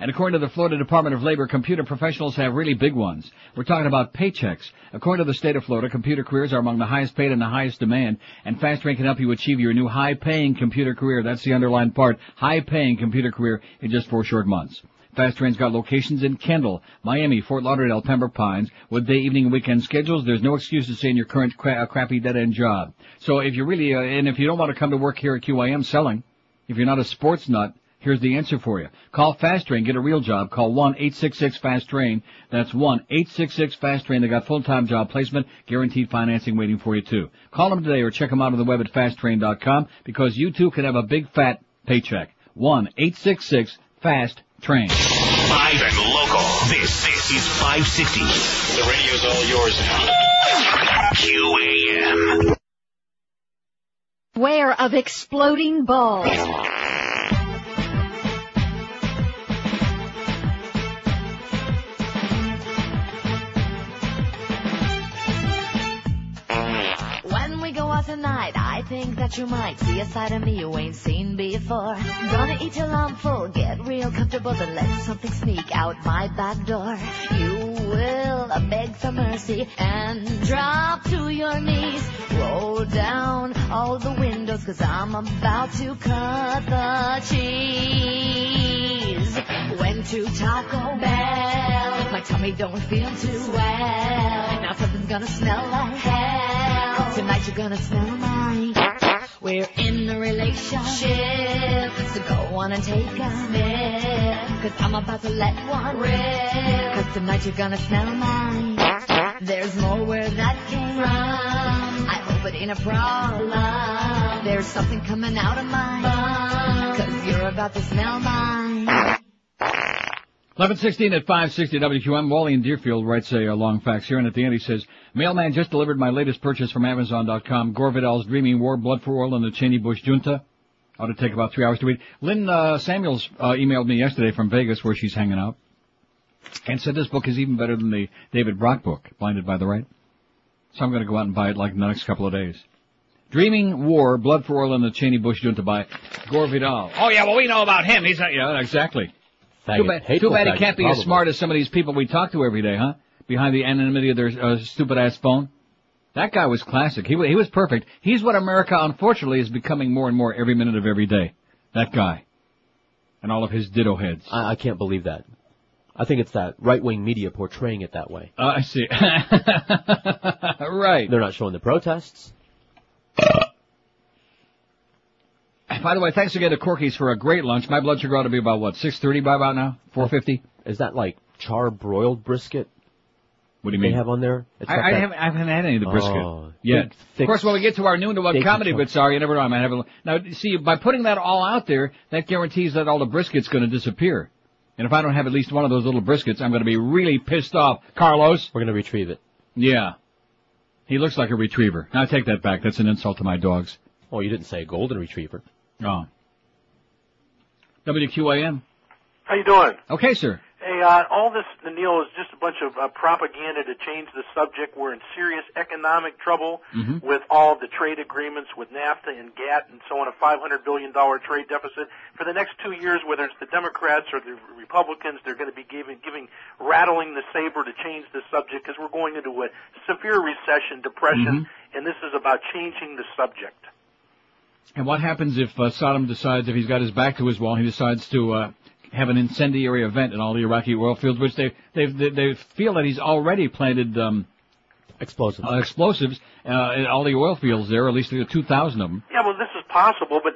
And according to the Florida Department of Labor, computer professionals have really big ones. We're talking about paychecks. According to the state of Florida, computer careers are among the highest paid and the highest demand, and Fast Train can help you achieve your new high-paying computer career. That's the underlined part. High-paying computer career in just four short months. Fast Train's got locations in Kendall, Miami, Fort Lauderdale, Pembroke Pines. With day, evening, and weekend schedules, there's no excuse to stay in your current cra- uh, crappy dead-end job. So if you really, uh, and if you don't want to come to work here at QAM selling, if you're not a sports nut, here's the answer for you. Call Fast Train, get a real job. Call 1-866-FAST-TRAIN. That's 1-866-FAST-TRAIN. They got full-time job placement, guaranteed financing waiting for you too. Call them today or check them out on the web at fasttrain.com because you too can have a big fat paycheck. 1-866-FAST-TRAIN. Live and local. This, this is 560. The radio's all yours now. QAM. Beware of exploding balls. Tonight, I think that you might see a side of me you ain't seen before. Gonna eat your full, get real comfortable, then let something sneak out my back door. You will beg for mercy and drop to your knees. Roll down all the windows, cause I'm about to cut the cheese. Went to Taco Bell, my tummy don't feel too well. Now something's gonna smell like hell. Tonight you're gonna smell mine. We're in a relationship, so go on and take a sniff. Cause I'm about to let one rip. Cause tonight you're gonna smell mine. There's more where that came from. I hope it ain't a problem. There's something coming out of mine. Cause you're about to smell mine. 1116 at 560 WQAM. Wally in Deerfield writes a, uh long fax here, and at the end he says, Mailman just delivered my latest purchase from Amazon.com, Gore Vidal's Dreaming War, Blood for Oil, and the Cheney Bush Junta. Ought to take about three hours to read. Lynn uh, Samuels uh, emailed me yesterday from Vegas, where she's hanging out, and said this book is even better than the David Brock book, Blinded by the Right. So I'm going to go out and buy it like in the next couple of days. Dreaming War, Blood for Oil, and the Cheney Bush Junta by Gore Vidal. Oh yeah, well we know about him. He's not, yeah, exactly. Too bad, too bad he can't be probably. as smart as some of these people we talk to every day, huh? Behind the anonymity of their uh, stupid ass phone. That guy was classic. He he was perfect. He's what America, unfortunately, is becoming more and more every minute of every day. That guy. And all of his ditto heads. I, I can't believe that. I think it's that right-wing media portraying it that way. Uh, I see. right. They're not showing the protests. By the way, thanks again to Corky's for a great lunch. My blood sugar ought to be about what, 630 by about now? 450? Is that like char broiled brisket? What do you mean? They have on there? I, I haven't, I haven't had any of the brisket Oh, yet. thick, of course, when we get to our noon to one comedy bits, are you never know. I might have a now. See, by putting that all out there, that guarantees that all the brisket's going to disappear. And if I don't have at least one of those little briskets, I'm going to be really pissed off. Carlos, we're going to retrieve it. Yeah, he looks like a retriever. Now I take that back. That's an insult to my dogs. Oh, you didn't say golden retriever. Oh. WQAM. How you doing? Okay, sir. Hey, uh, all this, Neil, is just a bunch of uh, propaganda to change the subject. We're in serious economic trouble Mhm. with all the trade agreements with NAFTA and GATT and so on, a $500 billion trade deficit. For the next two years, whether it's the Democrats or the Republicans, they're going to be giving, giving, rattling the saber to change the subject because we're going into a severe recession, depression, and this is about changing the subject. And what happens if uh, Saddam decides, if he's got his back to his wall, he decides to uh, have an incendiary event in all the Iraqi oil fields, which they they they, they feel that he's already planted um, explosives uh, explosives uh, in all the oil fields there, at least there are 2,000 of them. Yeah, well, this is possible, but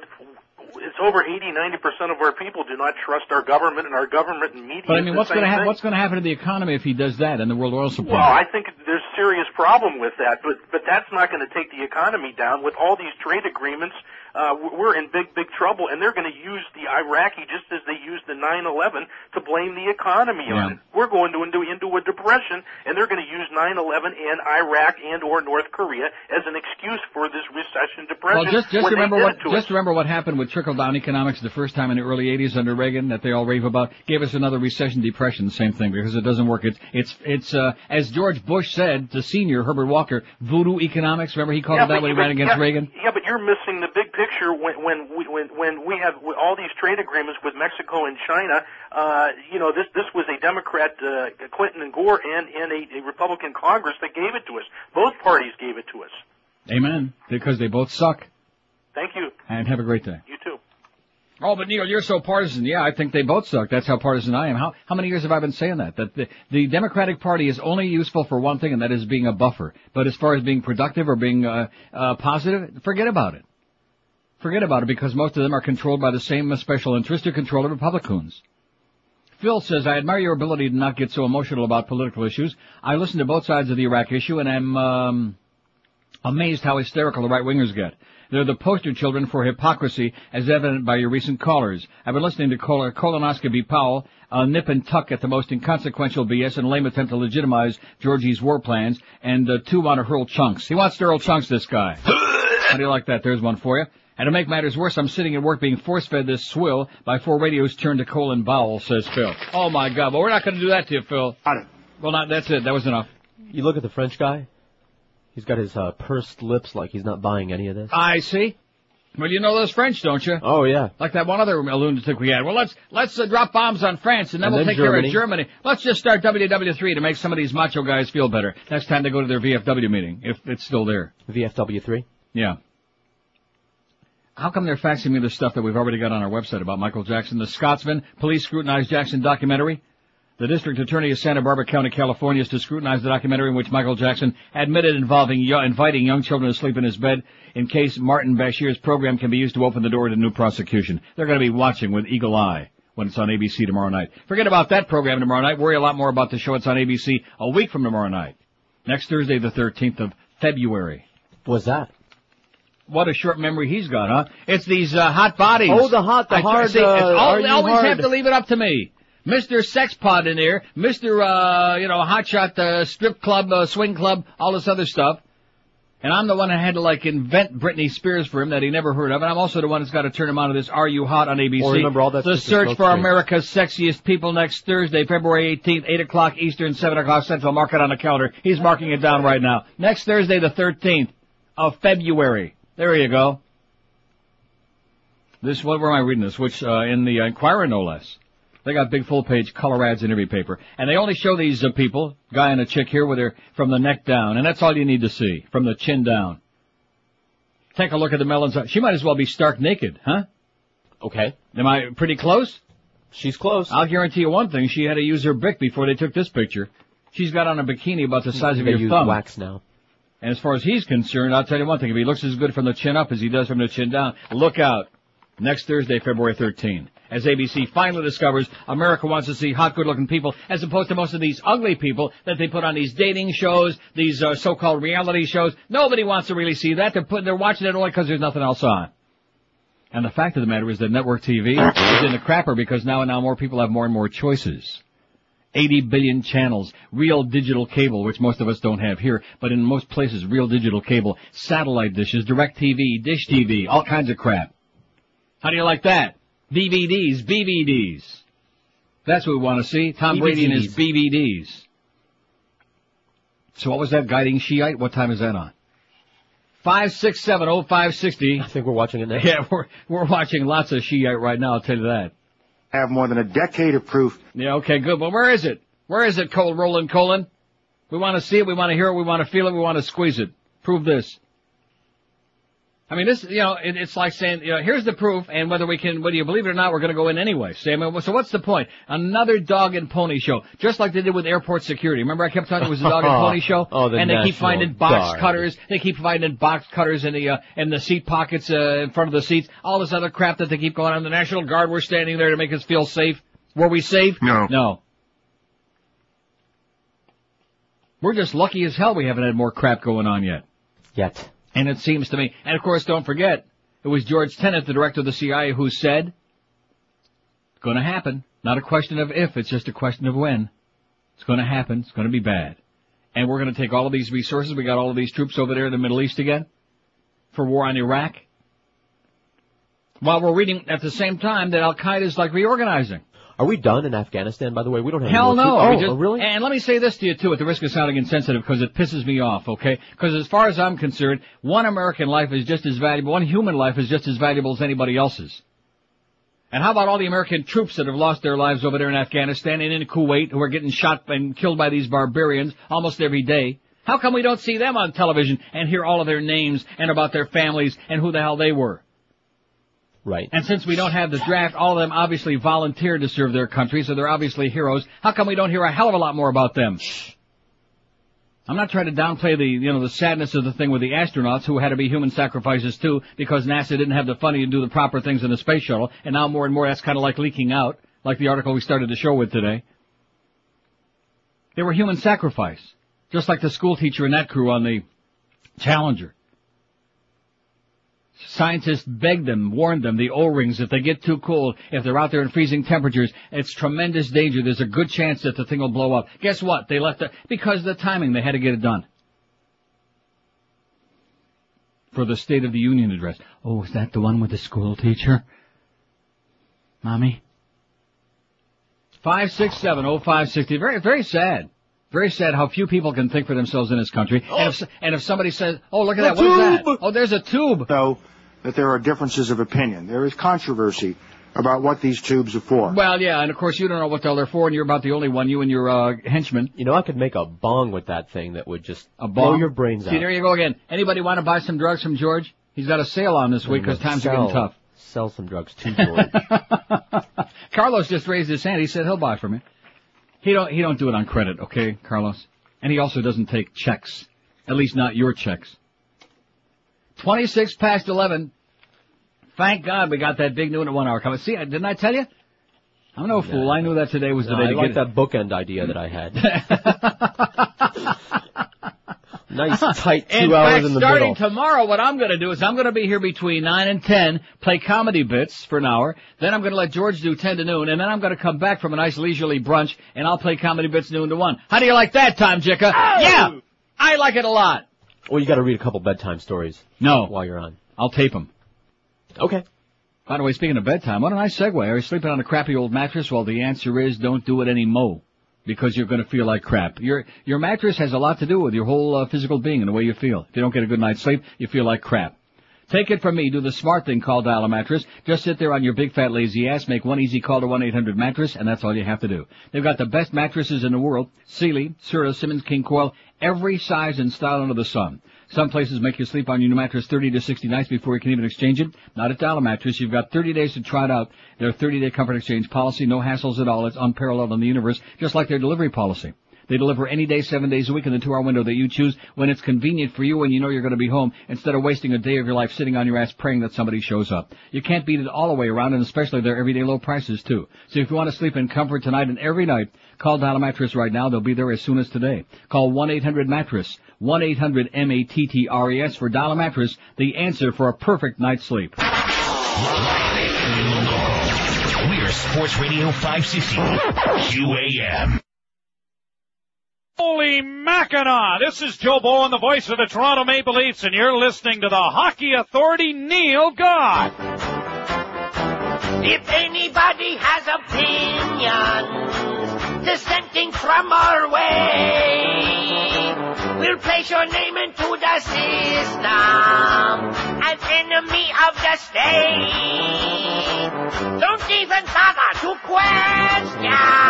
it's over 80, 90% of our people do not trust our government and our government and media. But I mean, what's going to happen? What's going to happen to the economy if he does that and the world oil supply? Well, I think there's serious problem with that, but but that's not going to take the economy down. With all these trade agreements, uh, we're in big big trouble, and they're going to use the Iraqi just as they used the 9/11 to blame the economy on Yeah. it. We're going to into into a depression, and they're going to use 9/11 and Iraq and or North Korea as an excuse for this recession depression. Well, just just remember what just us. remember what happened with trickle down economics the first time in the early '80s under Reagan that they all rave about. Gave us another recession, depression, same thing because it doesn't work. It's it's it's uh, as George Bush said, the senior Herbert Walker, voodoo economics. Remember he called Yeah, it that when he ran against yeah, Reagan. Yeah, but you're missing the big picture when when we when when we have all these trade agreements with Mexico and China. Uh, you know, this this was a Democrat, uh, Clinton and Gore, and and a, a Republican Congress that gave it to us. Both parties gave it to us. Amen. Because they both suck. Thank you. And have a great day. You too. Oh, but Neil, you're so partisan. Yeah, I think they both suck. That's how partisan I am. How how many years have I been saying that? That the, the Democratic Party is only useful for one thing, and that is being a buffer. But as far as being productive or being uh, uh, positive, forget about it. Forget about it because most of them are controlled by the same special interest or control of Republicans. Phil says, I admire your ability to not get so emotional about political issues. I listen to both sides of the Iraq issue and I'm um, amazed how hysterical the right-wingers get. They're the poster children for hypocrisy, as evident by your recent callers. I've been listening to col- colonoscopy Powell, uh, nip and tuck at the most inconsequential BS and lame attempt to legitimize Georgie's war plans, and uh, two want to hurl chunks. He wants to hurl chunks, this guy. How do you like that? There's one for you. And to make matters worse, I'm sitting at work being force-fed this swill by four radios turned to colon bowel, says Phil. Oh my god, but we're not gonna do that to you, Phil. Well, not, that's it. That was enough. You look at the French guy. He's got his uh, pursed lips like he's not buying any of this. I see. Well, you know those French, don't you? Oh yeah. Like that one other lunatic we had. Well, let's let's uh, drop bombs on France, and then And we'll then take care of Germany. Let's just start WW3 to make some of these macho guys feel better next time they go to their VFW meeting, if it's still there. VFW three. Yeah. How come they're faxing me the stuff that we've already got on our website about Michael Jackson? The Scotsman, police scrutinize Jackson documentary. The district attorney of Santa Barbara County, California, is to scrutinize the documentary in which Michael Jackson admitted involving inviting young children to sleep in his bed in case Martin Bashir's program can be used to open the door to new prosecution. They're going to be watching with eagle eye when it's on ABC tomorrow night. Forget about that program tomorrow night. Worry a lot more about the show. It's on ABC a week from tomorrow night. Next Thursday, the 13th of February. What's that? What a short memory he's got, huh? It's these uh, hot bodies. Oh, the hot, the I- hard, see, uh, al- are you always hard? have to leave it up to me. Mr. Sexpot in there, Mr. Uh, you know, Hotshot uh, Strip Club, uh, Swing Club, all this other stuff. And I'm the one that had to like invent Britney Spears for him that he never heard of. And I'm also the one that's got to turn him on to this Are You Hot on ABC. Well, remember, all that's the search for. America's sexiest people next Thursday, February 18th, 8 o'clock Eastern, 7 o'clock Central. Mark it on the calendar. He's marking it down right now. Next Thursday, the 13th of February. There you go. This, what, where am I reading this? Which, uh, in the Inquirer, no less. They got big full page color ads in every paper. And they only show these uh, people, guy and a chick here with their, from the neck down. And that's all you need to see, from the chin down. Take a look at the melons. She might as well be stark naked, huh? Okay. Am I pretty close? She's close. I'll guarantee you one thing. She had to use her Bic before they took this picture. She's got on a bikini about the size of They your use thumb. wax now. And as far as he's concerned, I'll tell you one thing. If he looks as good from the chin up as he does from the chin down, look out. Next Thursday, February 13. As ABC finally discovers America wants to see hot, good-looking people as opposed to most of these ugly people that they put on these dating shows, these uh, so-called reality shows. Nobody wants to really see that. They're putting, they're watching it only because there's nothing else on. And the fact of the matter is that network TV is in the crapper because now and now more people have more and more choices. 80 billion channels, real digital cable, which most of us don't have here, but in most places, real digital cable, satellite dishes, direct TV, dish TV, all kinds of crap. How do you like that? DVDs, BVDs. That's what we want to see. Tom Brady and his BBDs. So what was that guiding Shiite? What time is that on? Five six seven oh five sixty. I think we're watching it now. Yeah, we're we're watching lots of Shiite right now. I'll tell you that. Have more than a decade of proof. Yeah, okay, good. But where is it? Where is it, Cole Roland Colin? We want to see it. We want to hear it. We want to feel it. We want to squeeze it. Prove this. I mean, this, you know, it, it's like saying, you know, here's the proof, and whether we can, whether you believe it or not, we're going to go in anyway. So, I mean, so what's the point? Another dog and pony show, just like they did with airport security. Remember, I kept telling you it was a dog and pony show, Oh, the and they keep finding box Guard. cutters. They keep finding box cutters in the uh, in the seat pockets uh, in front of the seats. All this other crap that they keep going on. The National Guard, we're standing there to make us feel safe. Were we safe? No. No. We're just lucky as hell we haven't had more crap going on yet. Yet. And it seems to me, and of course, don't forget, it was George Tenet, the director of the CIA, who said, "It's to happen. Not a question of if; it's just a question of when. It's to happen. It's to be bad, and we're to take all of these resources. We got all of these troops over there in the Middle East again for war on Iraq." While we're reading at the same time that Al Qaeda is like reorganizing. Are we done in Afghanistan, by the way? We don't have Hell any more no. Oh, just- oh, really? And let me say this to you too, at the risk of sounding insensitive, because it pisses me off, okay? Because as far as I'm concerned, one American life is just as valuable, one human life is just as valuable as anybody else's. And how about all the American troops that have lost their lives over there in Afghanistan and in Kuwait who are getting shot and killed by these barbarians almost every day? How come we don't see them on television and hear all of their names and about their families and who the hell they were? Right. And since we don't have the draft, all of them obviously volunteered to serve their country, so they're obviously heroes. How come we don't hear a hell of a lot more about them? I'm not trying to downplay the, you know, the sadness of the thing with the astronauts who had to be human sacrifices too because NASA didn't have the funding to do the proper things in the space shuttle, and now more and more that's kind of like leaking out, like the article we started the show with today. They were human sacrifice, just like the school teacher and that crew on the Challenger. Scientists begged them, warned them, the O-rings, if they get too cold, if they're out there in freezing temperatures, it's tremendous danger. There's a good chance that the thing will blow up. Guess what? They left it, because of the timing, they had to get it done. For the State of the Union address. Oh, is that the one with the school teacher? Mommy? 5670560. Very, very sad. Very sad how few people can think for themselves in this country. And, if, oh. and if somebody says, oh, look at that, The what is that? Oh, there's a tube. Though that there are differences of opinion. There is controversy about what these tubes are for. Well, yeah, and of course you don't know what the hell they're for, and you're about the only one, you and your uh, henchman. You know, I could make a bong with that thing that would just A blow your brains See, out. See, there you go again. Anybody want to buy some drugs from George? He's got a sale on this week because times are getting tough. Sell some drugs to George. Carlos just raised his hand. He said he'll buy from me. He don't. He don't do it on credit, okay, Carlos? And he also doesn't take checks. At least not your checks. Twenty-six past eleven. Thank God we got that big noon at one hour coming. See, didn't I tell you? I'm no fool. I knew that today was the No, day I to like get that bookend idea that I had. nice tight two in hours fact, in the starting middle. tomorrow, what I'm going to do is I'm going to be here between 9 and 10, play comedy bits for an hour. Then I'm going to let George do 10 to noon, and then I'm going to come back from a nice leisurely brunch, and I'll play comedy bits noon to 1. How do you like that, Tom Jicha? Oh! Yeah! I like it a lot. Well, you got to read a couple bedtime stories. No. While you're on. I'll tape them. Okay. By the way, speaking of bedtime, what a nice segue. Are you sleeping on a crappy old mattress? Well, the answer is don't do it anymore. Because you're going to feel like crap. Your your mattress has a lot to do with your whole uh, physical being and the way you feel. If you don't get a good night's sleep, you feel like crap. Take it from me. Do the smart thing called dial a mattress. Just sit there on your big fat lazy ass, make one easy call to 1-800-mattress, and that's all you have to do. They've got the best mattresses in the world. Sealy, Serta, Simmons, King Coil, every size and style under the sun. Some places make you sleep on your new mattress 30 to 60 nights before you can even exchange it. Not at Dial a Mattress. You've got 30 days to try it out. Their 30-day comfort exchange policy, no hassles at all. It's unparalleled in the universe, just like their delivery policy. They deliver any day, seven days a week in the two-hour window that you choose when it's convenient for you and you know you're going to be home instead of wasting a day of your life sitting on your ass praying that somebody shows up. You can't beat it all the way around and especially their everyday low prices too. So if you want to sleep in comfort tonight and every night, call Dial Mattress right now. They'll be there as soon as today. Call 1-800-MATTRESS. 1-800-M-A-T-T-R-E-S for Dial a Mattress, the answer for a perfect night's sleep. We're Sports Radio 560 QAM. Holy Mackinaw! This is Joe Bowen, the voice of the Toronto Maple Leafs, and you're listening to the Hockey Authority, Neil God. If anybody has opinions dissenting from our way. We'll place your name into the system as enemy of the state. Don't even bother to question.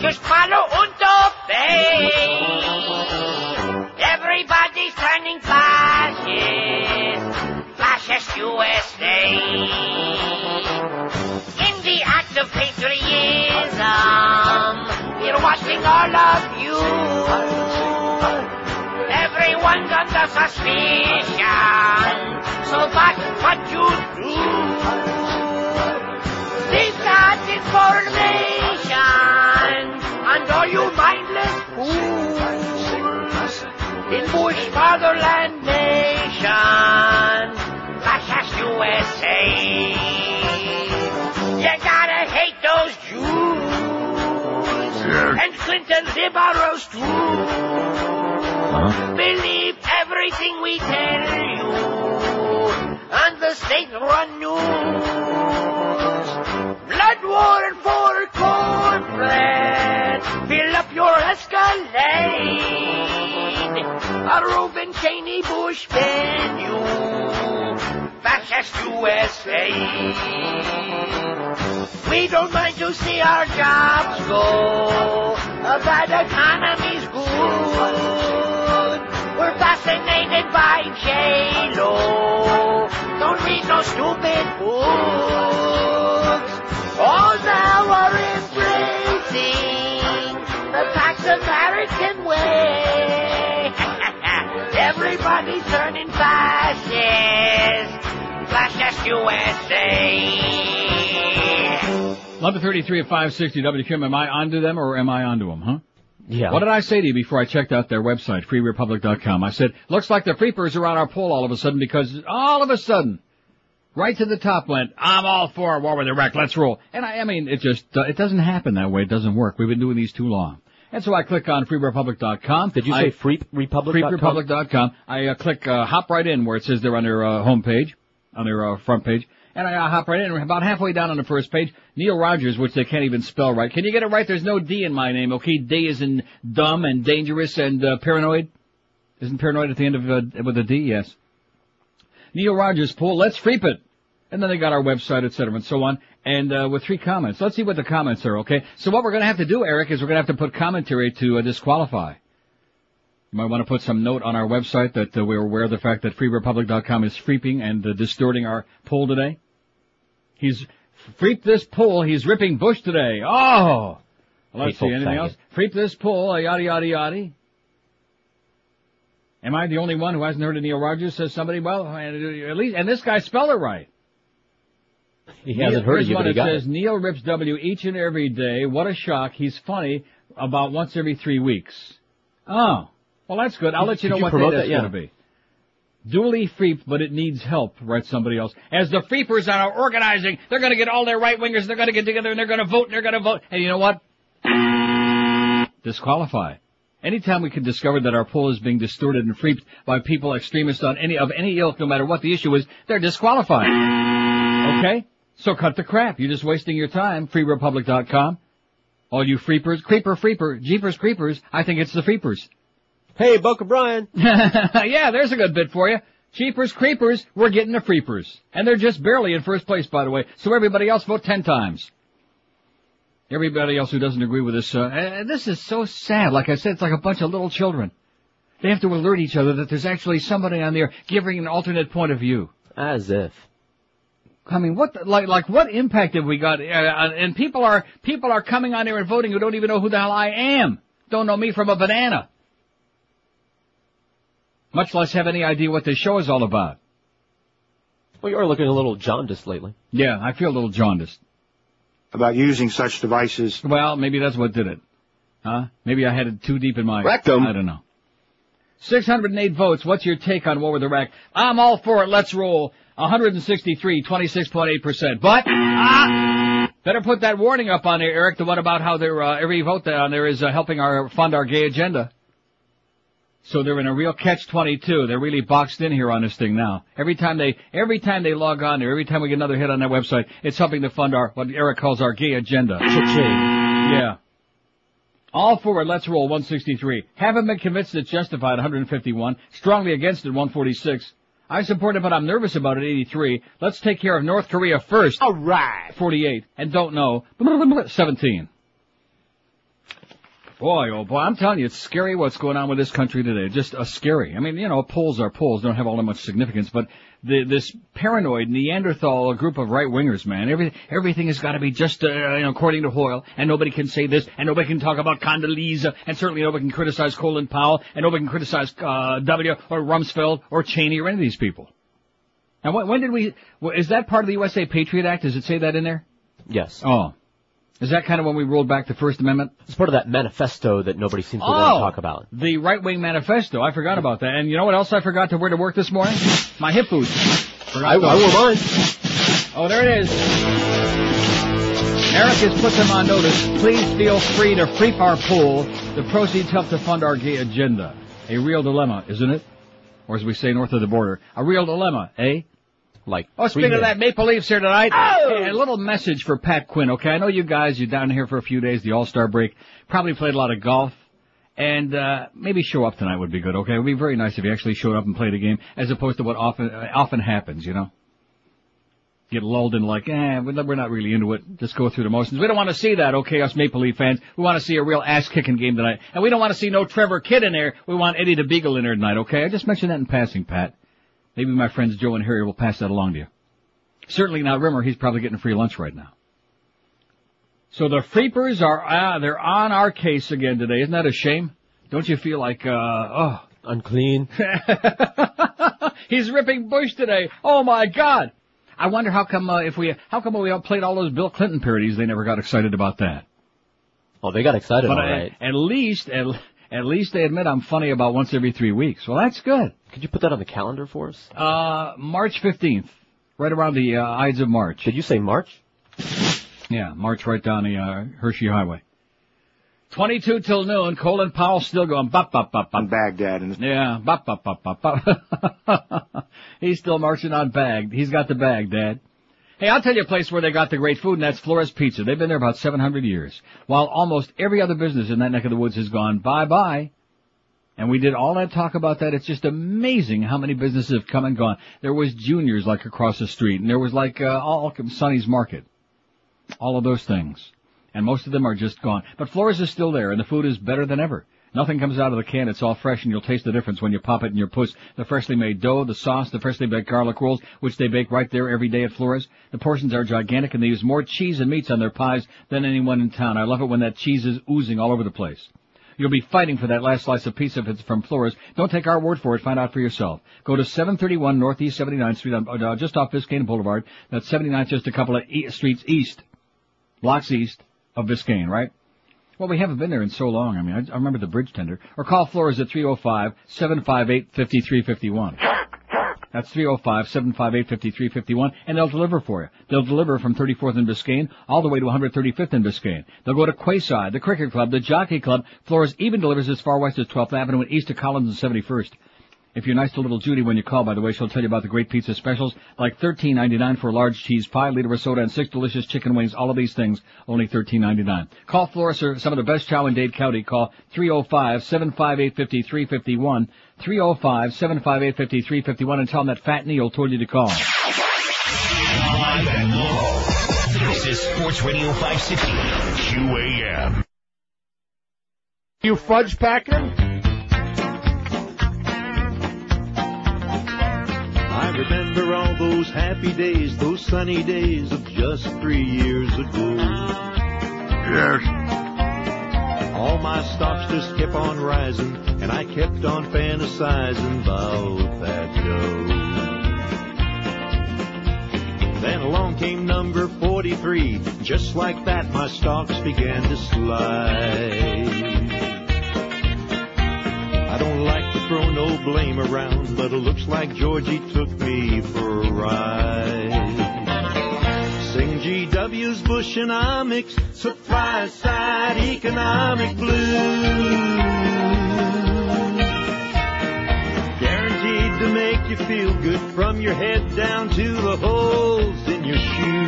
Just follow and obey. Everybody's turning fascist. Fascist USA. In the act of patriotism, we're watching all of you. Everyone's under suspicion. So that's what you do. They've got information on all you fools in Bush fatherland nation, fascist USA. You gotta hate those Jews and Clinton liberals too. Believe everything we tell you on the state-run news. Blood war for cornbread. Escalade. Reuben Cheney Bush menu. Fascist USA. We don't mind to see our jobs go. A bad economy's good. We're fascinated by J-Lo. Don't read no stupid books. All now are American way. Everybody's turning fascist. Fascist USA. 1133 at 560 WQAM. Am I onto them or am I onto them, huh? Yeah. What did I say to you before I checked out their website, freerepublic.com? I said, looks like the Freepers are on our poll all of a sudden because all of a sudden, right to the top went, I'm all for war with Iraq, let's roll. And I, I mean, it just, uh, it doesn't happen that way, it doesn't work. We've been doing these too long. And so I click on freerepublic.com. Did you I- say freerepublic.com? freerepublic.com. I uh, click uh, hop right in where it says they're on their uh, home page, on their uh, front page, and I uh, hop right in. About halfway down on the first page, Neil Rogers, which they can't even spell right. Can you get it right? There's no D in my name. Okay, D is in dumb and dangerous and uh, paranoid. Isn't paranoid at the end of uh, with a D? Yes. Neil Rogers poll. Let's freep it. And then they got our website, et cetera, and so on. And uh, with three comments. Let's see what the comments are. Okay. So what we're going to have to do, Eric, is we're going to have to put commentary to uh, disqualify. You might want to put some note on our website that uh, we're aware of the fact that freerepublic.com is freeping and uh, distorting our poll today. He's freeped this poll. He's ripping Bush today. Oh! Let's Hateful see. Anything else? Freep this poll. uh, Yada yada yada. Am I the only one who hasn't heard of Neil Rogers? Says somebody. Well, at least, and this guy spelled it right. He hasn't heard of you, but he got says it. Neil rips W each and every day. What a shock. He's funny about once every three weeks. Oh, well that's good. I'll let you know you what day that's that? Yeah. going to be. Duly freeped, but it needs help, writes somebody else. As the freepers are organizing, they're going to get all their right wingers, they're going to get together and they're going to vote and they're going to vote. And you know what? Disqualify. Anytime we can discover that our poll is being distorted and freeped by people extremists on any of any ilk, no matter what the issue is, they're disqualified. Okay? So cut the crap. You're just wasting your time. FreeRepublic.com. All you freepers, creeper, freeper, jeepers, creepers. I think it's the freepers. Hey, Boca Brian. yeah, there's a good bit for you. Cheapers, creepers, we're getting the freepers. And they're just barely in first place, by the way. So everybody else vote ten times. Everybody else who doesn't agree with this, uh, this is so sad. Like I said, it's like a bunch of little children. They have to alert each other that there's actually somebody on there giving an alternate point of view. As if. I mean, what, the, like, like, what impact have we got? Uh, and people are, people are coming on here and voting who don't even know who the hell I am. Don't know me from a banana. Much less have any idea what this show is all about. Well, you're looking a little jaundiced lately. Yeah, I feel a little jaundiced. About using such devices. Well, maybe that's what did it. Huh? Maybe I had it too deep in my... Rectum. I don't know. 608 votes. What's your take on War with Iraq? I'm all for it. Let's roll. 163, 26.8%. But, ah, better put that warning up on there, Eric, the one about how their, uh, every vote on there is uh, helping our, fund our gay agenda. So they're in a real catch-22. They're really boxed in here on this thing now. Every time they, every time they log on there, every time we get another hit on that website, it's helping to fund our, what Eric calls our gay agenda. Yeah. All forward, let's roll 163. Haven't been convinced it's justified 151. Strongly against it 146. I support it, but I'm nervous about it 83. Let's take care of North Korea first. Alright. 48. And don't know 17. Boy, oh boy, I'm telling you, it's scary what's going on with this country today. Just uh, scary. I mean, you know, polls are polls, don't have all that much significance, but the, this paranoid Neanderthal group of right wingers, man, every, everything has got to be just, uh, you know, according to Hoyle, and nobody can say this, and nobody can talk about Condoleezza, and certainly nobody can criticize Colin Powell, and nobody can criticize uh, W or Rumsfeld or Cheney or any of these people. Now, when, when did we? Is that part of the USA Patriot Act? Does it say that in there? Yes. Oh. Is that kind of when we rolled back the First Amendment? It's part of that manifesto that nobody seems to want to talk about. The right wing manifesto. I forgot about that. And you know what else I forgot to wear to work this morning? My hip boots. I, I wore mine. Oh, there it is. Eric has put them on notice. Please feel free to freep our poll. The proceeds help to fund our gay agenda. A real dilemma, isn't it? Or as we say north of the border, a real dilemma, eh? Like, Oh, speaking of that, Maple Leafs here tonight. Hey, a little message for Pat Quinn, okay? I know you guys, you're down here for a few days, the All-Star break. Probably played a lot of golf. And, uh, maybe show up tonight would be good, okay? It would be very nice if you actually showed up and played a game, as opposed to what often, uh, often happens, you know? Get lulled in like, eh, we're not- really into it. Just go through the motions. We don't want to see that, okay, us Maple Leaf fans. We want to see a real ass-kicking game tonight. And we don't want to see no Trevor Kidd in there. We want Eddie the Beagle in there tonight, okay? I just mentioned that in passing, Pat. Maybe my friends Joe and Harry will pass that along to you. Certainly not Rimmer. He's probably getting free lunch right now. So the Freepers are, ah, they're on our case again today. Isn't that a shame? Don't you feel like, uh, oh. Unclean. He's ripping Bush today. Oh my God. I wonder how come, uh, if we, how come we all played all those Bill Clinton parodies, they never got excited about that. Oh, they got excited, But all I- right. at least, at, at least they admit I'm funny about once every three weeks. Well, that's good. Could you put that on the calendar for us? Uh, March 15th. Right around the, uh, Ides of March. Did you say March? Yeah, march right down the, uh, Hershey Highway. 22 till noon, Colin Powell still going bop bop bop bop. On Baghdad and Yeah, bop bop bop bop bop. He's still marching on bag. He's got the bag, Dad. Hey, I'll tell you a place where they got the great food, and that's Flores Pizza. They've been there about 700 years. While almost every other business in that neck of the woods has gone bye-bye. And we did all that talk about that. It's just amazing how many businesses have come and gone. There was Junior's like across the street, and there was like, uh, all Sonny's Market. All of those things. And most of them are just gone. But Flores is still there, and the food is better than ever. Nothing comes out of the can. It's all fresh, and you'll taste the difference when you pop it in your puss. The freshly made dough, the sauce, the freshly baked garlic rolls, which they bake right there every day at Flores. The portions are gigantic, and they use more cheese and meats on their pies than anyone in town. I love it when that cheese is oozing all over the place. You'll be fighting for that last slice of pizza if it's from Flores. Don't take our word for it. Find out for yourself. Go to 731 Northeast 79th Street, on, uh, just off Biscayne Boulevard. That's 79th, just a couple of e- streets east, blocks east of Biscayne, right? Well, we haven't been there in so long. I mean, I, I remember the bridge tender. Or call Flores at 305-758-5351. That's 305-758-5351, and they'll deliver for you. They'll deliver from 34th and Biscayne all the way to 135th and Biscayne. They'll go to Quayside, the Cricket Club, the Jockey Club. Flores even delivers as far west as 12th Avenue and east to Collins and 71st. If you're nice to little Judy when you call, by the way, she'll tell you about the great pizza specials, like $13.99 for a large cheese pie, liter of soda, and six delicious chicken wings. All of these things, only $13.99. Call Flores or some of the best chow in Dade County. Call 305-758-5351, 305-758-5351, and tell them that Fat Neil told you to call. Live and local. This is Sports Radio 560 QAM. You fudge packer? I remember all those happy days, those sunny days of just three years ago. Yes. All my stocks just kept on rising, and I kept on fantasizing about that dough. Then along came number 43. Just like that, my stocks began to slide. I don't like to throw no blame around, but it looks like Georgie took me for a ride. Sing GW's Bush Bushonomics, supply side economic blues. Guaranteed to make you feel good from your head down to the holes in your shoes.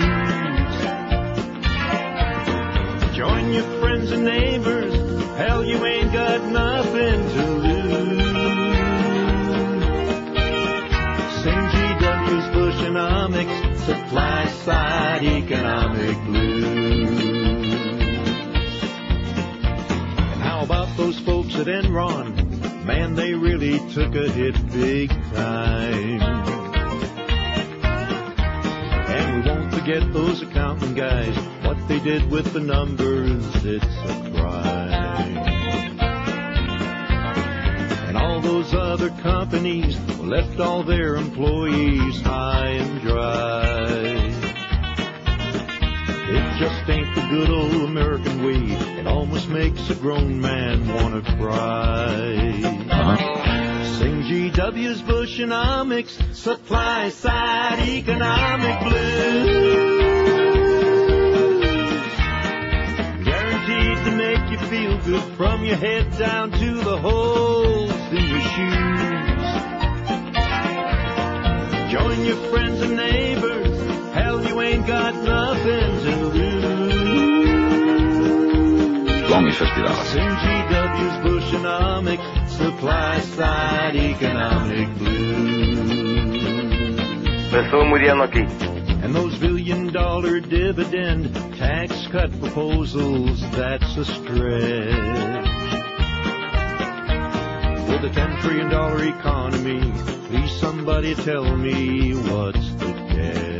Join your friends and neighbors. Hell, you ain't got nothing economic blues. And how about those folks at Enron? Man, they really took a hit big time. And we won't forget those accounting guys, what they did with the numbers, it's a crime. And all those other companies left all their employees high and dry. It just ain't the good old American way. It almost makes a grown man wanna cry. Sing GW's Bushonomics, supply side economic blues. Guaranteed to make you feel good from your head down to the holes in your shoes. Join your friends and neighbors. Hell, you ain't got nothing side economic blues. Me estuve muriendo aquí. And those billion dollar dividend tax cut proposals, that's a stretch. With a ten trillion dollar economy, please somebody tell me what's the catch?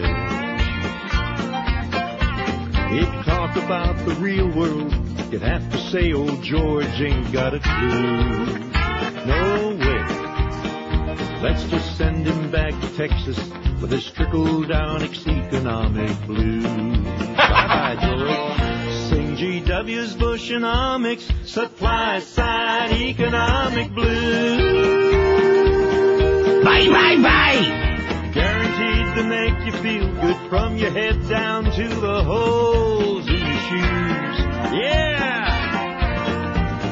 If you talk about the real world, you'd have to say old George ain't got a clue. No way. Let's just send him back to Texas with his trickle down economic blues. bye bye, George. Sing GW's Bushonomics, supply side economic blues. Bye, bye, bye. Guaranteed to make you feel good from your head down to the holes in your shoes. Yeah!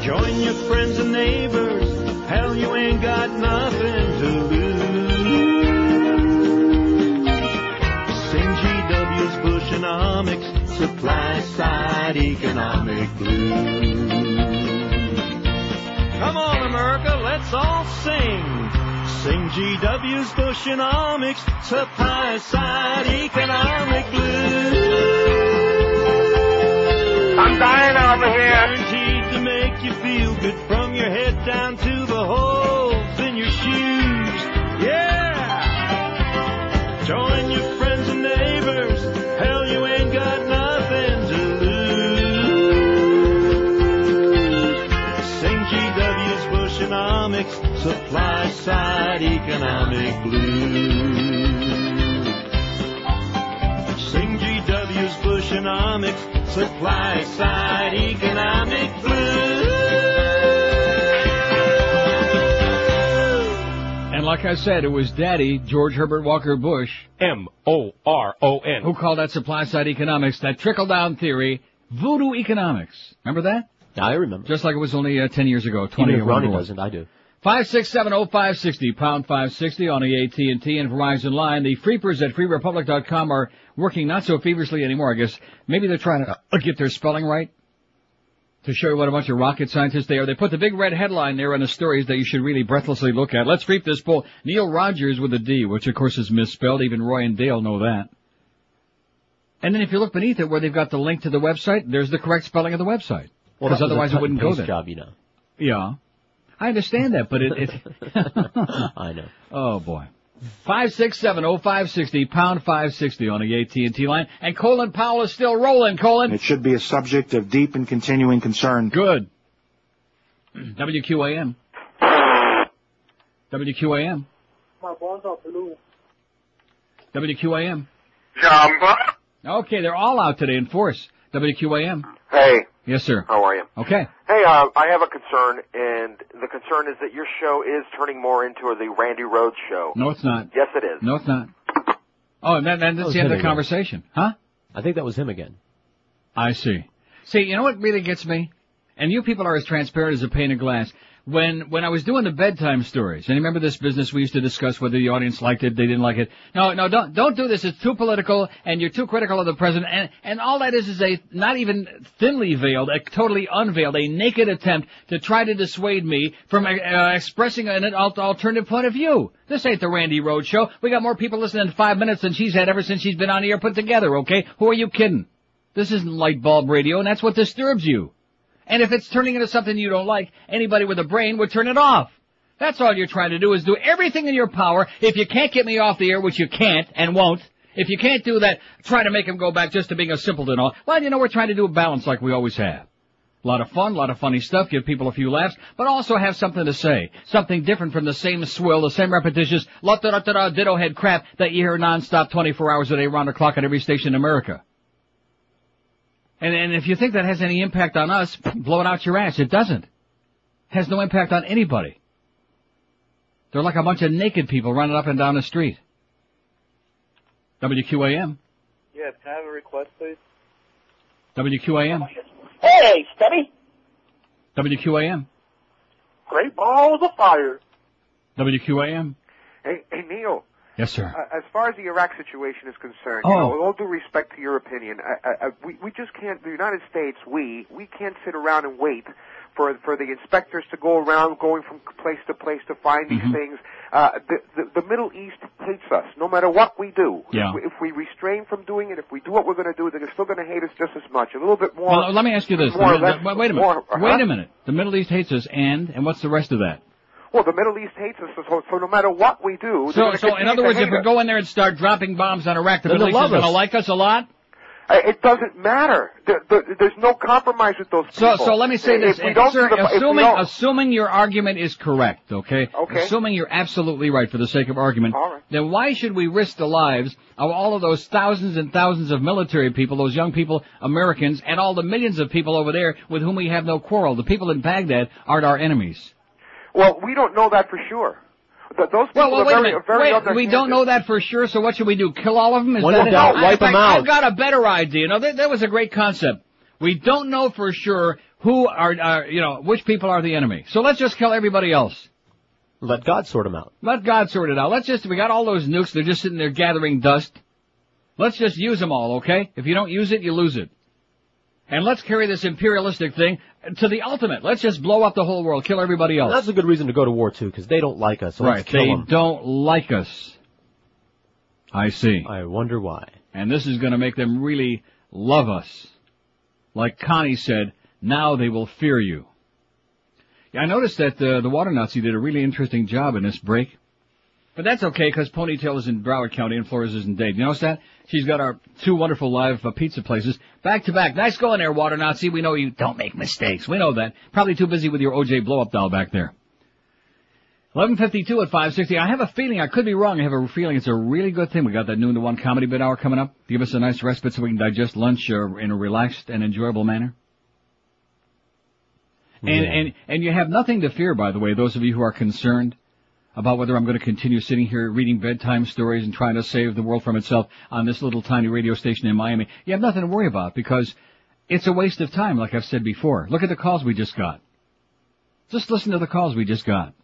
Join your friends and neighbors. Hell, you ain't got nothing to lose. Sing GW's Bushonomics, supply side economic blues. Come on, America, let's all sing. Sing GW's Bushonomics, supply side economic blues. I'm dying over here. Guaranteed to make you feel good from your head down to the holes in your shoes. Yeah! Join your friends and neighbors. Hell, you ain't got nothing to lose. Sing GW's Bushonomics, supply side economic blues. Sing GW's Bushonomics, supply side economic blues. And like I said, it was Daddy, George Herbert Walker Bush. M-O-R-O-N. Who called that supply side economics, that trickle down theory, voodoo economics. Remember that? I remember. Just like it was only uh, 10 years ago, 20 Even or if Ronnie it was. doesn't, I do. 5670560, pound 560 on the AT&T and Verizon line. The Freepers at freerepublic.com are working not so feverishly anymore, I guess. Maybe they're trying to uh, get their spelling right. To show you what a bunch of rocket scientists they are. They put the big red headline there in the stories that you should really breathlessly look at. Let's reap this poll. Neil Rogers with a D, which of course is misspelled. Even Roy and Dale know that. And then if you look beneath it where they've got the link to the website, there's the correct spelling of the website. Well, Because a otherwise it wouldn't go there. job, you know. Yeah. I understand that, but it, it I know. Oh boy. Five six seven oh five sixty pound five sixty on the AT and T line, and Colin Powell is still rolling. Colin, It should be a subject of deep and continuing concern. good. WQAM. WQAM. My balls are blue. WQAM. Jamba. Okay, they're all out today in force. WQAM. Hey, Yes, sir. how are you? Okay. Hey, uh, I have a concern, and the concern is that your show is turning more into the Randi Rhodes show. No, it's not. Yes, it is. No, it's not. Oh, and that, that- That that's the end of the again. conversation, huh? I think that was him again. I see. See, you know what really gets me? And you people are as transparent as a pane of glass. When when I was doing the bedtime stories, and you remember this business we used to discuss whether the audience liked it, they didn't like it. No, no, don't don't do this. It's too political, and you're too critical of the president. And and all that is is a not even thinly veiled, a totally unveiled, a naked attempt to try to dissuade me from uh, uh, expressing an alternative point of view. This ain't the Randi Rhodes show. We got more people listening in five minutes than she's had ever since she's been on air put together. Okay, who are you kidding? This isn't light bulb radio, and that's what disturbs you. And if it's turning into something you don't like, anybody with a brain would turn it off. That's all you're trying to do is do everything in your power. If you can't get me off the air, which you can't and won't, if you can't do that, try to make him go back just to being a simpleton. Well, you know we're trying to do a balance like we always have. A lot of fun, a lot of funny stuff, give people a few laughs, but also have something to say. Something different from the same swill, the same repetitious, la da da da ditto head crap that you hear nonstop 24 hours a day, round the clock at every station in America. And, and if you think that has any impact on us, blow it out your ass. It doesn't. It Has no impact on anybody. They're like a bunch of naked people running up and down the street. WQAM. Yeah, can I have a request, please? WQAM. Hey, Stubby. WQAM. Great balls of fire. WQAM. Hey, hey, Neil. Yes, sir. Uh, as far as the Iraq situation is concerned, Oh. you know, with all due respect to your opinion, I, I, we we just can't. The United States, we we can't sit around and wait for for the inspectors to go around, going from place to place to find Mm-hmm. these things. Uh, the, the the Middle East hates us, no matter what we do. Yeah. If, we, if we restrain from doing it, if we do what we're going to do, they're still going to hate us just as much. A little bit more. Well, let me ask you this. More, mi- less, the- wait a minute. more, Wait huh? a minute. The Middle East hates us, and and what's the rest of that? Well, the Middle East hates us, so, so no matter what we do, So, so in other words, if we us. go in there and start dropping bombs on Iraq, the Then Middle East is going to like us a lot. Uh, It doesn't matter. There, there, there's no compromise with those So, people. so let me say this, we don't sir, do the- if assuming assuming your argument is correct, okay? Okay. Assuming you're absolutely right for the sake of argument, All right. then why should we risk the lives of all of those thousands and thousands of military people, those young people, Americans, and all the millions of people over there with whom we have no quarrel? The people in Baghdad aren't our enemies. Well, we don't know that for sure. Th- those people Well, well are wait very, a minute. very Wait, we don't know that for sure, so what should we do? Kill all of them? Is When that in it? doubt, I- wipe in fact, them out. I've got a better idea. No, that, that was a great concept. We don't know for sure who are, are, you know, which people are the enemy. So let's just kill everybody else. Let God sort them out. Let God sort it out. Let's just, we got all those nukes, they're just sitting there gathering dust. Let's just use them all, okay? If you don't use it, you lose it. And let's carry this imperialistic thing to the ultimate. Let's just blow up the whole world, kill everybody else. That's a good reason to go to war too, because they don't like us. So right, they them. don't like us. I see. I wonder why. And this is gonna make them really love us. Like Connie said, now they will fear you. Yeah, I noticed that uh, the water Nazi did a really interesting job in this break. But that's okay, because Ponytail is in Broward County and Flores is in Dade. You notice that? She's got our two wonderful live uh, pizza places back to back. Nice going there, Water Nazi. We know you don't make mistakes. We know that. Probably too busy with your OJ blow-up doll back there. 1152 at 560. I have a feeling, I could be wrong, I have a feeling it's a really good thing. We got that noon to one comedy bit hour coming up. Give us a nice respite so we can digest lunch uh, in a relaxed and enjoyable manner. And, and, and you have nothing to fear, by the way, those of you who are concerned about whether I'm going to continue sitting here reading bedtime stories and trying to save the world from itself on this little tiny radio station in Miami. You have nothing to worry about because it's a waste of time, like I've said before. Look at the calls we just got. Just listen to the calls we just got.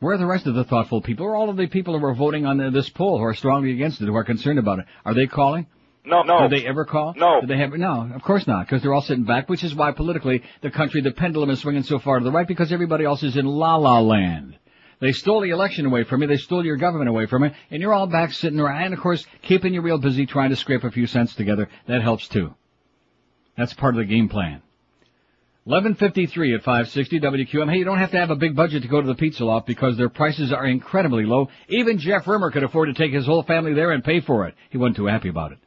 Where are the rest of the thoughtful people? Where are all of the people who are voting on this poll who are strongly against it, who are concerned about it? Are they calling? No, no. Do they ever call? No. Do they have? No, of course not, because they're all sitting back, which is why politically the country, the pendulum is swinging so far to the right because everybody else is in la la land. They stole the election away from you, they stole your government away from you, and you're all back sitting around, and of course, keeping you real busy trying to scrape a few cents together. That helps too. That's part of the game plan. 1153 at 560 WQAM. Hey, you don't have to have a big budget to go to the pizza loft because their prices are incredibly low. Even Jeff Rimmer could afford to take his whole family there and pay for it. He wasn't too happy about it.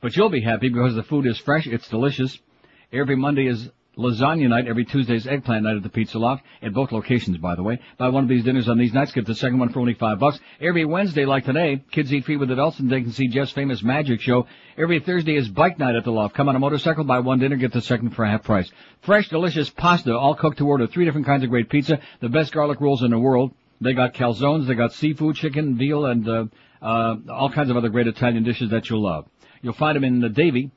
But you'll be happy because the food is fresh, it's delicious. Every Monday is lasagna night, every Tuesday's eggplant night at the Pizza Loft, at both locations by the way. Buy one of these dinners on these nights, get the second one for only five bucks. Every Wednesday like today, kids eat free with adults and they can see Jeff's famous magic show. Every Thursday is bike night at the Loft. Come on a motorcycle, buy one dinner, get the second for half price. Fresh, delicious pasta, all cooked to order. Three different kinds of great pizza, the best garlic rolls in the world. They got calzones, they got seafood, chicken, veal, and uh, uh, all kinds of other great Italian dishes that you'll love. You'll find them in the Davie,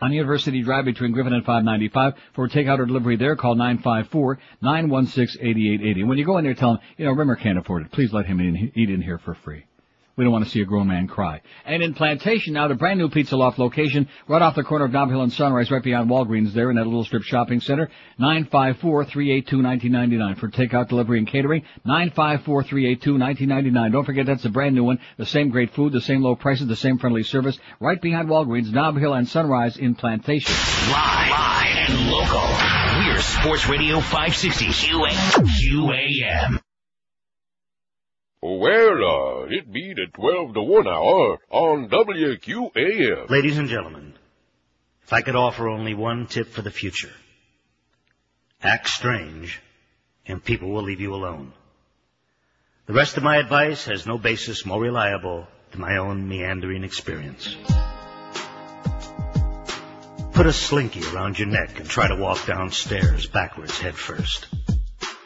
On University Drive between Griffin and 595. For takeout or delivery there, call 954-916-8880. When you go in there, tell them, you know, Rimmer can't afford it. Please let him in, eat in here for free. We don't want to see a grown man cry. And in Plantation now, the brand new Pizza Loft location, right off the corner of Nob Hill and Sunrise, right behind Walgreens there in that little strip shopping center. 954-382-1999 for takeout, delivery, and catering. 954-382-1999. Don't forget that's the brand new one. The same great food, the same low prices, the same friendly service. Right behind Walgreens, Nob Hill and Sunrise in Plantation. Live, live and local. We're Sports Radio 560 QAM. Well, uh, it be the 12 to 1 hour on WQAM. Ladies and gentlemen, if I could offer only one tip for the future, act strange and people will leave you alone. The rest of my advice has no basis more reliable than my own meandering experience. Put a slinky around your neck and try to walk downstairs backwards head first.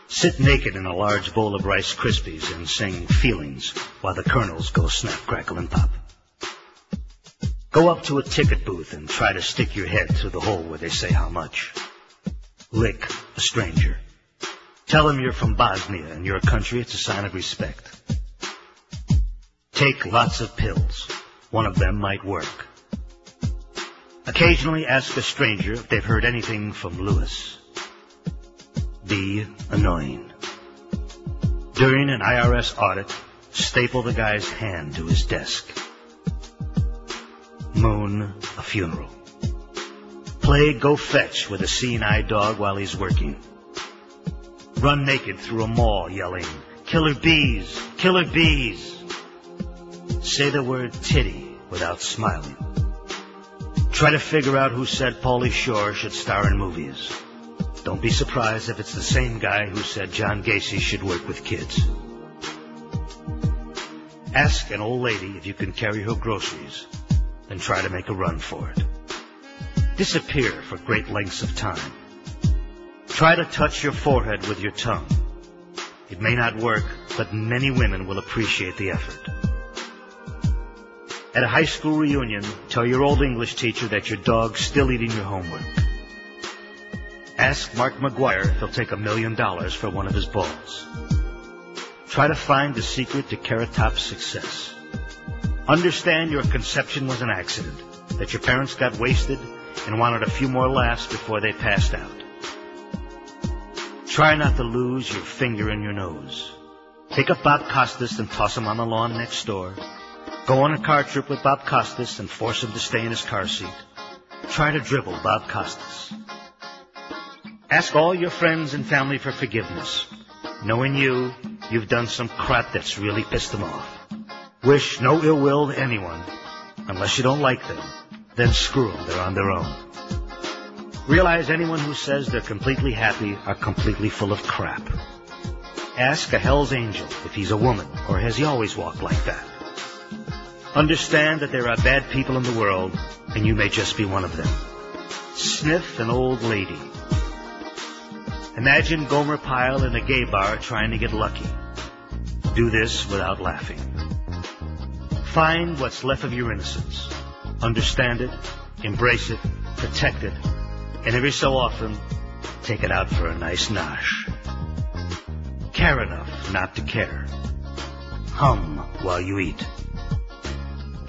Sit naked in a large bowl of Rice Krispies and sing Feelings while the kernels go snap, crackle, and pop. Go up to a ticket booth and try to stick your head through the hole where they say how much. Lick a stranger. Tell him you're from Bosnia and your country, it's a sign of respect. Take lots of pills. One of them might work. Occasionally ask a stranger if they've heard anything from Lewis. Be annoying. During an IRS audit, staple the guy's hand to his desk. Moon a funeral. Play go fetch with a seeing eye dog while he's working. Run naked through a mall yelling, killer bees, killer bees. Say the word titty without smiling. Try to figure out who said Pauly Shore should star in movies. Don't be surprised if it's the same guy who said John Gacy should work with kids. Ask an old lady if you can carry her groceries, then try to make a run for it. Disappear for great lengths of time. Try to touch your forehead with your tongue. It may not work, but many women will appreciate the effort. At a high school reunion, tell your old English teacher that your dog's still eating your homework. Ask Mark McGwire if he'll take a million dollars for one of his balls. Try to find the secret to Carrot Top's success. Understand your conception was an accident, that your parents got wasted and wanted a few more laughs before they passed out. Try not to lose your finger in your nose. Take up Bob Costas and toss him on the lawn next door. Go on a car trip with Bob Costas and force him to stay in his car seat. Try to dribble Bob Costas. Ask all your friends and family for forgiveness. Knowing you, you've done some crap that's really pissed them off. Wish no ill will to anyone, unless you don't like them. Then screw them, they're on their own. Realize anyone who says they're completely happy are completely full of crap. Ask a Hell's Angel if he's a woman, or has he always walked like that? Understand that there are bad people in the world, and you may just be one of them. Sniff an old lady. Imagine Gomer Pyle in a gay bar trying to get lucky. Do this without laughing. Find what's left of your innocence. Understand it, embrace it, protect it, and every so often, take it out for a nice nosh. Care enough not to care. Hum while you eat.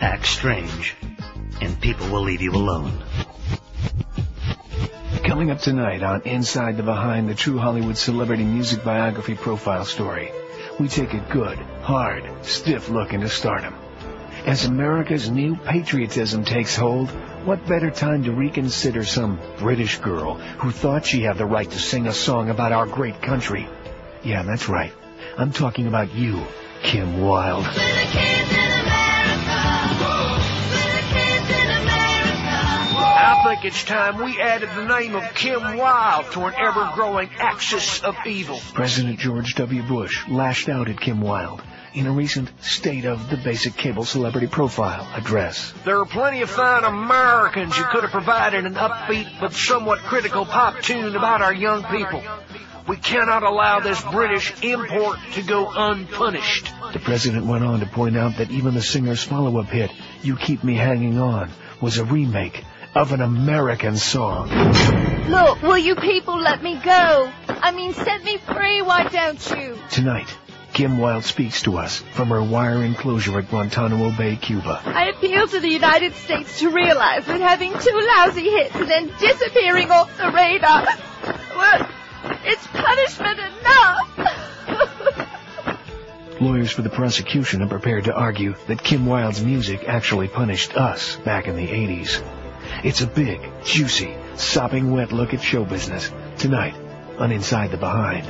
Act strange, and people will leave you alone. Coming up tonight on Inside the Behind, the true Hollywood celebrity music biography profile story. We take a good, hard, stiff look into stardom. As America's new patriotism takes hold, what better time to reconsider some British girl who thought she had the right to sing a song about our great country? Yeah, that's right. I'm talking about you, Kim Wilde. Think it's time we added the name of Kim Wilde to an ever-growing axis of evil. President George W. Bush lashed out at Kim Wilde in a recent State of the Basic Cable Celebrity Profile address. There are plenty of fine Americans who could have provided an upbeat but somewhat critical pop tune about our young people. We cannot allow this British import to go unpunished. The president went on to point out that even the singer's follow-up hit, You Keep Me Hanging On, was a remake, of an American song. Look, will you people let me go? I mean, set me free, why don't you? Tonight, Kim Wilde speaks to us from her wire enclosure at Guantanamo Bay, Cuba. I appeal to the United States to realize that having two lousy hits and then disappearing off the radar, well, it's punishment enough. Lawyers for the prosecution are prepared to argue that Kim Wilde's music actually punished us back in the 80s. It's a big, juicy, sopping wet look at show business tonight on Inside the Behind.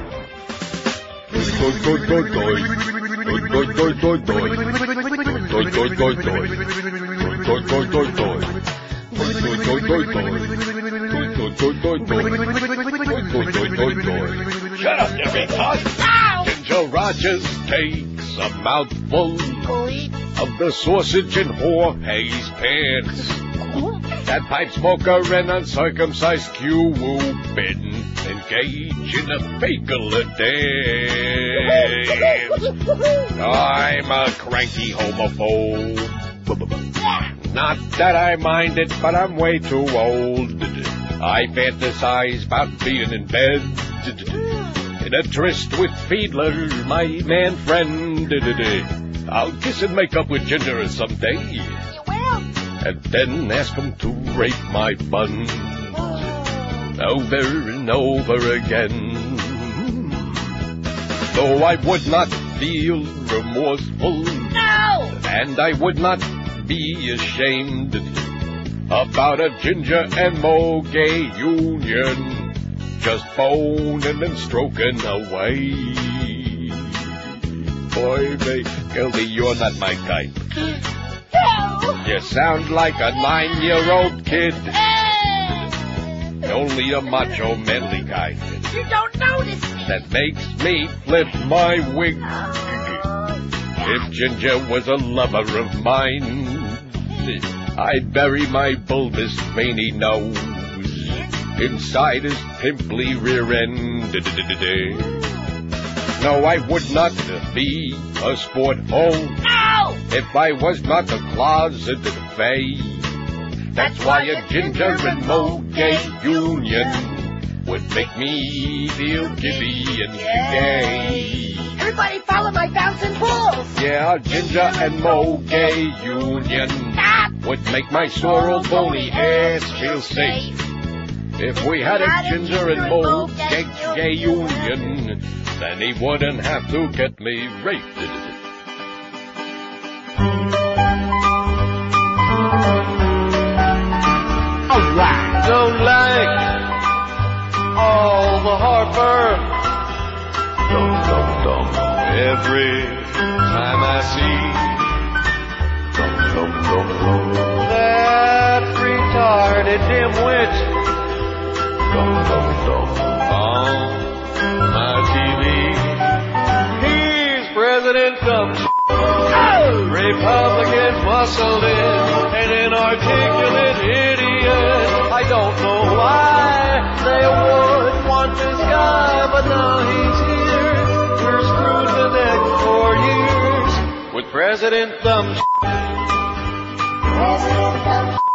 Shut up, you big hog. Ginger Rogers takes a mouthful of the sausage in Jorge's pants. That pipe smoker and uncircumcised Cuban engage in a fakeler dance. I'm a cranky homophobe. Not that I mind it, but I'm way too old. I fantasize about being in bed in a tryst with Fiedler, my man friend. I'll kiss and make up with Ginger someday. And then ask him to rape my buns over and over again. Though I would not feel remorseful, No! and I would not be ashamed about a Ginger and Mo gay union, just boning and stroking away. Boy, Gildy, you're not my type. You sound like a nine-year-old kid. Eh. Only a macho, manly guy You don't notice me. that makes me flip my wig. Oh, if Ginger was a lover of mine, I'd bury my bulbous veiny nose inside his pimply rear end. Mm. No, I would not be a sport oh, hole no! if I was not a closeted fay. That's why a ginger and mo gay union would make me feel giddy and gay. Everybody follow my bouncing balls. Yeah, a ginger and mo gay union would make my sore old bony ass feel safe. If we had a ginger and mo gay, gay union, then he wouldn't have to get me raped. Alright. Don't like all the heartburn. Dum dum dum. Every time I see dum dum dum dum. That retarded dimwit. Dum dum dum. He's President Dumb. Republicans muscled in, an inarticulate idiot. I don't know why they would want this guy, but now he's here. We're screwed to death for years with President Dumb. Oh,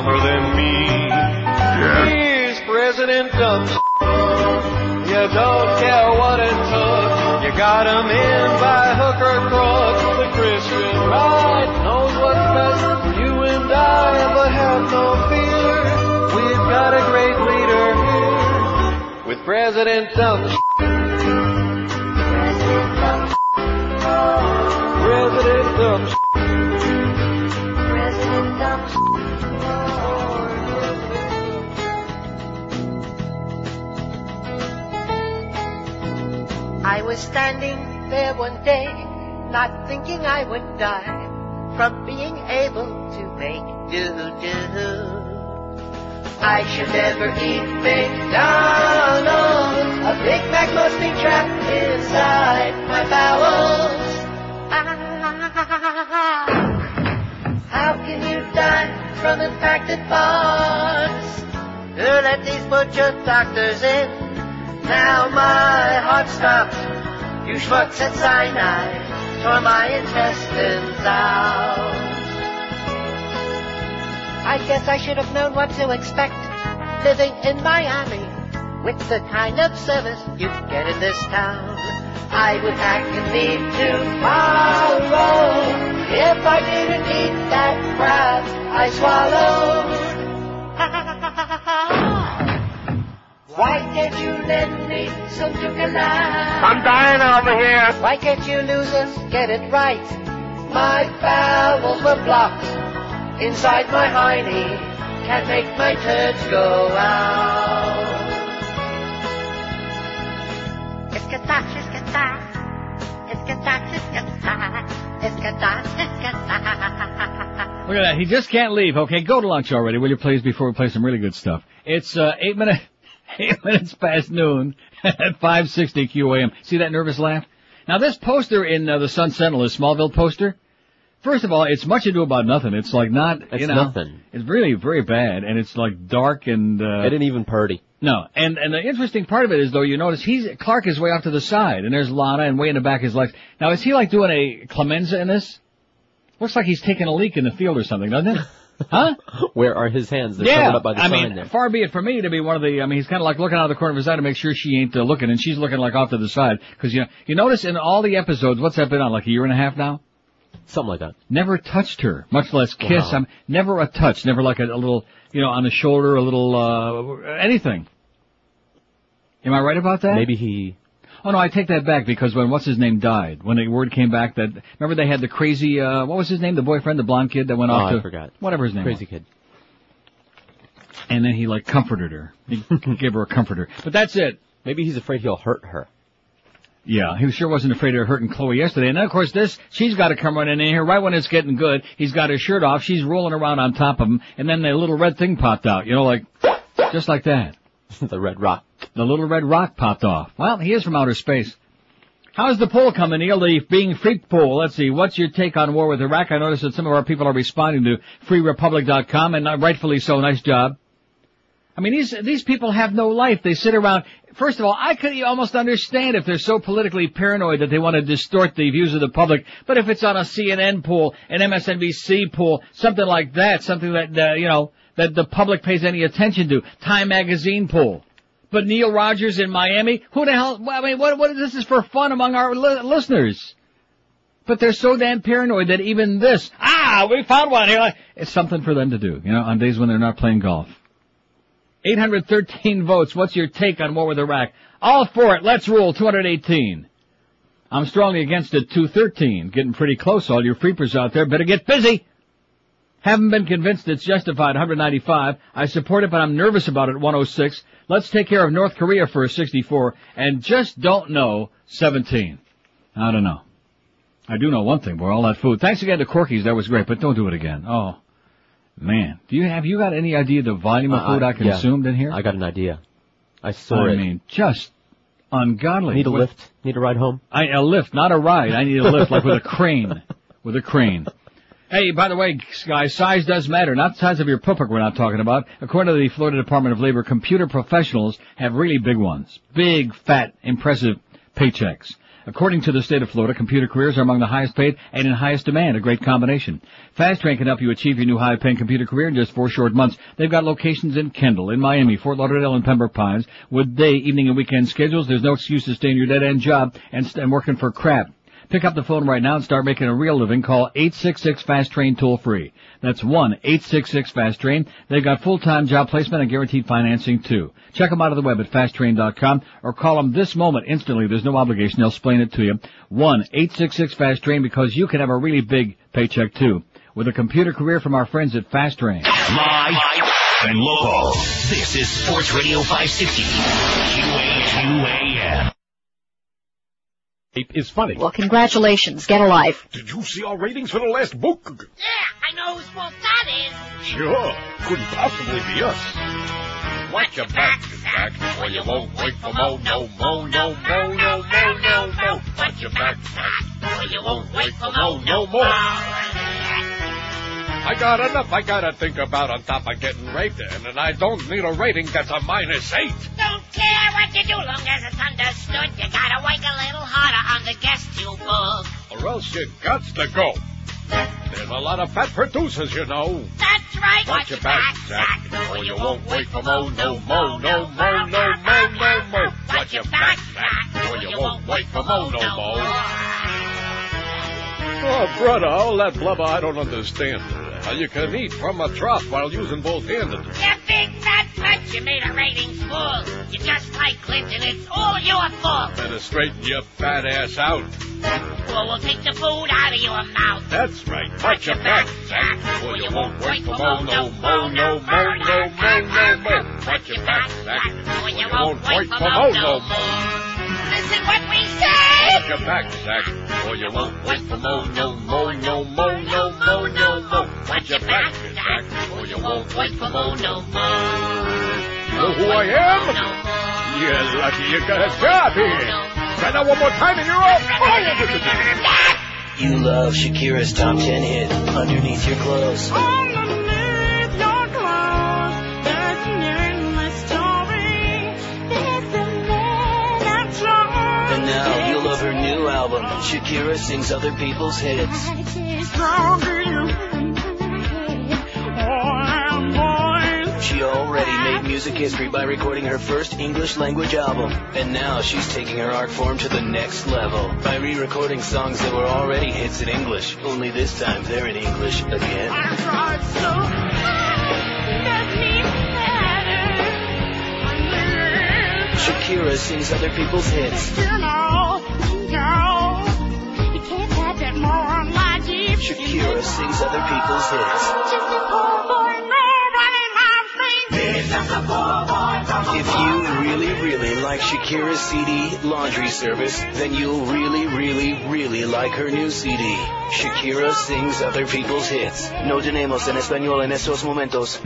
dumber than me. He's President Dumb. You don't care what it took. You got him in by hook or crook. The Christian right knows what's best for you and I, but have no fear. We've got a great leader here with President Dumb. President Dumb. Was standing there one day, not thinking I would die. from being able to make do-do. I should never eat McDonald's. A Big Mac must be trapped inside my bowels. Ah, how can you die from infected parts? Who let these butcher doctors in? Now my heart stopped. You schmucks at cyanide tore my intestines out. I guess I should have known what to expect living in Miami with the kind of service you get in this town. I would hack and leave tomorrow if I didn't eat that crab I swallowed. Why can't you lend me some chocolate? I'm dying over here. Why can't you losers get it right? My bowels were blocked inside my hiney. Can't make my turds go out. Iskata, iskata. Iskata, iskata. Iskata, iskata. Look at that. He just can't leave. Okay, go to lunch already, will you please, before we play some really good stuff. It's, uh, eight minutes, eight minutes past noon at 560 QAM. See that nervous laugh? Now this poster in uh, the Sun Sentinel, this Smallville poster, first of all, it's much ado about nothing. It's like not, It's you know, nothing. It's really very bad, and it's like dark and, uh. It didn't even party. No, and and the interesting part of it is though you notice he's Clark is way off to the side, and there's Lana, and way in the back is Lex. Now is he like doing a Clemenza in this? Looks like he's taking a leak in the field or something, doesn't it? Huh? Where are his hands? They're yeah, up by the I sign mean, there. far be it for me to be one of the. I mean, he's kind of like looking out of the corner of his eye to make sure she ain't uh, looking, and she's looking like off to the side. Because you know, you notice in all the episodes, what's that been on? Like a year and a half now. Something like that. Never touched her, much less kiss. Wow. I'm never a touch, never like a, a little, you know, on the shoulder, a little uh anything. Am I right about that? Maybe he. Oh no, I take that back because when what's his name died, when the word came back that remember they had the crazy uh what was his name, the boyfriend, the blonde kid that went Oh, off I to forgot. whatever his name Crazy was. kid. And then he like comforted her. He gave her a comforter. But that's it. Maybe he's afraid he'll hurt her. Yeah, he sure wasn't afraid of hurting Chloe yesterday. And then of course this, she's got to come running in here right when it's getting good. He's got his shirt off. She's rolling around on top of him, and then the little red thing popped out. You know, like just like that. the red rock. The little red rock popped off. Well, he is from outer space. How's the poll coming, Neil? The being freaked poll. Let's see. What's your take on war with Iraq? I noticed that some of our people are responding to freerepublic.com, and uh, rightfully so. Nice job. I mean, these these people have no life. They sit around. First of all, I could almost understand if they're so politically paranoid that they want to distort the views of the public. But if it's on a CNN poll, an MSNBC poll, something like that, something that uh, you know that the public pays any attention to, Time Magazine poll. But Neil Rogers in Miami, who the hell? I mean, what what this is for fun among our li- listeners. But they're so damn paranoid that even this, ah, we found one here. It's something for them to do, you know, on days when they're not playing golf. 813 votes. What's your take on war with Iraq? All for it. Let's rule. 218. I'm strongly against it. 213. Getting pretty close. All you freepers out there better get busy. Haven't been convinced it's justified. 195. I support it, but I'm nervous about it. 106. Let's take care of North Korea for a 64. And just don't know. 17. I don't know. I do know one thing, boy. All that food. Thanks again to Corky's. That was great, but don't do it again. Oh. Man, do you have you got any idea the volume of Uh, food I yeah. consumed in here? I got an idea. I saw I it. mean, just ungodly. Need a What- lift? Need a ride home? I a lift, not a ride. I need a lift, like with a crane, with a crane. Hey, by the way, guys, size does matter. Not the size of your pupuk we're not talking about. According to the Florida Department of Labor, computer professionals have really big ones. Big, fat, impressive paychecks. According to the state of Florida, computer careers are among the highest paid and in highest demand, a great combination. Fast Train can help you achieve your new high-paying computer career in just four short months. They've got locations in Kendall, in Miami, Fort Lauderdale, and Pembroke Pines. With day, evening, and weekend schedules, there's no excuse to stay in your dead-end job and, and working for crap. Pick up the phone right now and start making a real living. Call 866 Fast Train toll free. That's 1-866 Fast Train. They've got full-time job placement and guaranteed financing too. Check them out on the web at fasttrain.com or call them this moment instantly. There's no obligation. They'll explain it to you. 1-866 Fast Train because you can have a really big paycheck too. With a computer career from our friends at Fast Train. Live and local. This is Sports Radio 560. QAM. Is funny. Well, congratulations. Get a life. Did you see our ratings for the last book? Yeah, I know whose fault that is. Sure. Couldn't possibly be us. Watch your back, Zach, or you won't wait for mo, no, mo, no, mo, no, mo, no, mo. Watch your back, Zach, or you won't wait for mo, no more. I got enough I gotta think about on top of getting raped, and, and I don't need a rating that's a minus eight. Don't care what you do, long as it's understood. You gotta work a little harder on the guest you book. Or else you got to go. There's a lot of fat producers, you know. That's right. Watch your back, Zach, or you won't wait for mo, no, mo, no, mo, no, mo, no, mo. Watch your back, Zach, or you won't wait for mo, no, mo. Oh, brother, all that blubber I don't understand. How you can eat from a trough while using both hands. You big fat mutt, you made a ratings full. You're just like Clinton, it's all your fault. Better straighten your fat ass out. Or we'll take the food out of your mouth. That's right. Watch your back, Zach, or you won't wait for mo, no, mo, no, mo, no, mo, no, mo. Watch your back, Zach, or you won't wait for mo, no, mo. Listen what we say. Watch your back, Zach, or you won't wait for mo, no, mo, no, mo, no, mo, no, mo. Watch your back, Zach, or you won't wait for mo, no, mo. You know who I am? You're lucky you got a job here. Try that one more time and you're all fired. Oh, you love Shakira's top 10 hit, Underneath Your Clothes. Her new album, Shakira Sings Other People's Hits. She already made music history by recording her first English language album. And now she's taking her art form to the next level by re-recording songs that were already hits in English. Only this time they're in English again. Shakira sings other people's hits. Shakira sings other people's hits. If you really, really like Shakira's CD laundry service, then you'll really, really, really like her new CD. Shakira sings other people's hits. No tenemos en español en estos momentos.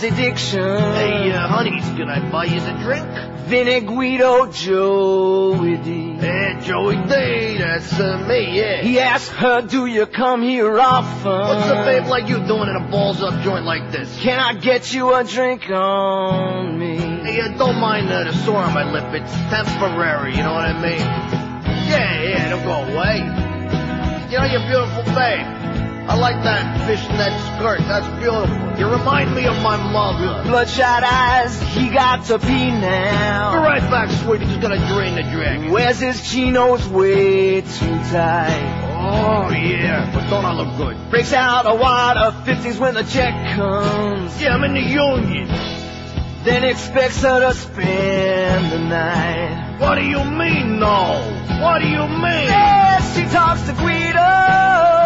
Lousy diction. Hey, uh, honey, can I buy you a drink? Vinny Guido Joey D. Hey, Joey D, that's uh, me, yeah. He asked her, do you come here often? What's a babe like you doing in a balls-up joint like this? Can I get you a drink on me? Hey, uh, don't mind uh, the sore on my lip. It's temporary, you know what I mean? Yeah, yeah, it'll go away. You know, you're beautiful, babe. I like that fishnet skirt. That's beautiful. Remind me of my mother. Bloodshot eyes, he got to pee now. Be right back, sweetie. Just gonna drain the dragon. Wears his chinos way too tight. Oh, yeah. But don't I look good? Breaks out a wad of fifties when the check comes. Yeah, I'm in the union. Then expects her to spend the night. What do you mean, no? What do you mean? Yes, she talks to Guidos.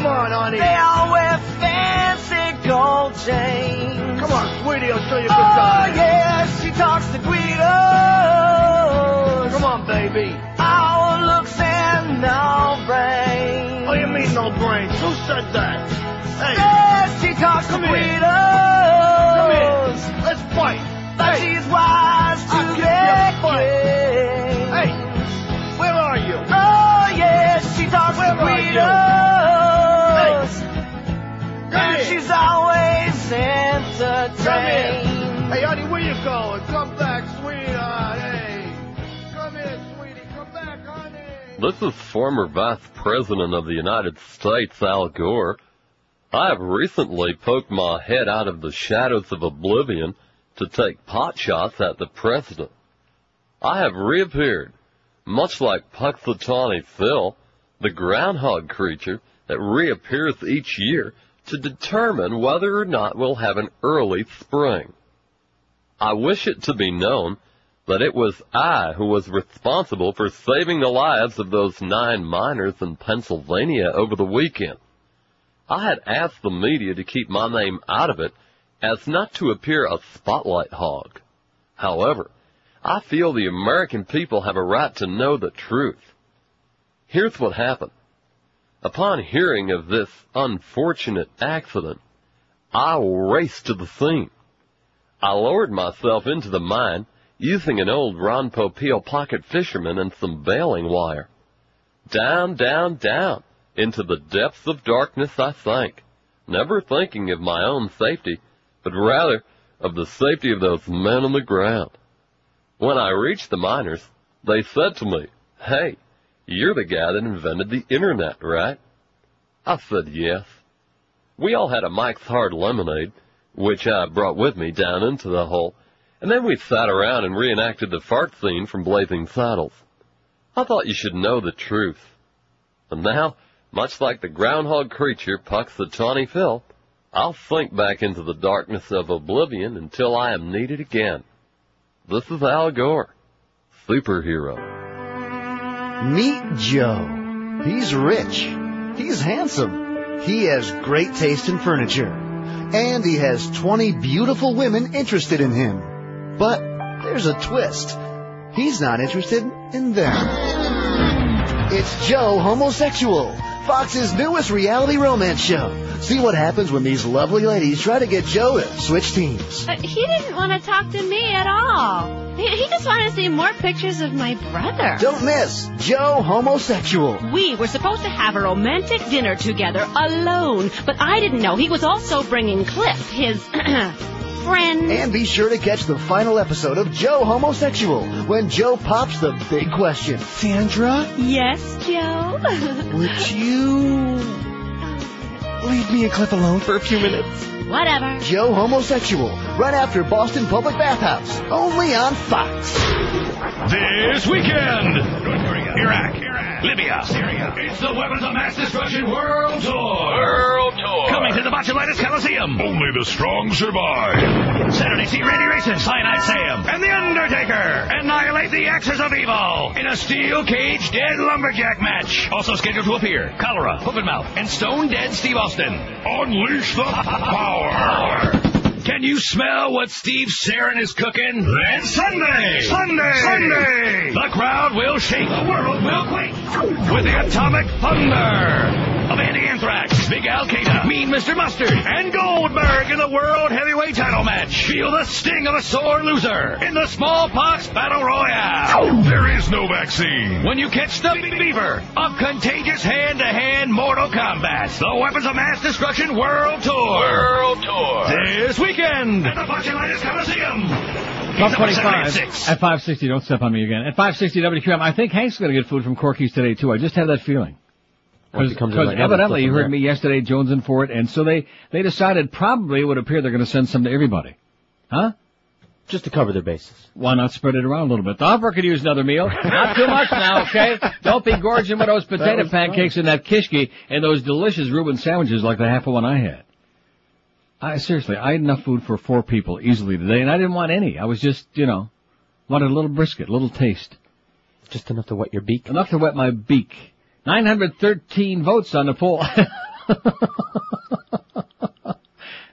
Come on, honey. They all wear fancy gold chains. Come on, sweetie, I'll show you a good time. Oh, time. yes, she talks to Guidos. Come on, baby. Our looks and no brains. Oh, you mean no brains? Who said that? Hey, Yes, she talks Come to here. Guidos. come here. Let's fight. But Hey, she's wise to I'll their Hey, where are you? Oh, yes, she talks Where to? Guidos. Entertained. here. Hey, honey, where you going? Come back, sweetheart. Hey, come here, sweetie. Come back, honey. This is former Vice President of the United States, Al Gore. I have recently poked my head out of the shadows of oblivion to take pot shots at the President. I have reappeared, much like Punxsutawney Phil, the groundhog creature that reappears each year to determine whether or not we'll have an early spring. I wish it to be known that it was I who was responsible for saving the lives of those nine miners in Pennsylvania over the weekend. I had asked the media to keep my name out of it as not to appear a spotlight hog. However, I feel the American people have a right to know the truth. Here's what happened. Upon hearing of this unfortunate accident, I raced to the scene. I lowered myself into the mine using an old Ron Popeil pocket fisherman and some bailing wire. Down, down, down into the depths of darkness I sank, never thinking of my own safety, but rather of the safety of those men on the ground. When I reached the miners, they said to me, Hey, you're the guy that invented the internet, right? I said yes. We all had a Mike's Hard Lemonade, which I brought with me down into the hole, and then we sat around and reenacted the fart scene from Blazing Saddles. I thought you should know the truth. And now, much like the groundhog creature Pucks the Tawny Phil, I'll sink back into the darkness of oblivion until I am needed again. This is Al Gore, superhero. Meet Joe. He's rich. He's handsome. He has great taste in furniture. And he has 20 beautiful women interested in him. But there's a twist. He's not interested in them. It's Joe Homosexual, Fox's newest reality romance show. See what happens when these lovely ladies try to get Joe to switch teams. But he didn't want to talk to me at all. He, he just wanted to see more pictures of my brother. Don't miss Joe Homosexual. We were supposed to have a romantic dinner together alone, but I didn't know he was also bringing Cliff, his friend. And be sure to catch the final episode of Joe Homosexual when Joe pops the big question. Sandra, Yes, Joe? would you leave me and Cliff alone for a few minutes? Whatever. Joe Homosexual, right after Boston Public Bathhouse, only on Fox. This weekend, North Korea, Iraq, Libya, Syria. It's the Weapons of Mass Destruction World Tour. World Tour. Coming to the Botulitis Coliseum. Only the strong survive. Saturday, see Randy Racing, Cyanide Sam, and The Undertaker. Annihilate the axis of evil in a steel cage dead lumberjack match. Also scheduled to appear, Cholera, Hook and Mouth, and Stone Dead Steve Austin. Unleash the power. Can you smell what Steve Sarin is cooking? It's Sunday! Sunday! Sunday! The crowd will shake. The world will quake. With the atomic thunder of Andy Anthrax, Big Al Qaeda, Mean Mr. Mustard, and Goldberg in the World Heavyweight title match. Feel the sting of a sore loser in the Smallpox Battle Royale. There is no vaccine. When you catch the beaver of contagious hand-to-hand Mortal Kombat, the Weapons of Mass Destruction World Tour. World Tour. This weekend at the Botulitis Coliseum. Top He's up 25 at at 560. Don't step on me again. At 560 WQAM, I think Hank's going to get food from Corky's today too. I just have that feeling. Well, it becomes a Because evidently you heard there. me yesterday jonesing for it, and so they they decided probably it would appear they're going to send some to everybody, huh? Just to cover their bases. Why not spread it around a little bit? The offer could use another meal. Not too much now, okay? Don't be gorging with those potato pancakes and that kishki and those delicious Reuben sandwiches like the half of one I had. I seriously, I had enough food for four people easily today, and I didn't want any. I was just, you know, wanted a little brisket, a little taste. Just enough to wet your beak. Enough to wet my beak. 913 votes on the poll.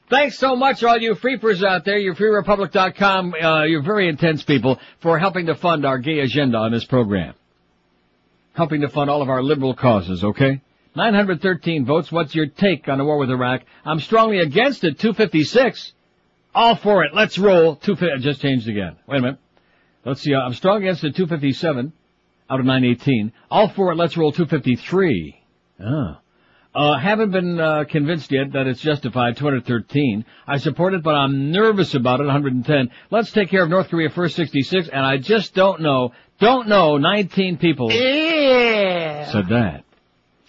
Thanks so much, all you freepers out there, you freerepublic.com, uh, you're very intense people, for helping to fund our gay agenda on this program. Helping to fund all of our liberal causes, okay? 913 votes, what's your take on the war with Iraq? I'm strongly against it, 256. All for it, let's roll. 250, I just changed again. Wait a minute. Let's see, I'm strong against it, 257 out of 918. All for it, let's roll 253. Ah. Uh, haven't been uh, convinced yet that it's justified. 213. I support it, but I'm nervous about it. 110. Let's take care of North Korea first. 66. And I just don't know. Don't know. 19 people said that.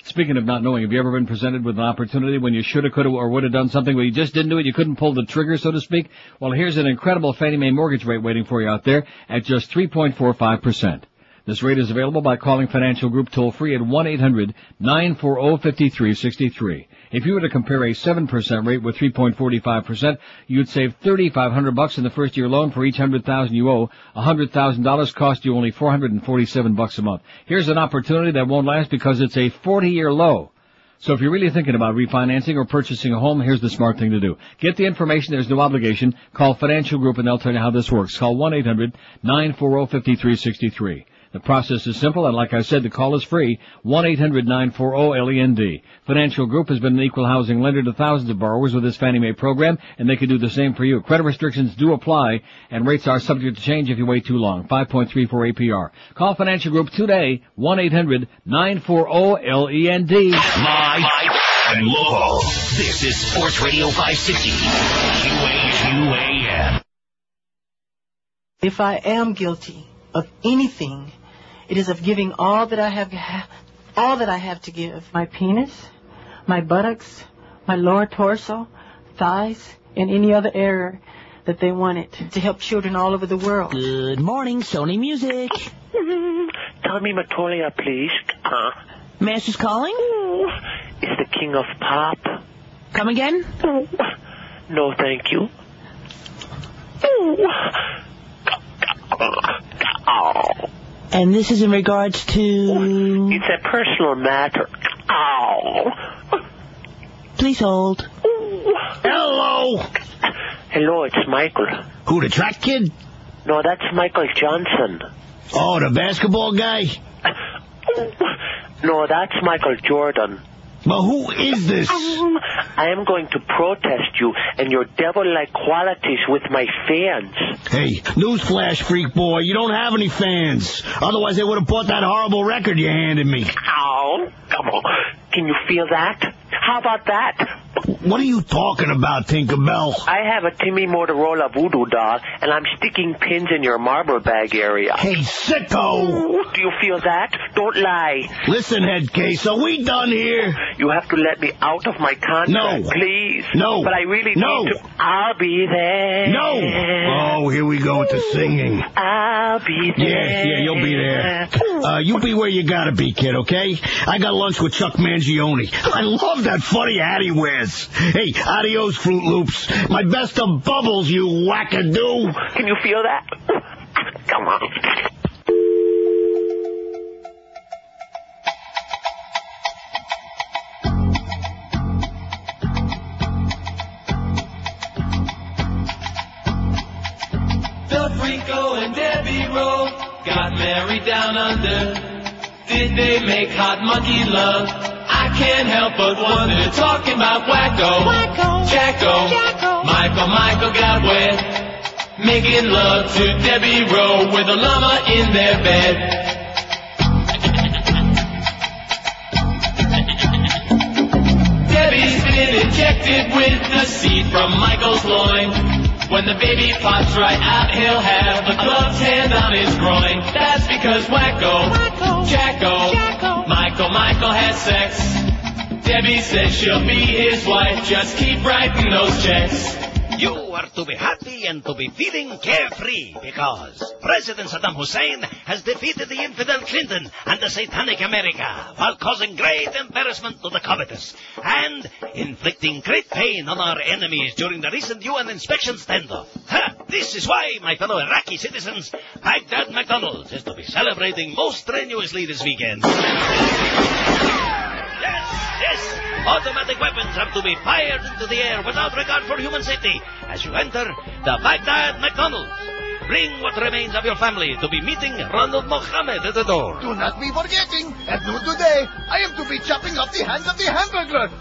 Speaking of not knowing, have you ever been presented with an opportunity when you shoulda, coulda, or woulda done something, but you just didn't do it? You couldn't pull the trigger, so to speak. Well, here's an incredible Fannie Mae mortgage rate waiting for you out there at just 3.45 percent. This rate is available by calling Financial Group toll free at 1-800-940-5363. If you were to compare a 7% rate with 3.45%, you'd save 3500 bucks in the first year loan for each 100,000 you owe. $100,000 cost you only 447 bucks a month. Here's an opportunity that won't last because it's a 40 year low. So if you're really thinking about refinancing or purchasing a home, here's the smart thing to do. Get the information, there's no obligation. Call Financial Group and they'll tell you how this works. Call 1-800-940-5363. The process is simple, and like I said, the call is free. 1-800-940-LEND. E Financial Group has been an equal housing lender to thousands of borrowers with this Fannie Mae program, and they can do the same for you. Credit restrictions do apply, and rates are subject to change if you wait too long. 5.34 APR. Call Financial Group today. 1-800-940-LEND. Live and local. This is Sports Radio 560. QAQAM. If I am guilty of anything, it is of giving all that I have, all that I have to give. My penis, my buttocks, my lower torso, thighs, and any other area that they wanted to help children all over the world. Good morning, Sony Music. Tommy Mottola, please. Uh, Master's calling? is the king of pop. Come again? No, thank you. And this is in regards to... It's a personal matter. Ow. Please hold. Hello. Hello, it's Michael. Who, the track kid? No, that's Michael Johnson. Oh, the basketball guy? No, that's Michael Jordan. But who is this? Um, I am going to protest you and your devil-like qualities with my fans. Hey, newsflash, freak boy, you don't have any fans. Otherwise, they would have bought that horrible record you handed me. Ow. Come on. Can you feel that? How about that? What are you talking about, Tinkerbell? I have a Timmy Motorola voodoo doll, and I'm sticking pins in your marble bag area. Hey, sicko! Do you feel that? Don't lie. Listen, head case, are we done here? You have to let me out of my contract, No. please. No. But I really No. need to. I'll be there. No! Oh, here we go with the singing. I'll be there. Yeah, yeah, you'll be there. Uh, you be where you gotta be, kid, okay? I got lunch with Chuck Mangione. I love that funny hat he wears. Hey, adios, Fruit Loops. My best of bubbles, you wackadoo. Can you feel that? Come on. Phil Rico and Debbie Rowe got married down under. Did they make hot monkey love? Can't help but wonder. Talking about Wacko, Wacko, Jacko, Jacko. Michael, Michael got wet. Making love to Debbie Rowe with a llama in their bed. Debbie's been injected with the seed from Michael's loin. When the baby pops right out, he'll have a gloved hand on his groin. That's because Wacko, Wacko Jacko, Jacko, Michael, Michael has sex. Debbie says she'll be his wife. Just keep writing those checks. You are to be happy and to be feeling carefree because President Saddam Hussein has defeated the infidel Clinton and the satanic America while causing great embarrassment to the covetous and inflicting great pain on our enemies during the recent UN inspection standoff. Ha! This is why, my fellow Iraqi citizens, Baghdad McDonald's is to be celebrating most strenuously this weekend. Yes, yes. Automatic weapons are to be fired into the air without regard for human safety as you enter the Baghdad McDonald's. Bring what remains of your family to be meeting Ronald Mohammed at the door. Do not be forgetting, at noon today, I am to be chopping off the hands of the hamburger.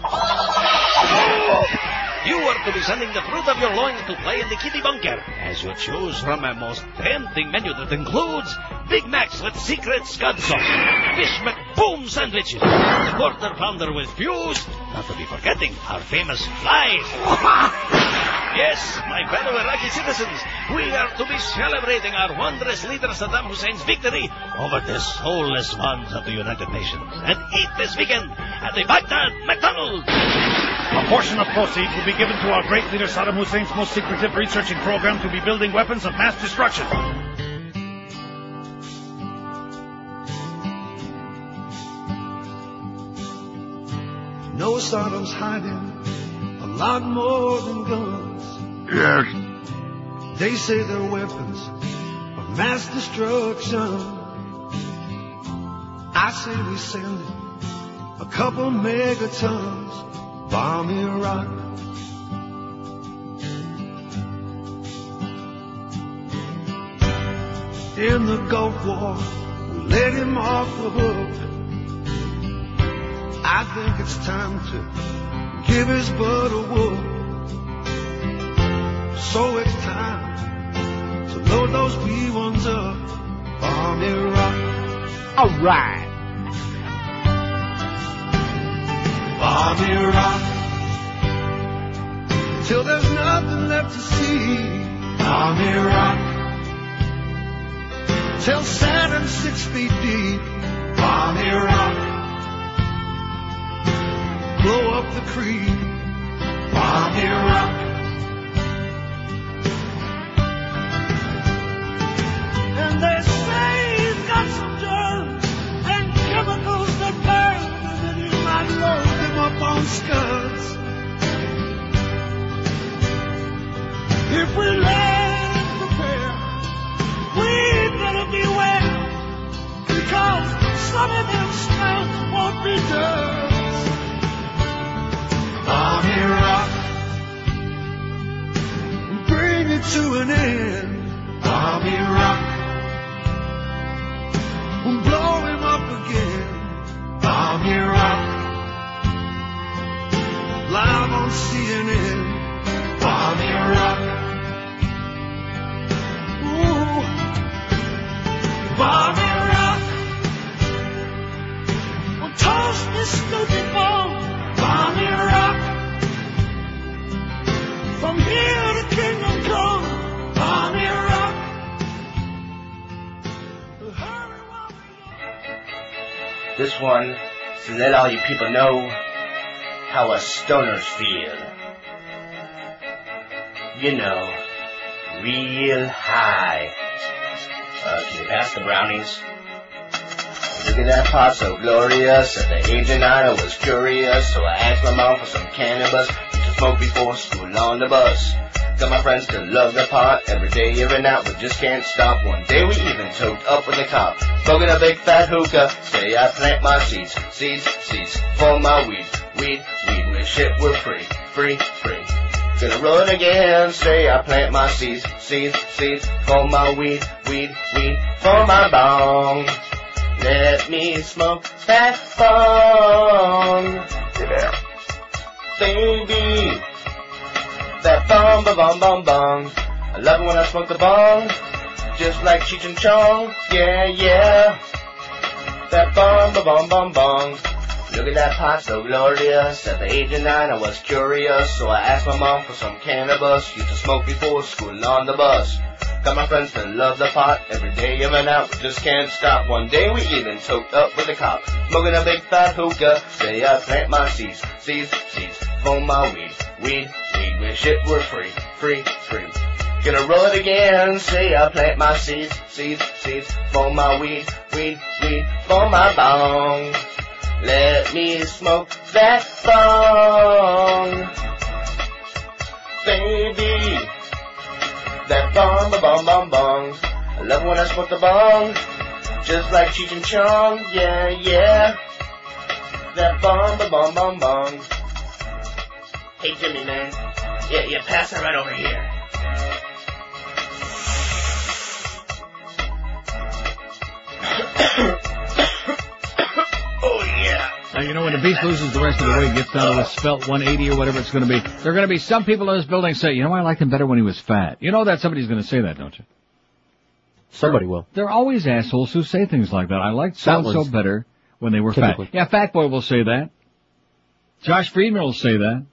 You are to be sending the fruit of your loins to play in the kitty bunker as you choose from a most tempting menu that includes Big Macs with secret scud sauce, Fish McBoom sandwiches, the quarter pounder with views, not to be forgetting our famous flies. Yes, my fellow Iraqi citizens, we are to be celebrating our wondrous leader Saddam Hussein's victory over the soulless ones of the United Nations and eat this weekend at the Baghdad McDonald's. A portion of proceeds will be given to our great leader Saddam Hussein's most secretive researching program to be building weapons of mass destruction. No Saddam's hiding a lot more than guns. Yes. They say they're weapons of mass destruction. I say we send a couple megatons, bomb Iraq. In the Gulf War, we let him off the hook. I think it's time to give his butt a whoop. So it's time to load those B-1s up on Iraq. Alright. Bomb Iraq. Till there's nothing left to see. Bomb Iraq. Till Saddam's six feet deep. Bomb Iraq. Blow up the creek. Bomb Iraq. And they say he's got some drugs and chemicals that burn, and that he might load them up on scuds. If we land prepare, we better beware, because some of them smells won't be duds. Bomb Iraq, bring it to an end. Bomb Iraq. Blow him up again. Bomb Iraq. Live on CNN. This one to let all you people know how us stoners feel. You know, real high. Uh, can you pass the brownies? Look at that pot so glorious. At the age of nine, I was curious, so I asked my mom for some cannabis to smoke before school on the bus. Got my friends to love the pot every day, every night, we just can't stop. One day we even choked up with a cop, smoking a big fat hookah. Say I plant my seeds, seeds, seeds for my weed, weed, weed. Wish it were free, free, free. Gonna run again, say I plant my seeds, seeds, seeds for my weed, weed, weed for my bong. Let me smoke that bong. Yeah. Baby, that bong, ba bong, bong, bong. I love it when I smoke the bong, just like Cheech and Chong. Yeah, yeah. That bong, ba bong, bong, bong. Look at that pot so glorious. At the age of nine, I was curious, so I asked my mom for some cannabis. Used to smoke before school and on the bus. Got my friends that love the pot every day, in and out, just can't stop. One day we even choked up with a cop, smoking a big fat hookah. Say I plant my seeds, seeds, seeds for my weed, weed, weed. Wish it were free, free, free. Gonna roll it again. Say I plant my seeds, seeds, seeds for my weed, weed, weed for my bong. Let me smoke that bong, baby. That bong, ba bong, bong, bong. I love when I smoke the bong, just like Cheech and Chong. Yeah, yeah. That bong, ba bong, bong, bong. Hey Jimmy, man. Yeah, yeah. Pass that right over here. oh yeah. Now, you know, when the beast loses the rest of the weight, gets down to a spelt 180 or whatever it's going to be, there are going to be some people in this building say, you know, I liked him better when he was fat. You know that somebody's going to say that, don't you? Somebody will. There are always assholes who say things like that. I liked so-and-so better when they were typically. fat. Yeah, Fat Boy will say that. Josh Friedman will say that.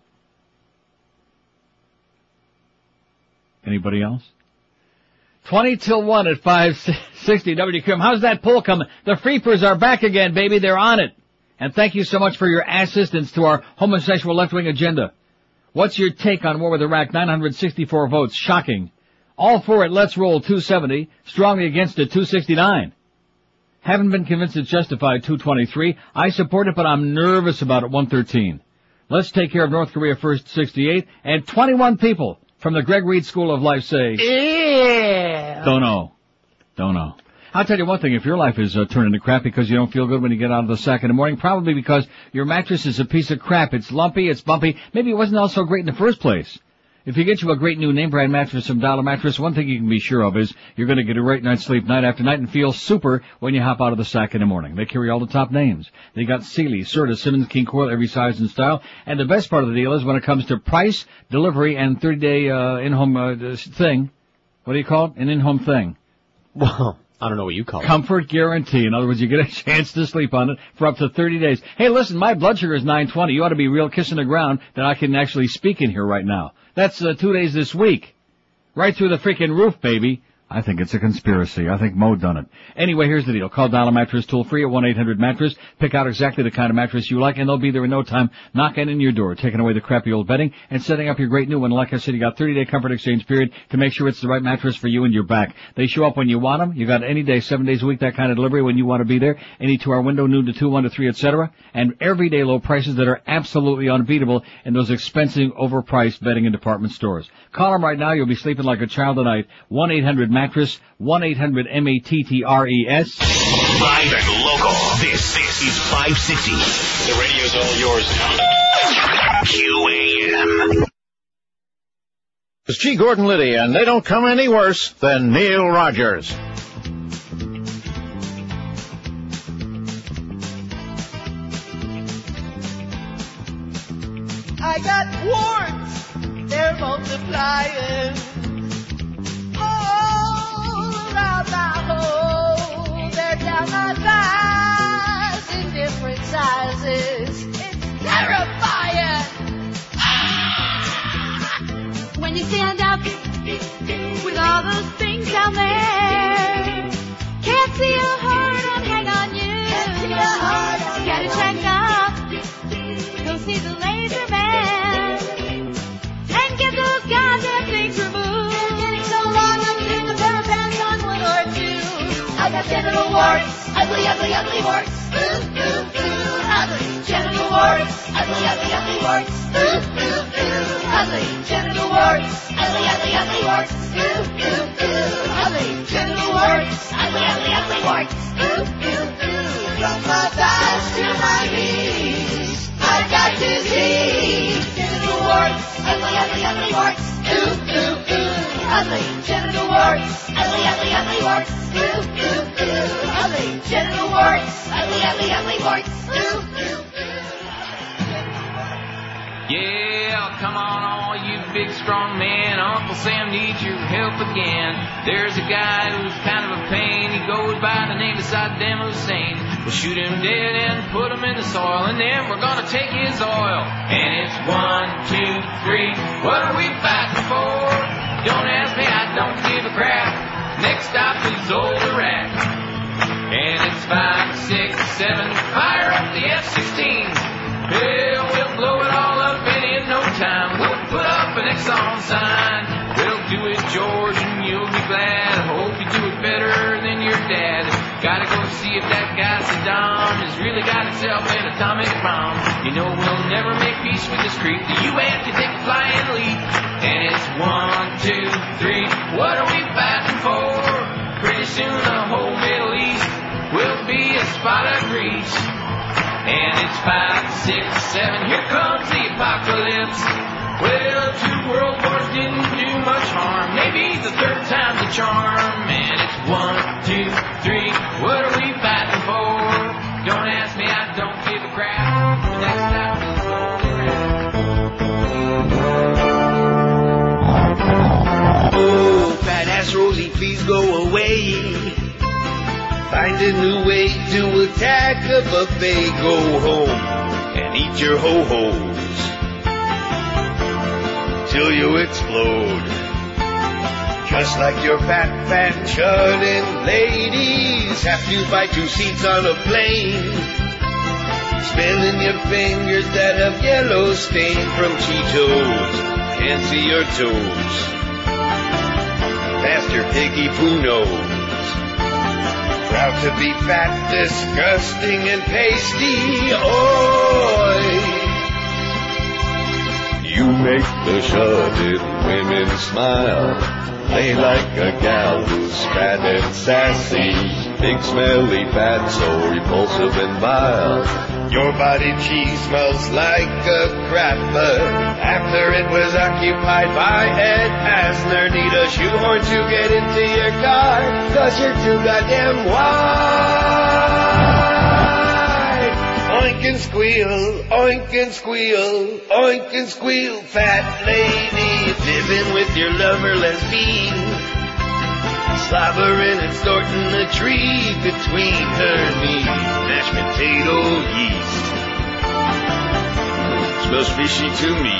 Anybody else? 20 till 1 at 560 WQAM. How's that poll coming? The Freepers are back again, baby. They're on it. And thank you so much for your assistance to our homosexual left-wing agenda. What's your take on War with Iraq? 964 votes. Shocking. All for it. Let's roll 270. Strongly against it 269. Haven't been convinced it's justified 223. I support it, but I'm nervous about it 113. Let's take care of North Korea first 68. And 21 people from the Greg Reed School of Life say, Yeah. don't know. Don't know. I'll tell you one thing, if your life is uh, turning to crap because you don't feel good when you get out of the sack in the morning, probably because your mattress is a piece of crap. It's lumpy, it's bumpy. Maybe it wasn't all so great in the first place. If you get you a great new name brand mattress from Dollar Mattress, one thing you can be sure of is you're going to get a great night's sleep night after night and feel super when you hop out of the sack in the morning. They carry all the top names. They got Sealy, Serta, Simmons, King Koil, every size and style. And the best part of the deal is when it comes to price, delivery, and 30 day, uh, in-home, uh, thing. What do you call it? An in-home thing. Well, I don't know what you call it. Comfort guarantee. In other words, you get a chance to sleep on it for up to 30 days. Hey, listen, my blood sugar is 920. You ought to be real kissing the ground that I can actually speak in here right now. That's uh, two days this week. Right through the freaking roof, baby. I think it's a conspiracy. I think Mo done it. Anyway, here's the deal. Call Dollar Mattress toll free at 1-800-Mattress. Pick out exactly the kind of mattress you like and they'll be there in no time knocking in your door, taking away the crappy old bedding and setting up your great new one. Like I said, you got 30 day comfort exchange period to make sure it's the right mattress for you and your back. They show up when you want them. You got any day, seven days a week, that kind of delivery when you want to be there. Any two hour window, noon to two, one to three, etc. And everyday low prices that are absolutely unbeatable in those expensive, overpriced bedding and department stores. Call them right now. You'll be sleeping like a child tonight. 1-800-Mattress. 1-800-M-A-T-T-R-E-S. Live and local. This, this is 560. The radio's all yours now. QAM. It's G. Gordon Liddy, and they don't come any worse than Neil Rogers. I got warts, they're multiplying. in different sizes. It's terrifying. When you stand up with all those things down there, can't see heart hang on you. Gotta check up. Go see the laser man and get those goddamn things removed. Genital warts, ugly, ugly, ugly warts. Ooh, ooh, ooh, ugly genital warts, ugly, ugly, ugly warts. Ooh, ooh, ooh, ugly genital warts, ugly, ugly, ugly warts. Ooh, ooh, ooh, ugly genital warts, ugly, ugly, ugly warts. Ooh, ooh, ooh, from my thighs to my knees, I got disease. Genital warts, ugly, ugly, ugly warts. Ooh, ooh, ooh, ugly genital warts, ugly, ugly, ugly warts. Ooh, ooh, ooh, ugly genital warts, ugly, ugly, ugly warts. Ooh, ooh. Yeah, come on, all you big strong men. Uncle Sam needs your help again. There's a guy who's kind of a pain. He goes by the name of Saddam Hussein. We'll shoot him dead and put him in the soil, and then we're gonna take his oil. And it's one, two, three. What are we fighting for? Don't ask me, I don't give a crap. Next stop is old Iraq. And it's five, six, seven. Fire up the F-16s. Hell, we'll blow it all sign. We'll do it, George, and you'll be glad. Hope you do it better than your dad. Gotta go see if that guy Saddam has really got himself an atomic bomb. You know we'll never make peace with this creep. The UN can take a flying leap. And it's one, two, three. What are we fighting for? Pretty soon the whole Middle East will be a spot of grease. And it's five, six, seven, here comes the apocalypse. Well, two world wars didn't do much harm. Maybe the third time's a charm. And it's one, two, three, what are we fighting for? Don't ask me, I don't give a crap. Next time is Oh, fat Rosie, please go away. Find a new way to attack a buffet. Go home and eat your ho-hos till you explode. Just like your fat, fat chudding ladies have to buy two seats on a plane. Spinning your fingers that have yellow stain from Cheetos. Can't see your toes. Master Piggy Poo knows. Proud to be fat, disgusting, and pasty. Oi! You make the shuddered women smile. They like a gal who's fat and sassy. Big smelly fat, so repulsive and vile. Your body cheese smells like a crapper. After it was occupied by Ed Asner, need a shoehorn to get into your car. Cause you're too goddamn wide. Oink and squeal, oink and squeal, oink and squeal, fat lady, living with your lover lesbian. Slobbering and snorting a tree between her knees. Mashed potato yeast. Smells fishy to me.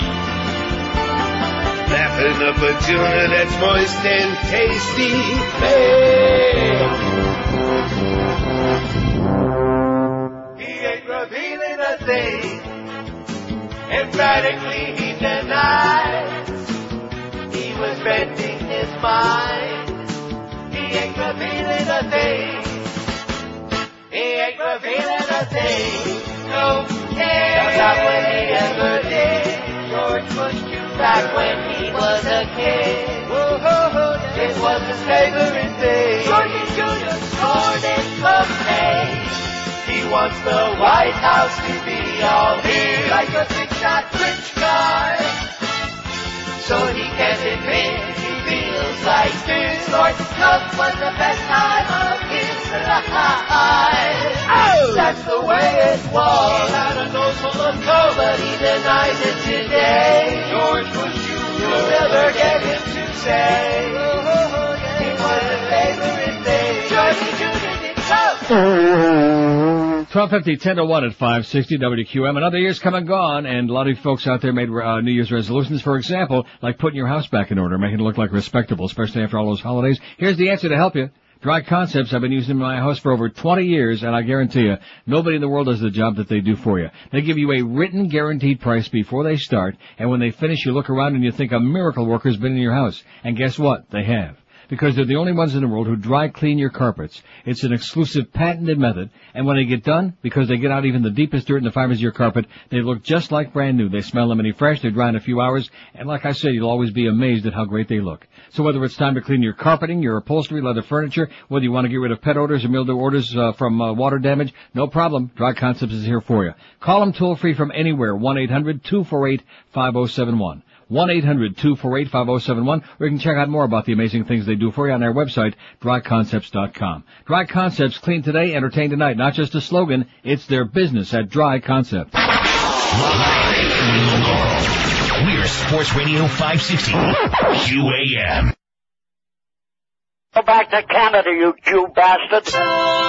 Lapping up a tuna that's moist and tasty. He Emphatically he denies. He was bending his mind. He ain't revealing a thing. He ain't revealing a thing. No care. Not when he ever did. George pushed you back when he was a kid. It was his favorite thing. Georgie Jr. scored in campaign. He wants the White House to be all here like a big shot rich guy. So he can admit he feels like this. Lord Love was the best time of his life. Oh! That's the way it was. He had a nose full of coke, but he denies it today. George Bush, you will never get him to say oh, oh, oh, he was his favorite 1250, 10 to 1 at 560 WQAM. Another year's come and gone, and a lot of folks out there made uh, New Year's resolutions. For example, like putting your house back in order, making it look like respectable, especially after all those holidays. Here's the answer to help you. Dry Concepts I've been using in my house for over 20 years, and I guarantee you, nobody in the world does the job that they do for you. They give you a written guaranteed price before they start, and when they finish, you look around and you think a miracle worker's been in your house. And guess what? They have. Because they're the only ones in the world who dry clean your carpets. It's an exclusive patented method, and when they get done, because they get out even the deepest dirt in the fibers of your carpet, they look just like brand new. They smell lemony fresh, they dry in a few hours, and like I said, you'll always be amazed at how great they look. So whether it's time to clean your carpeting, your upholstery, leather furniture, whether you want to get rid of pet odors or mildew odors uh, from uh, water damage, no problem. Dry Concepts is here for you. Call them toll free from anywhere, 1-800-248-5071. 1-800-248-5071, or you can check out more about the amazing things they do for you on their website, dryconcepts.com. Dry Concepts, clean today, entertain tonight. Not just a slogan, it's their business at Dry Concepts. We're Sports Radio 560. QAM. Go back to Canada, you Jew bastard.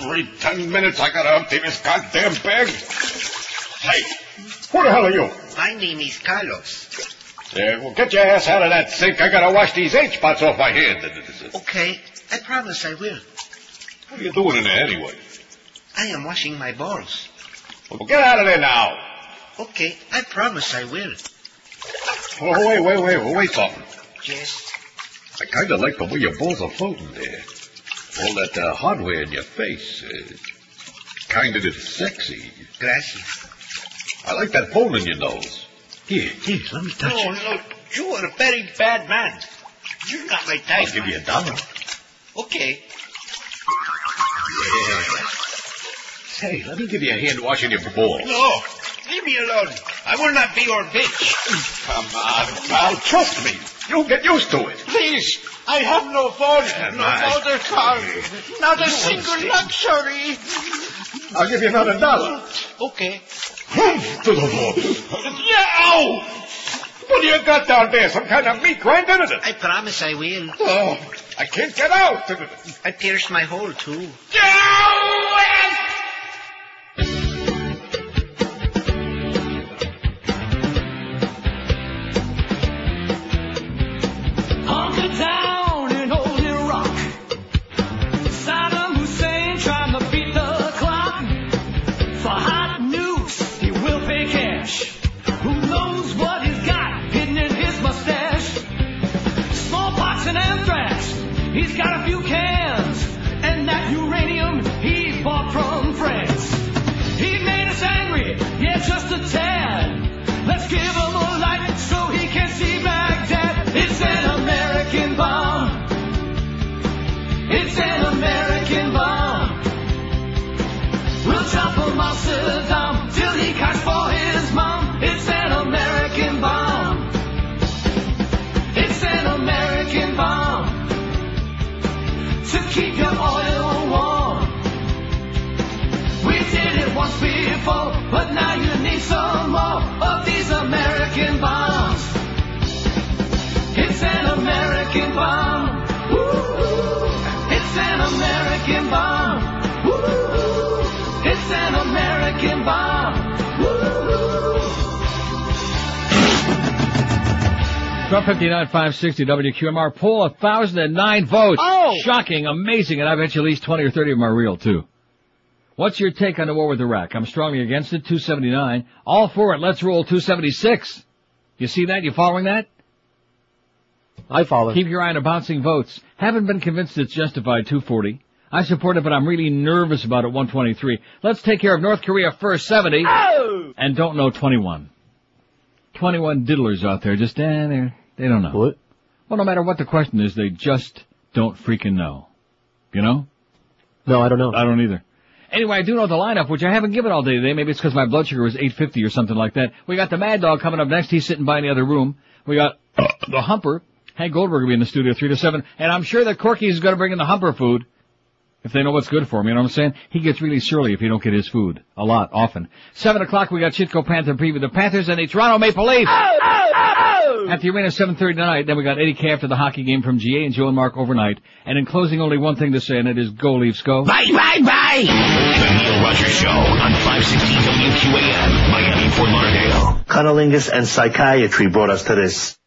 Every ten minutes I gotta empty this goddamn bag. Hey, who the hell are you? My name is Carlos. Yeah, well, get your ass out of that sink. I gotta wash these H spots off my hand. Okay, I promise I will. What are you doing in there anyway? I am washing my balls. Well, get out of there now. Okay, I promise I will. Oh, wait, wait, wait, wait something. Yes. I kinda like the way your balls are floating there. All that uh, hardware in your face. Uh, kinda sexy. Gracias. I like that hole in your nose. Here, here, let me touch it. no, no, you are a very bad man. You're not my type. I'll give you a dollar. Okay. Hey, let me give you a hand washing your balls. No, leave me alone. I will not be your bitch. Come on, pal, trust me. You'll get used to it. Please, I have no phone, no on. motor car, not a single luxury. I'll give you another dollar. Okay. to the floor. Yeah, ow! What do you got down there? Some kind of meat grinder? Is it? I promise I will. Oh, I can't get out. I pierced my hole too. Hunker got a few cans. And that uranium he bought from France. He made us angry, yeah, just a tad. Let's give him a light so he can see Baghdad. It's an American bomb. It's an American bomb. We'll chop him off Saddam till he cash for his mom. It's an before, but now you need some more of these American bombs. It's an American bomb. Woo! It's an American bomb. Woo! It's an American bomb. Trump 59 560 WQAM poll 1,009 votes. Oh! Shocking, amazing, and I bet you at least 20 or 30 of them are real too. What's your take on the war with Iraq? I'm strongly against it, 279. All for it, let's roll 276. You see that? You following that? I follow. Keep your eye on the bouncing votes. Haven't been convinced it's justified 240. I support it, but I'm really nervous about it 123. Let's take care of North Korea first 70. And don't know 21. 21 diddlers out there just, eh, they're, they don't know. What? Well, no matter what the question is, they just don't freaking know. You know? No, I don't know. I don't either. Anyway, I do know the lineup, which I haven't given all day today. Maybe it's because my blood sugar was 850 or something like that. We got the Mad Dog coming up next. He's sitting by in the other room. We got the Humper. Hank Goldberg will be in the studio 3 to 7. And I'm sure that Corky is going to bring in the Humper food. If they know what's good for him, you know what I'm saying? He gets really surly if he don't get his food. A lot, often. 7 o'clock, we got Chitko Panther preview. The Panthers and the Toronto Maple Leafs. Oh, oh, oh, At the arena, 7.30 tonight. Then we got Eddie K after the hockey game from GA and Joe and Mark overnight. And in closing, only one thing to say, and it is go Leafs go. Bye, bye, bye! The Neil Rogers Show on 560 WQAM, Miami, Fort Lauderdale. Cunnilingus and psychiatry brought us to this.